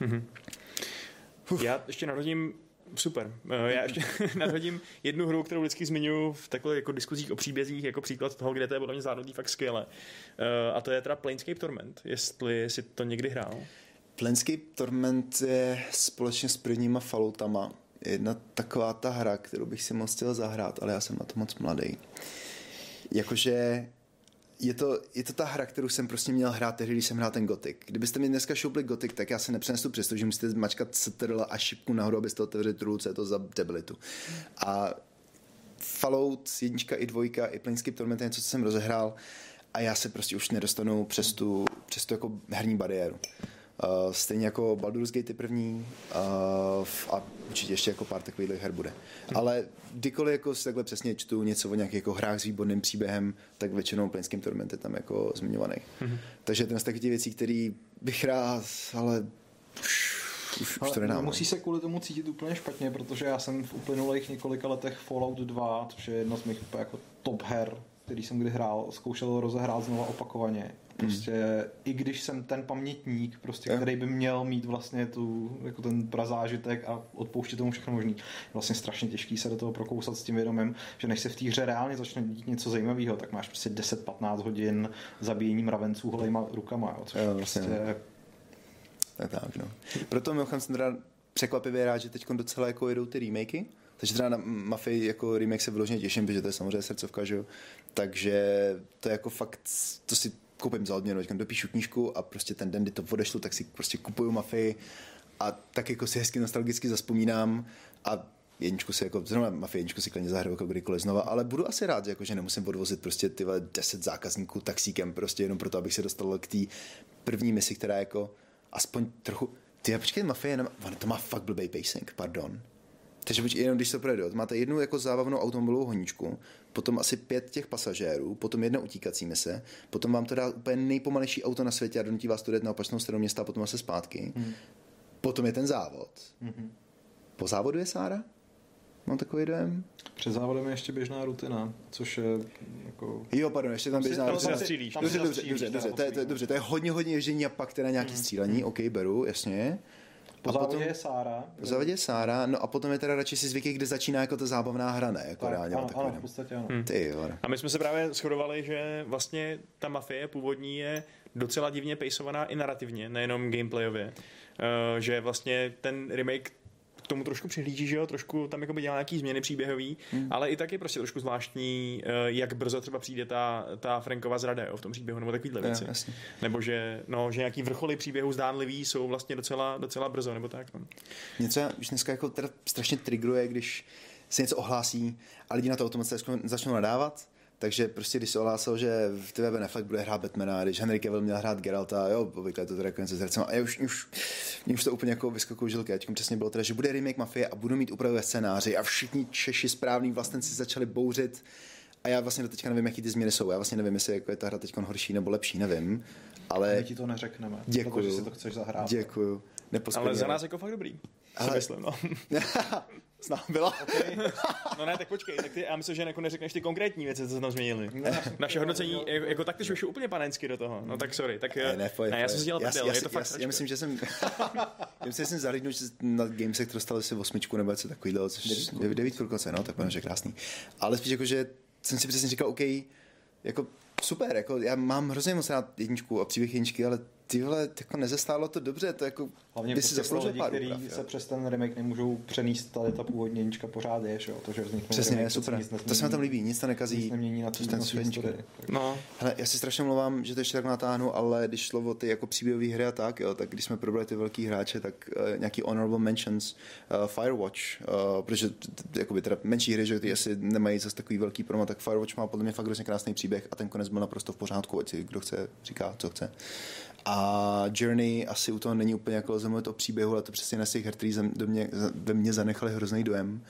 Mm-hmm. Já ještě narodím Super. Eh, já ještě (laughs) nadhodím jednu hru, kterou vždycky zmiňuji v takhle jako diskuzích o příbězích, jako příklad toho, kde to je podle mě zvládnutý fakt skvěle. Eh, a to je teda Planescape Torment, jestli si to někdy hrál. Planescape Torment je společně s prvníma Falloutama jedna taková ta hra, kterou bych si moc chtěl zahrát, ale já jsem na to moc mladý. Jakože je to, je to ta hra, kterou jsem prostě měl hrát tehdy, když jsem hrál ten Gothic. Kdybyste mi dneska šoupli Gothic, tak já se nepřenesu přesto, že musíte mačkat CTRL a šipku nahoru, abyste otevřeli tu co je to za debilitu. A Fallout jednička i dvojka i Planescape Torment něco, co jsem rozehrál a já se prostě už nedostanu přes tu, přes tu jako herní bariéru. Uh, stejně jako Baldur's Gate první uh, a určitě ještě jako pár takových her bude. Hmm. Ale kdykoliv jako si takhle přesně čtu něco o nějakých jako hrách s výborným příběhem, tak většinou Planescape Torment je tam jako zmiňovaný. Hmm. Takže to jsou takové věci, které bych rád, ale už, už, už to nedám. Musí se kvůli tomu cítit úplně špatně, protože já jsem v uplynulých několika letech Fallout 2, což je jedna z mých jako top her který jsem kdy hrál, zkoušel rozehrát znova opakovaně. Prostě hmm. i když jsem ten pamětník, prostě, který by měl mít vlastně tu, jako ten prazážitek a odpouštět tomu všechno možný, vlastně strašně těžký se do toho prokousat s tím vědomím, že než se v té hře reálně začne dít něco zajímavého, tak máš prostě 10-15 hodin zabíjení mravenců holejma rukama. Jo, což jo, vlastně. prostě... Tak, tak, no. Proto mimochodem jsem teda překvapivě rád, že teď docela jako jedou ty remakey, takže teda na Mafii jako remake se vyloženě těším, protože to je samozřejmě srdcovka, že jo. Takže to je jako fakt, to si koupím za odměnu, teďka dopíšu knížku a prostě ten den, kdy to odešlu, tak si prostě kupuju Mafii a tak jako si hezky nostalgicky zaspomínám a jedničku si jako, zrovna Mafii jedničku si klidně zahraju jako kdykoliv znova, ale budu asi rád, jako, že nemusím odvozit prostě ty 10 zákazníků taxíkem prostě jenom proto, abych se dostal k té první misi, která jako aspoň trochu, ty počkej, Mafie, nema, to má fakt blbý pacing, pardon. Takže počkej, jenom když se projede, máte jednu jako zábavnou automobilovou honičku, potom asi pět těch pasažérů, potom jedna utíkací mise, potom vám to dá úplně nejpomalejší auto na světě a donutí vás to jít na opačnou stranu města a potom se zpátky. Mm. Potom je ten závod. Mm-hmm. Po závodu je Sára? Mám takový dojem. Před závodem je ještě běžná rutina, což je jako... Jo, pardon, ještě tam běžná rutina. Dobře, dobře, dobře, dobře, to je, dobře, to je hodně, hodně ježdění a pak teda nějaký mm. střílení, ok, beru, jasně. Po závodě je Sára. Po závodě je Sára, no a potom je teda radši si zvyky, kde začíná jako ta zábavná hra, ne? Jako tak, reálně, ano, ano, v podstatě ano. Hmm. Ty, a my jsme se právě shodovali, že vlastně ta mafie původní je docela divně pejsovaná i narrativně, nejenom gameplayově. Uh, že vlastně ten remake tomu trošku přihlíží, že jo, trošku tam jako by dělá nějaký změny příběhový, hmm. ale i tak je prostě trošku zvláštní, eh, jak brzo třeba přijde ta, ta Frankova zrada jo, v tom příběhu, nebo takovýhle věci. Jo, nebo že, no, že nějaký vrcholy příběhu zdánlivý jsou vlastně docela, docela brzo, nebo tak. No. Třeba už dneska jako teda strašně trigruje, když se něco ohlásí a lidi na to automaticky začnou nadávat, takže prostě když se ohlásil, že v TV Ben Affleck bude hrát Batmana, když Henry Cavill měl hrát Geralta, jo, obvykle to teda konec s hercem, a já už, už, mě už to úplně jako vyskakují žilky. Teď přesně bylo teda, že bude remake Mafie a budu mít upravové scénáři a všichni Češi správní vlastenci začali bouřit a já vlastně do teďka nevím, jaký ty změny jsou. Já vlastně nevím, jestli jako je ta hra teď horší nebo lepší, nevím. Ale... My ti to neřekneme, děkuju, protože si to chceš zahrát. Děkuju. Ale za nás jako fakt dobrý. Ale... myslím, no. (laughs) (laughs) Znám, byla. Okay. No ne, tak počkej, tak ty, já myslím, že jako neřekneš ty konkrétní věci, co se tam změnili. No, Naše hodnocení, jako, jako tak ty už úplně panensky do toho. No tak sorry, tak ne, ne, pojď, ne já jsem si dělal já, já, je to fakt já, já, myslím, že jsem, (laughs) já myslím, že jsem zahlídnul, že na Gamesech dostali si osmičku nebo něco takového, což devítku dokonce, no, tak bylo, že krásný. Ale spíš jako, že jsem si přesně říkal, OK, jako super, jako já mám hrozně moc rád jedničku a příběh jedničky, ale ty vole, jako nezestálo to dobře, to jako Hlavně by si zasloužil lidi, kteří se přes ten remake nemůžou přenést tady ta původní jednička pořád je, že jo, to, že vznikne Přesně, remake, super. To, to se mi tam líbí, nic to nekazí. Nic nemění na ten No. Hele, já si strašně mluvám, že to ještě tak natáhnu, ale když šlo o ty jako příběhové hry a tak, jo, tak když jsme probrali ty velký hráče, tak uh, nějaký honorable mentions, uh, Firewatch, uh, protože jakoby teda menší hry, že ty asi nemají zase takový velký promo, tak Firewatch má podle mě fakt hrozně krásný příběh a ten konec byl naprosto v pořádku, ať si kdo chce říká, co chce. A Journey asi u toho není úplně jako zemluvit o příběhu, ale to přesně na těch her, který do mě, ve mně zanechali hrozný dojem.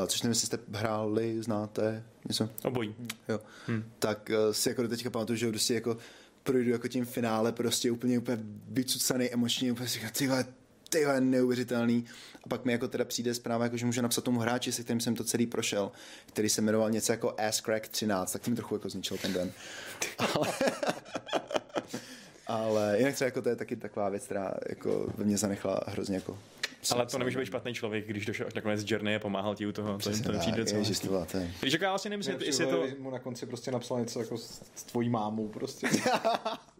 Uh, což nevím, jestli jste hráli, znáte něco? Obojí. Jo. Hmm. Tak uh, si jako do teďka pamatuju, že prostě jako projdu jako tím finále prostě úplně úplně vycucaný emočně, úplně si tyhle, tyhle neuvěřitelný. A pak mi jako teda přijde zpráva, jako, že můžu napsat tomu hráči, se kterým jsem to celý prošel, který se jmenoval něco jako Ass Crack 13, tak tím trochu jako zničil ten den. Ale, (laughs) ale jinak třeba jako to je taky taková věc, která jako ve mně zanechala hrozně jako ale to nemůže být špatný člověk, když došel až nakonec Journey a pomáhal ti u toho. Přesně to, to přijde docela Když jako já vlastně nevím, jestli to... mu na konci prostě napsal něco jako s tvojí mámou prostě. (laughs)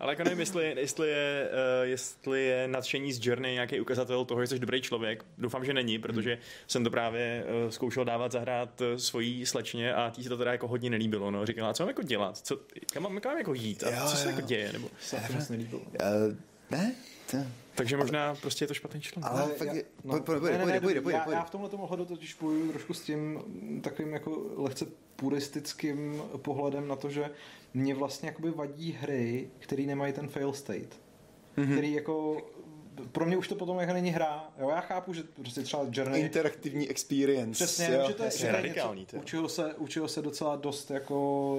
Ale jako nevím, jestli, jestli, je, uh, jestli je nadšení z Journey nějaký ukazatel toho, že jsi dobrý člověk. Doufám, že není, protože hmm. jsem to právě uh, zkoušel dávat zahrát uh, svojí slečně a tý se to teda jako hodně nelíbilo. No. Říkala, co mám jako dělat? Co, kam, mám, kam mám jako jít? A jo, co se jo. jako děje? Nebo... Se to moc nelíbilo. Uh, ne? To... Takže možná ale, prostě je to špatný člověk. Ale, fakt no, já, já v tomhle ohledu totiž pojuju trošku s tím takovým jako lehce puristickým pohledem na to, že mě vlastně jakoby vadí hry, které nemají ten fail state. Mm-hmm. Který jako pro mě už to potom jako není hra. Jo, já chápu, že prostě třeba Journey... Interaktivní experience. Přesně, jo, že to je, je radikální. Něco, učil, se, učil se docela dost jako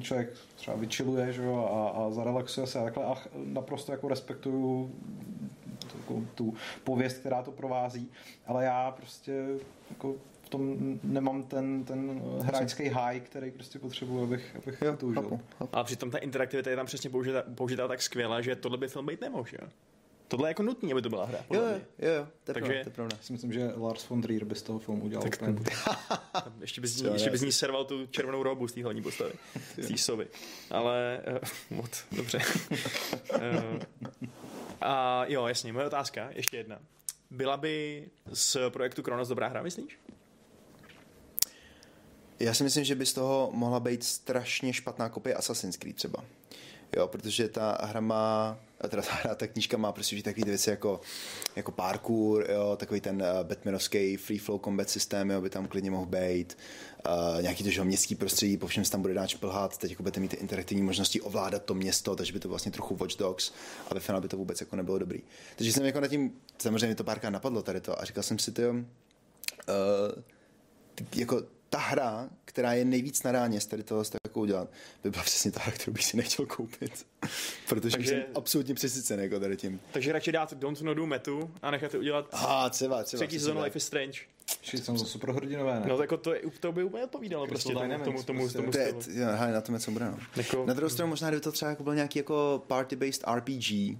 člověk třeba vyčiluje že jo, a, a zarelaxuje se a takhle a naprosto jako respektuju tu, tu pověst, která to provází, ale já prostě jako v tom nemám ten, ten hráčský high, který prostě potřebuji, abych, abych jo, to užil. Chápu, chápu. Ale přitom ta interaktivita je tam přesně použitá, použitá tak skvěle, že tohle by film být nemohl, jo? Tohle je jako nutný, aby to byla hra. Jo, jo, jo, jo, to je Takže, pravda, to je pravda. Si myslím, že Lars von Trier by z toho filmu udělal tak úplně. (laughs) ještě, by z ní, ještě by z ní serval tu červenou robu z té hlavní postavy, (laughs) z té sovy. Ale, uh, mod, dobře. uh, (laughs) a jo, jasně, moje otázka, ještě jedna. Byla by z projektu Kronos dobrá hra, myslíš? Já si myslím, že by z toho mohla být strašně špatná kopie Assassin's Creed třeba. Jo, protože ta hra má, teda ta, hra, ta knížka má prostě takové věci jako, jako parkour, jo, takový ten uh, Batmanovský free flow combat systém, jo, by tam klidně mohl být. Uh, nějaký to, že městský prostředí, po všem se tam bude dát šplhat, teď jako budete mít ty interaktivní možnosti ovládat to město, takže by to vlastně trochu Watch Dogs a ve finále by to vůbec jako nebylo dobrý. Takže jsem jako nad tím, samozřejmě to párkrát napadlo tady to a říkal jsem si, to, uh, jako ta hra, která je nejvíc na ráně z tady toho jako udělat, by byla přesně ta hra, kterou bych si nechtěl koupit. (laughs) Protože takže, jsem absolutně přesycený jako tady tím. Takže radši dát Don't Know Do metu a nechat to udělat ah, třeba, třeba, třetí sezónu Life is Strange. Všichni jsou super hrdinové, ne? No tak to, to by úplně odpovídalo prostě tomu, tomu, tomu, tomu, tomu to je, na tom, co bude, no. Jako, na druhou stranu možná, kdyby to třeba jako byl nějaký jako party-based RPG,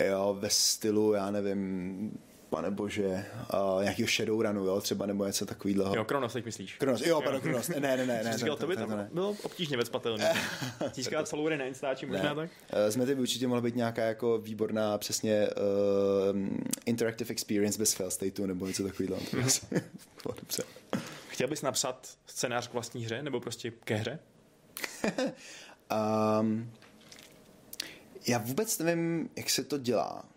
jo, ve stylu, já nevím, pane bože, uh, nějakého Shadowrunu, jo, třeba, nebo něco takového. Jo, Kronos, teď myslíš? Kronos, jo, pardon, Kronos, ne, ne, ne, (laughs) ne. Říkal, to by to, ne. bylo obtížně vecpatelné. (laughs) Získat celou hry na Instači možná tak? Z Mety by určitě mohla být nějaká jako výborná, přesně uh, interactive experience bez fail stateu, nebo něco takového. (laughs) Dobře. Chtěl bys napsat scénář k vlastní hře, nebo prostě ke hře? um, já vůbec nevím, jak se to dělá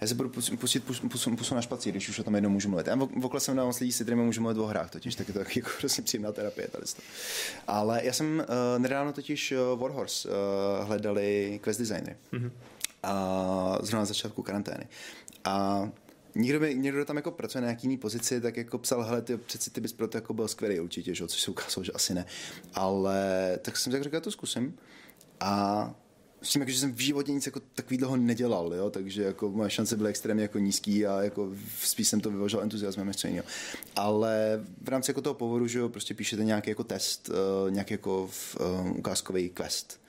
já se budu pustit pusu, pusu, pusu na špací, když už o tom jednou můžu mluvit. Já okolo jsem na lidí, s kterými můžu mluvit o hrách, totiž, tak je to jako (laughs) prostě příjemná terapie tady. Ale já jsem uh, nedávno totiž uh, Warhorse uh, hledali quest designery. Mm-hmm. A zrovna na začátku karantény. A někdo, by, někdo tam jako pracuje na nějaký jiný pozici, tak jako psal, hele, ty, přeci ty bys pro to jako byl skvělý určitě, že? což se ukázalo, že asi ne. Ale tak jsem tak řekl, to zkusím. A s tím, jako, že jsem v životě nic jako takový dlouho nedělal, jo? takže jako moje šance byly extrémně jako nízký a jako spíš jsem to vyvožil entuziasmem než co Ale v rámci jako toho povodu, že jo, prostě píšete nějaký jako test, uh, nějaký jako uh, ukázkový quest.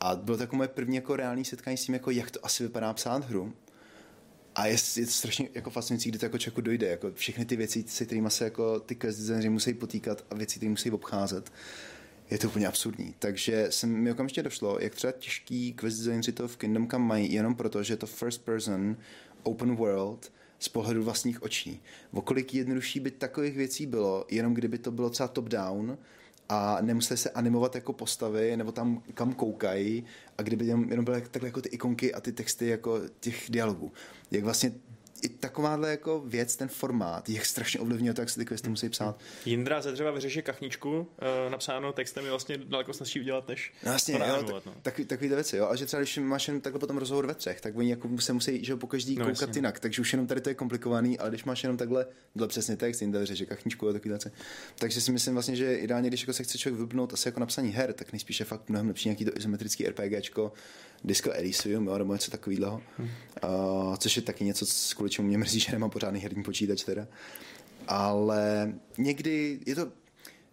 A bylo to jako moje první jako reální setkání s tím, jako jak to asi vypadá psát hru. A je, je to strašně jako fascinující, kdy to jako člověku dojde. Jako všechny ty věci, se kterými se jako ty quest musí potýkat a věci, které musí obcházet je to úplně absurdní. Takže se mi okamžitě došlo, jak třeba těžký quest designři to v Kingdom Come mají, jenom proto, že je to first person, open world, z pohledu vlastních očí. O kolik jednodušší by takových věcí bylo, jenom kdyby to bylo třeba top-down a nemuseli se animovat jako postavy, nebo tam kam koukají a kdyby jenom, jenom byly takhle jako ty ikonky a ty texty jako těch dialogů. Jak vlastně i takováhle jako věc, ten formát, jak strašně ovlivňuje to, jak se ty questy musí psát. Jindra ze dřeva vyřeší kachničku, uh, napsáno textem je vlastně daleko snazší udělat, než no, vlastně, to jo, tak, no. takový, takový věci, jo. A že třeba když máš jen takhle potom rozhovor ve třech, tak oni jako se musí, že po každý no, koukat jasně. jinak, takže už jenom tady to je komplikovaný, ale když máš jenom takhle, dle přesně text, Jindra vyřeší kachničku a takový věci. Takže si myslím vlastně, že ideálně, když jako se chce člověk vypnout asi jako napsaní her, tak nejspíš je fakt mnohem lepší nějaký to izometrický RPGčko, Disco Elysium, jo, nebo něco takového. Hmm. Uh, což je taky něco, kvůli čemu mě mrzí, (laughs) že nemám pořádný herní počítač teda. Ale někdy je to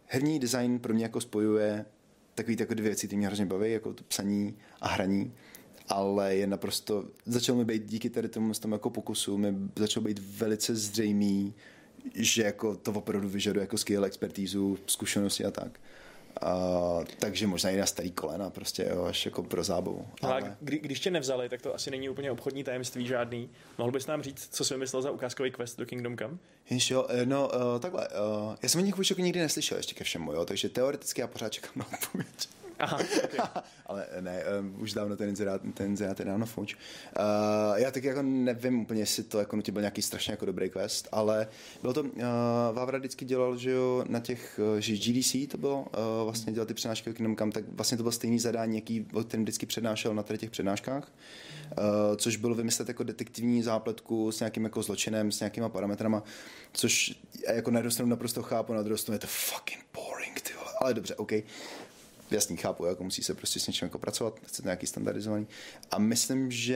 herní design pro mě jako spojuje takový jako dvě věci, které mě hrozně baví, jako to psaní a hraní ale je naprosto, začal mi být díky tady tomu, tomu jako pokusu, mi začal být velice zřejmý, že jako to opravdu vyžaduje jako skill, expertízu, zkušenosti a tak. Uh, takže možná i na starý kolena, prostě jo, až jako pro zábavu. Ale, ale... Kdy, když tě nevzali, tak to asi není úplně obchodní tajemství žádný. Mohl bys nám říct, co jsi vymyslel za ukázkový quest do Kingdom Come? Jenž jo, eh, no uh, takhle, uh, já jsem o nich už jako nikdy neslyšel ještě ke všemu, jo, takže teoreticky já pořád čekám na odpověď. Aha, (laughs) okay. Ale ne, um, už dávno ten inzerát, ten inzerát je dávno fuč. Uh, já taky jako nevím úplně, jestli to jako byl nějaký strašně jako dobrý quest, ale bylo to, uh, Vávra vždycky dělal, že jo, na těch, že GDC to bylo, uh, vlastně dělal ty přednášky o Kingdom Come, tak vlastně to byl stejný zadání, jaký, který vždycky přednášel na tady těch přednáškách, uh, což bylo vymyslet jako detektivní zápletku s nějakým jako zločinem, s nějakýma parametrama, což jako na jednu stranu naprosto chápu, na druhou stranu je to fucking boring, ty vole. ale dobře, OK jasný, chápu, jako musí se prostě s něčím jako pracovat, chcete nějaký standardizovaný. A myslím, že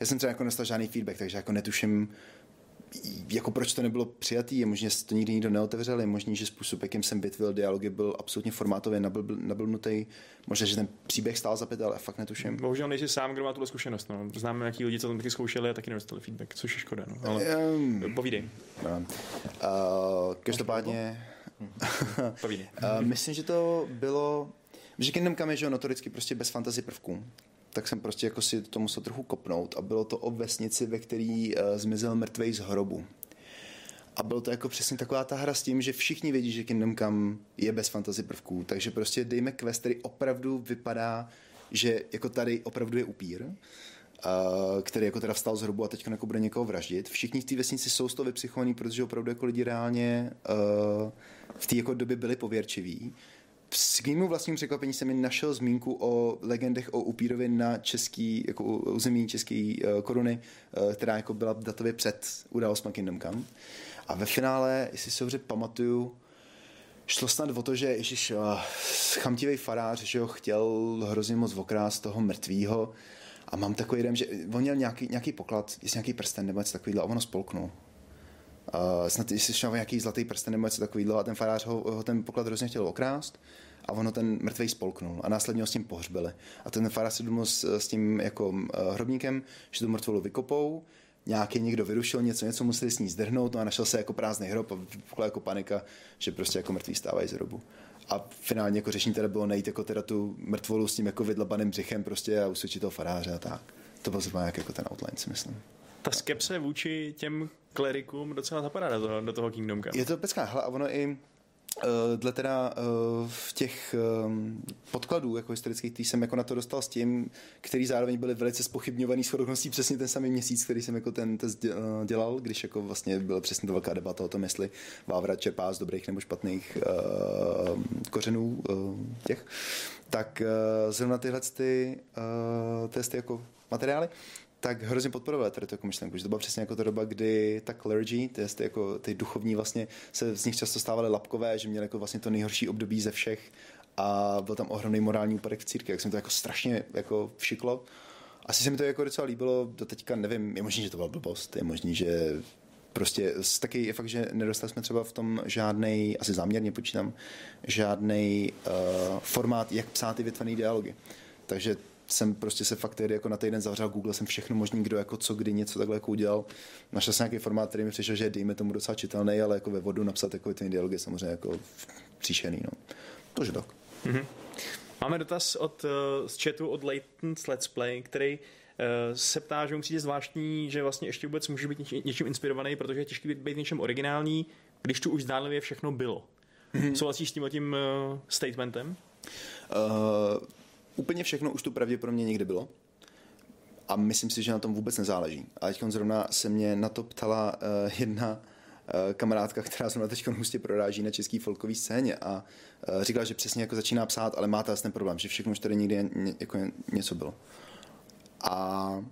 já jsem třeba jako nedostal žádný feedback, takže jako netuším, jako proč to nebylo přijatý, je možné, že to nikdy nikdo neotevřel, je možný, že způsob, jakým jsem bitvil dialogy, byl absolutně formátově nabl, nablbnutý. Možná, že ten příběh stál za pět, ale fakt netuším. Bohužel nejsi sám, kdo má tuhle zkušenost. No. Známe nějaký lidi, co tam taky zkoušeli a taky nedostali feedback, což je škoda. No. Ale um, povídej. No. Uh, každopádně... povídej. uh, (laughs) myslím, že to bylo... Že Kingdom Come je notoricky prostě bez fantasy prvků tak jsem prostě jako si to musel trochu kopnout a bylo to o vesnici, ve který uh, zmizel mrtvej z hrobu. A bylo to jako přesně taková ta hra s tím, že všichni vědí, že Kingdom Come je bez fantasy prvků, takže prostě dejme quest, který opravdu vypadá, že jako tady opravdu je upír, uh, který jako teda vstal z hrobu a teď jako bude někoho vraždit. Všichni v té vesnici jsou z toho vypsychovaní, protože opravdu jako lidi reálně uh, v té jako době byli pověrčiví s mým vlastním překvapení jsem mi našel zmínku o legendech o upírovi na český, jako území české uh, koruny, uh, která jako byla datově před událostma Kingdom Come. A ve finále, jestli se dobře pamatuju, šlo snad o to, že ježiš, uh, chamtivý farář, že ho chtěl hrozně moc okrást toho mrtvýho a mám takový jeden, že on měl nějaký, nějaký poklad, jestli nějaký prsten nebo něco takovýhle a ono spolknul. Uh, snad jestli šel nějaký zlatý prsten nebo něco takového a ten farář ho, ho ten poklad hrozně chtěl okrást a ono ten mrtvý spolknul a následně ho s tím pohřbili. A ten farář si domluvil s, s tím jako uh, hrobníkem, že tu mrtvolu vykopou, nějaký někdo vyrušil něco, něco museli s ní zdrhnout, no a našel se jako prázdný hrob a vypukla jako panika, že prostě jako mrtví stávají z hrobu. A finálně jako řešení teda bylo najít jako teda tu mrtvolu s tím jako vydlabaným břichem prostě a usvědčit toho faráře a tak. To byl zrovna jak jako ten outline, si myslím. Ta skepse vůči těm klerikům docela zapadá do toho, do toho Kingdomka. Je to pecká hla a ono i Uh, dle teda uh, v těch um, podkladů jako historických, který jsem jako na to dostal s tím, který zároveň byly velice spochybňovaný s chodností přesně ten samý měsíc, který jsem jako ten test dělal, když jako vlastně byla přesně ta velká debata o tom, jestli Vávra čerpá z dobrých nebo špatných uh, kořenů uh, těch, tak uh, zrovna tyhle ty, uh, testy jako materiály tak hrozně podporovala tady jako myšlenku, že to byla přesně jako ta doba, kdy ta clergy, ty, ty, jako, ty duchovní vlastně, se z nich často stávaly lapkové, že měli jako vlastně to nejhorší období ze všech a byl tam ohromný morální úpadek v církvi, jak jsem to jako strašně jako všiklo. Asi se mi to jako docela líbilo, do teďka nevím, je možný, že to byla blbost, je možný, že prostě taky je fakt, že nedostali jsme třeba v tom žádný, asi záměrně počítám, žádný uh, formát, jak psát ty větvený dialogy. Takže jsem prostě se fakt tedy jako na týden zavřel Google, jsem všechno možný, kdo jako co, kdy něco takhle jako udělal. Našel jsem nějaký formát, který mi přišel, že je dejme tomu docela čitelný, ale jako ve vodu napsat jako ten dialog je samozřejmě jako příšený. No. Takže tak. Mm-hmm. Máme dotaz od, uh, z chatu od Latent Let's Play, který uh, se ptá, že mu přijde zvláštní, že vlastně ještě vůbec může být něč, něčím inspirovaný, protože je těžké být, být něčem originální, když tu už zdánlivě všechno bylo. Mm-hmm. Souhlasíš s tím tím uh, statementem? Uh, úplně všechno už tu pravděpodobně někdy bylo. A myslím si, že na tom vůbec nezáleží. A teď zrovna se mě na to ptala uh, jedna uh, kamarádka, která se na teď hustě proráží na český folkový scéně a uh, říkala, že přesně jako začíná psát, ale má ten problém, že všechno už tady někdy ně, jako něco bylo. A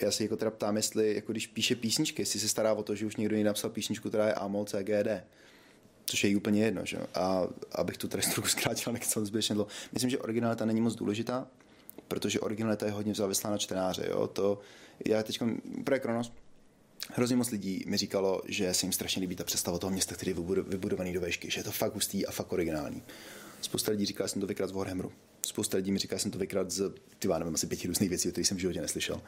já si jako teda ptám, jestli jako když píše písničky, jestli se stará o to, že už někdo jiný napsal písničku, která je A-mol, C, G, D což je jí úplně jedno. Že? A abych tu tady trochu zkrátil, (laughs) nechci zbytečně dlouho. Myslím, že originalita není moc důležitá, protože originalita je hodně závislá na čtenáře. Jo? To, já teď pro Kronos, Hrozně moc lidí mi říkalo, že se jim strašně líbí ta představa toho města, který je vybudovaný do vešky, že je to fakt hustý a fakt originální. Spousta lidí říká, že jsem to vykrát z Warhammeru. Spousta lidí mi říká, jsem to vykrát z, ty nevím, asi pěti různých věcí, o kterých jsem v životě neslyšel.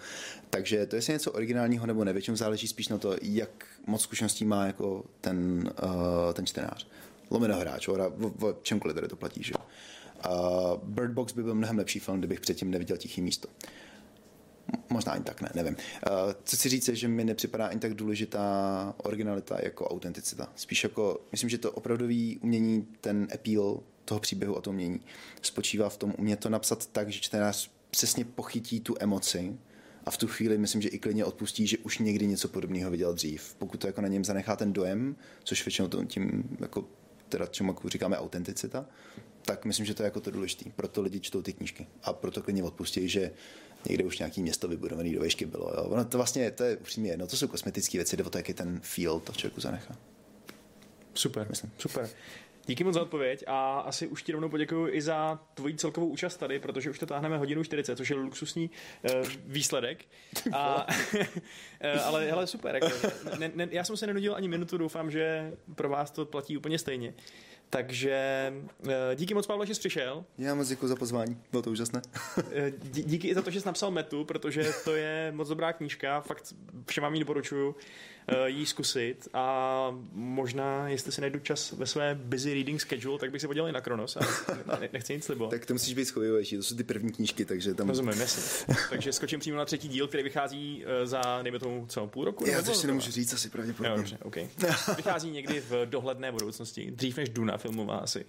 Takže to, jestli něco originálního nebo ne, většinou záleží spíš na to, jak moc zkušeností má jako ten, uh, ten čtenář. Lomeno hráč, o, o, o čemkoliv tady to platí. Že? Uh, Bird Box by byl mnohem lepší film, kdybych předtím neviděl Tichý místo. Možná ani tak ne, nevím. Uh, co si říct, že mi nepřipadá ani tak důležitá originalita jako autenticita. Spíš jako, myslím, že to opravdový umění, ten appeal toho příběhu a to umění spočívá v tom umět to napsat tak, že čtenář přesně pochytí tu emoci a v tu chvíli myslím, že i klidně odpustí, že už někdy něco podobného viděl dřív. Pokud to jako na něm zanechá ten dojem, což většinou to tím jako teda čemu jako říkáme autenticita, tak myslím, že to je jako to důležité. Proto lidi čtou ty knížky a proto klidně odpustí, že někde už nějaký město vybudované do vejšky bylo. Jo. Ono to vlastně, to je upřímně jedno, to jsou kosmetické věci, jde o to, jak je ten feel to člověku zanechá. Super, myslím. super. Díky moc za odpověď a asi už ti rovnou poděkuji i za tvoji celkovou účast tady, protože už to táhneme hodinu 40, což je luxusní uh, výsledek. A, (laughs) ale hele, super. Jako, ne, ne, já jsem se nenudil ani minutu, doufám, že pro vás to platí úplně stejně. Takže díky moc, Pavle, že jsi přišel. Já moc děkuji za pozvání, bylo to úžasné. (laughs) díky i za to, že jsi napsal Metu, protože to je moc dobrá knížka, fakt všem vám ji doporučuju. Eh, jí zkusit a možná, jestli si najdu čas ve své busy reading schedule, tak bych si podělal i na Kronos a nechci nic slibovat. tak to musíš být schovivější, to jsou ty první knížky, takže tam... Rozumím, jasně. takže skočím přímo na třetí díl, který vychází eh, za, dejme tomu, co, půl roku? Já to si nemůžu říct asi pravděpodobně. Jo, dobře, okay. Vychází někdy v dohledné budoucnosti, dřív než Duna filmová asi.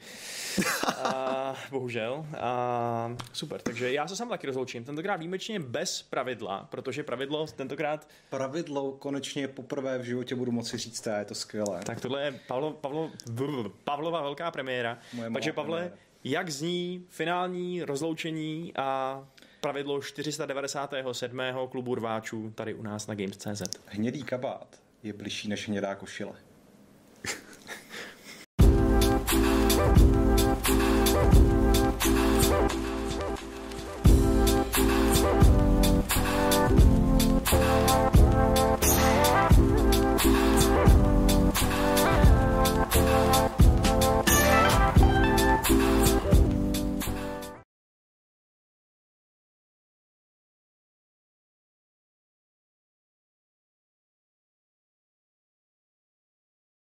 A, bohužel. A, super, takže já se sám taky rozloučím. Tentokrát výjimečně bez pravidla, protože pravidlo tentokrát... Pravidlo konečně poprvé poprvé v životě budu moci říct, a je to skvělé. Tak tohle je Pavlo, Pavlo, Pavlova velká premiéra. Moje Takže Pavle, premiéra. jak zní finální rozloučení a pravidlo 497. klubu rváčů tady u nás na Games.cz? Hnědý kabát je bližší než hnědá košile.